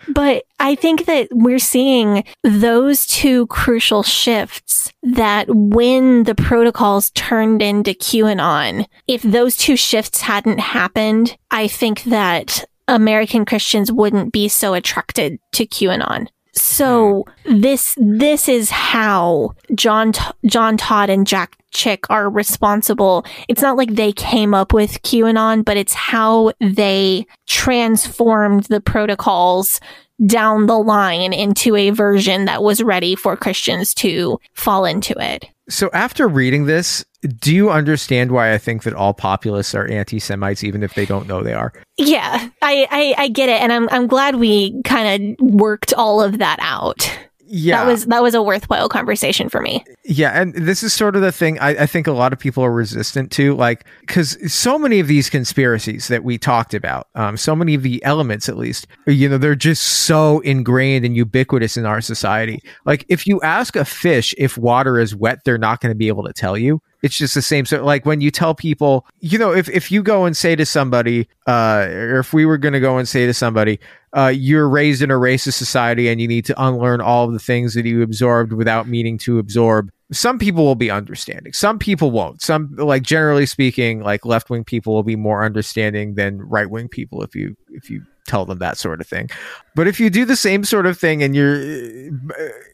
but I think that we're seeing those two crucial shifts that when the protocols turned into QAnon, if those two shifts hadn't happened, I think that American Christians wouldn't be so attracted to QAnon. So this this is how John John Todd and Jack Chick are responsible. It's not like they came up with QAnon, but it's how they transformed the protocols down the line into a version that was ready for Christians to fall into it. So after reading this, do you understand why I think that all populists are anti-Semites, even if they don't know they are? Yeah, I, I, I get it. And I'm, I'm glad we kind of worked all of that out. Yeah, That was, that was a worthwhile conversation for me. Yeah, and this is sort of the thing I, I think a lot of people are resistant to, like, because so many of these conspiracies that we talked about, um, so many of the elements, at least, you know, they're just so ingrained and ubiquitous in our society. Like, if you ask a fish if water is wet, they're not going to be able to tell you. It's just the same. So, like, when you tell people, you know, if, if you go and say to somebody, uh, or if we were going to go and say to somebody, uh, you're raised in a racist society and you need to unlearn all of the things that you absorbed without meaning to absorb. Some people will be understanding. Some people won't. Some, like generally speaking, like left wing people will be more understanding than right wing people if you if you tell them that sort of thing. But if you do the same sort of thing and you're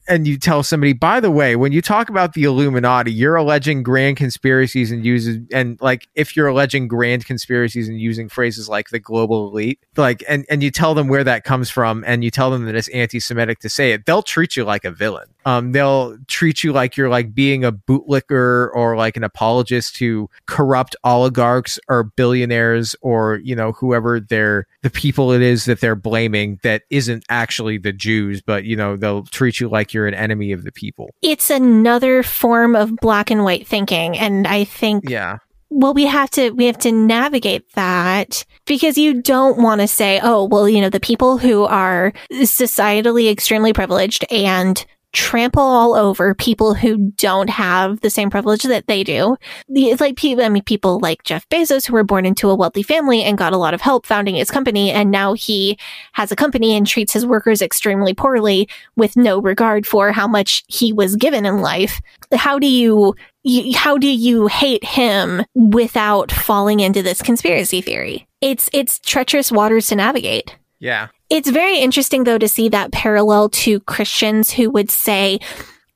and you tell somebody, by the way, when you talk about the Illuminati, you're alleging grand conspiracies and uses and like if you're alleging grand conspiracies and using phrases like the global elite, like and and you tell them where that comes from and you tell them that it's anti-Semitic to say it, they'll treat you like a villain. Um, they'll treat you like you're like being a bootlicker or like an apologist to corrupt oligarchs or billionaires or you know whoever they're the people it is that they're blaming that isn't actually the Jews, but you know they'll treat you like you're an enemy of the people. It's another form of black and white thinking. And I think Yeah. well we have to we have to navigate that because you don't want to say oh well you know the people who are societally extremely privileged and trample all over people who don't have the same privilege that they do. It's like people, I mean, people like Jeff Bezos who were born into a wealthy family and got a lot of help founding his company. And now he has a company and treats his workers extremely poorly with no regard for how much he was given in life. How do you, you how do you hate him without falling into this conspiracy theory? It's, it's treacherous waters to navigate. Yeah. It's very interesting though to see that parallel to Christians who would say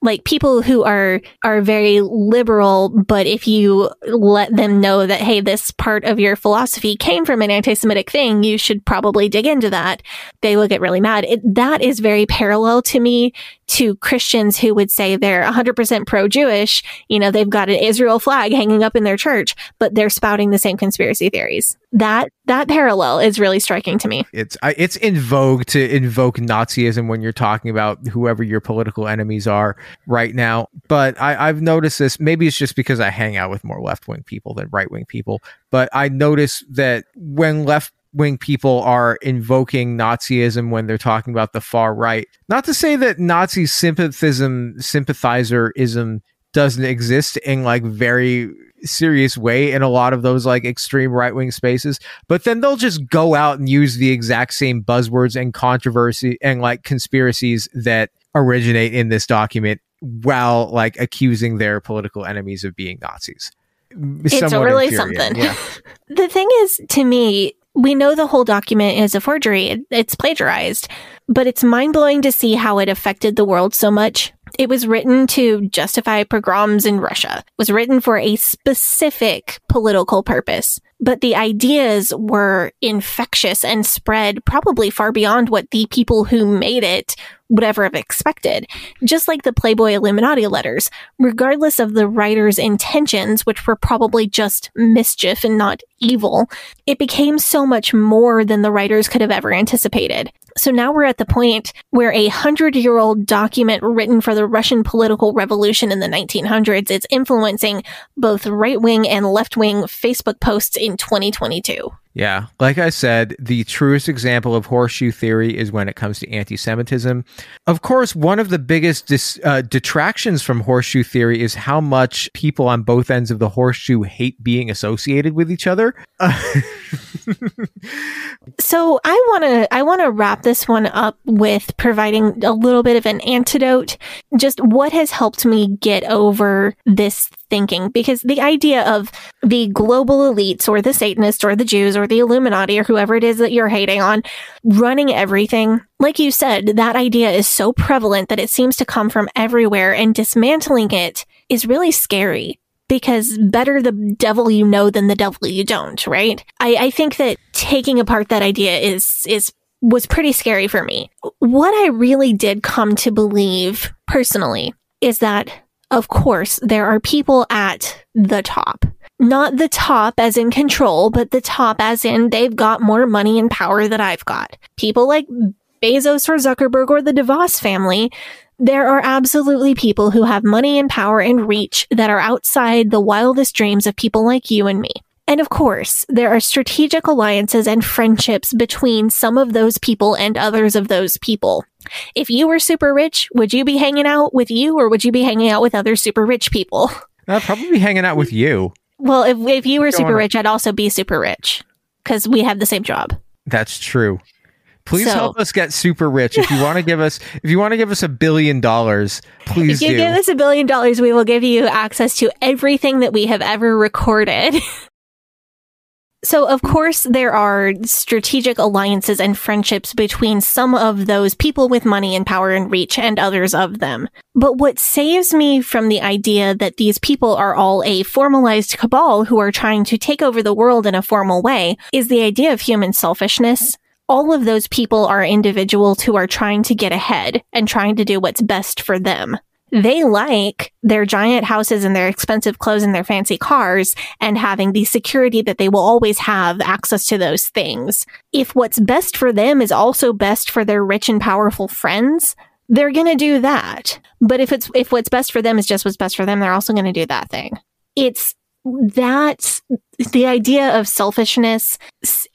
like people who are are very liberal but if you let them know that hey this part of your philosophy came from an anti-semitic thing you should probably dig into that. They will get really mad. It, that is very parallel to me to Christians who would say they're 100% pro-Jewish you know they've got an Israel flag hanging up in their church but they're spouting the same conspiracy theories that that parallel is really striking to me it's I, it's in vogue to invoke Nazism when you're talking about whoever your political enemies are right now. But I, I've noticed this. Maybe it's just because I hang out with more left wing people than right wing people. But I notice that when left wing people are invoking Nazism when they're talking about the far right, not to say that Nazi sympathism, sympathizerism doesn't exist in like very serious way in a lot of those like extreme right wing spaces, but then they'll just go out and use the exact same buzzwords and controversy and like conspiracies that originate in this document while like accusing their political enemies of being Nazis. it's really something. Yeah. the thing is, to me, we know the whole document is a forgery. It's plagiarized, but it's mind blowing to see how it affected the world so much. It was written to justify pogroms in Russia. Was written for a specific political purpose. But the ideas were infectious and spread probably far beyond what the people who made it would ever have expected. Just like the Playboy Illuminati letters, regardless of the writer's intentions, which were probably just mischief and not evil, it became so much more than the writers could have ever anticipated. So now we're at the point where a hundred year old document written for the Russian political revolution in the 1900s is influencing both right wing and left wing Facebook posts in 2022. Yeah. Like I said, the truest example of horseshoe theory is when it comes to anti Semitism. Of course, one of the biggest dis- uh, detractions from horseshoe theory is how much people on both ends of the horseshoe hate being associated with each other. so I want to I want to wrap this one up with providing a little bit of an antidote just what has helped me get over this thinking because the idea of the global elites or the Satanists or the Jews or the Illuminati or whoever it is that you're hating on running everything, like you said, that idea is so prevalent that it seems to come from everywhere and dismantling it is really scary because better the devil you know than the devil you don't, right? I, I think that taking apart that idea is, is was pretty scary for me. What I really did come to believe personally is that of course, there are people at the top. Not the top as in control, but the top as in they've got more money and power than I've got. People like Bezos or Zuckerberg or the DeVos family, there are absolutely people who have money and power and reach that are outside the wildest dreams of people like you and me. And of course, there are strategic alliances and friendships between some of those people and others of those people. If you were super rich, would you be hanging out with you or would you be hanging out with other super rich people? I'd probably be hanging out with you. Well, if, if you were super rich, I'd also be super rich because we have the same job. That's true. Please so, help us get super rich. If you want to give us, if you want to give us a billion dollars, please if you do. give us a billion dollars, we will give you access to everything that we have ever recorded. So, of course, there are strategic alliances and friendships between some of those people with money and power and reach and others of them. But what saves me from the idea that these people are all a formalized cabal who are trying to take over the world in a formal way is the idea of human selfishness. All of those people are individuals who are trying to get ahead and trying to do what's best for them they like their giant houses and their expensive clothes and their fancy cars and having the security that they will always have access to those things. If what's best for them is also best for their rich and powerful friends, they're going to do that. But if it's, if what's best for them is just what's best for them, they're also going to do that thing. It's that the idea of selfishness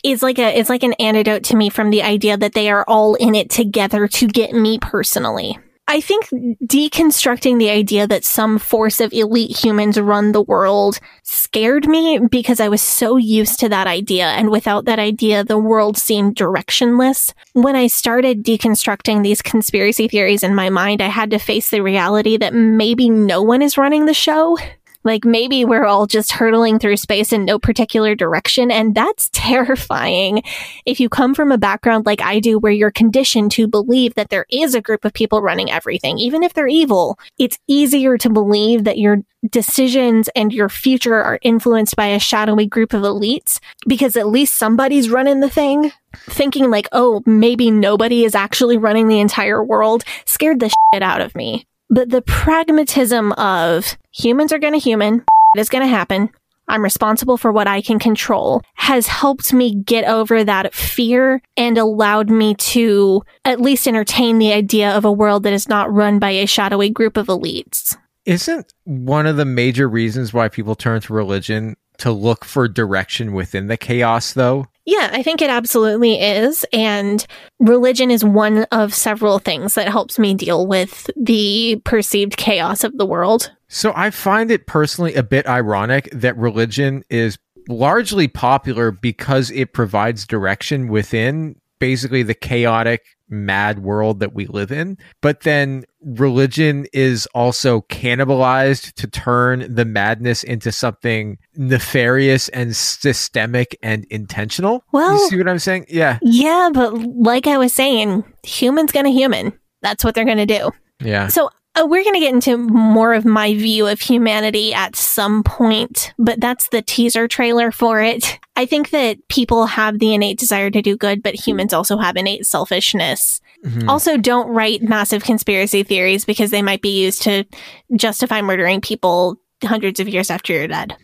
is like a, it's like an antidote to me from the idea that they are all in it together to get me personally. I think deconstructing the idea that some force of elite humans run the world scared me because I was so used to that idea. And without that idea, the world seemed directionless. When I started deconstructing these conspiracy theories in my mind, I had to face the reality that maybe no one is running the show. Like maybe we're all just hurtling through space in no particular direction. And that's terrifying. If you come from a background like I do, where you're conditioned to believe that there is a group of people running everything, even if they're evil, it's easier to believe that your decisions and your future are influenced by a shadowy group of elites because at least somebody's running the thing. Thinking like, oh, maybe nobody is actually running the entire world scared the shit out of me. But the pragmatism of humans are going to human, it is going to happen. I'm responsible for what I can control has helped me get over that fear and allowed me to at least entertain the idea of a world that is not run by a shadowy group of elites. Isn't one of the major reasons why people turn to religion to look for direction within the chaos, though? Yeah, I think it absolutely is. And religion is one of several things that helps me deal with the perceived chaos of the world. So I find it personally a bit ironic that religion is largely popular because it provides direction within basically the chaotic mad world that we live in. But then religion is also cannibalized to turn the madness into something nefarious and systemic and intentional. Well, you see what I'm saying? Yeah. Yeah, but like I was saying, humans gonna human. That's what they're gonna do. Yeah. So Uh, we're going to get into more of my view of humanity at some point, but that's the teaser trailer for it. I think that people have the innate desire to do good, but humans also have innate selfishness. Mhm. Also, don't write massive conspiracy theories because they might be used to justify murdering people hundreds of years after you're dead.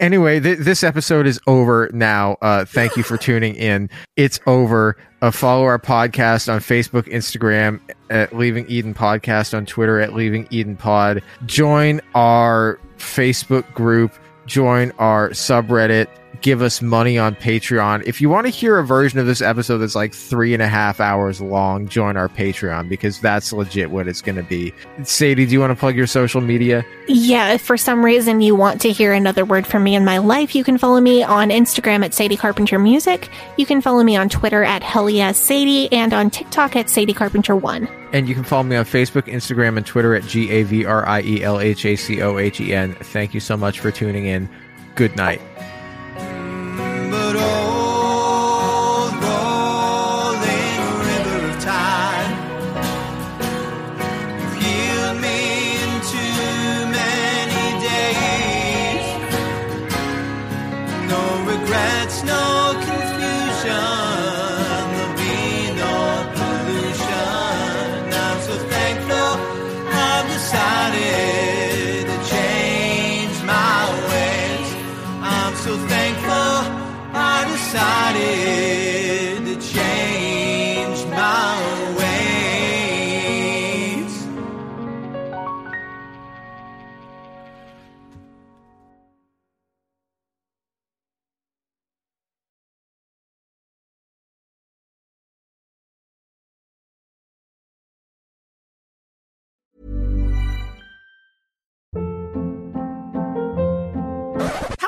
Anyway, th- this episode is over now. Uh, thank you for tuning in. It's over. Uh, follow our podcast on Facebook, Instagram at Leaving Eden Podcast, on Twitter at Leaving Eden Pod. Join our Facebook group. Join our subreddit. Give us money on Patreon. If you want to hear a version of this episode that's like three and a half hours long, join our Patreon because that's legit what it's going to be. Sadie, do you want to plug your social media? Yeah, if for some reason you want to hear another word from me in my life, you can follow me on Instagram at Sadie Carpenter Music. You can follow me on Twitter at Hell Yes Sadie and on TikTok at Sadie Carpenter One. And you can follow me on Facebook, Instagram, and Twitter at G A V R I E L H A C O H E N. Thank you so much for tuning in. Good night. But old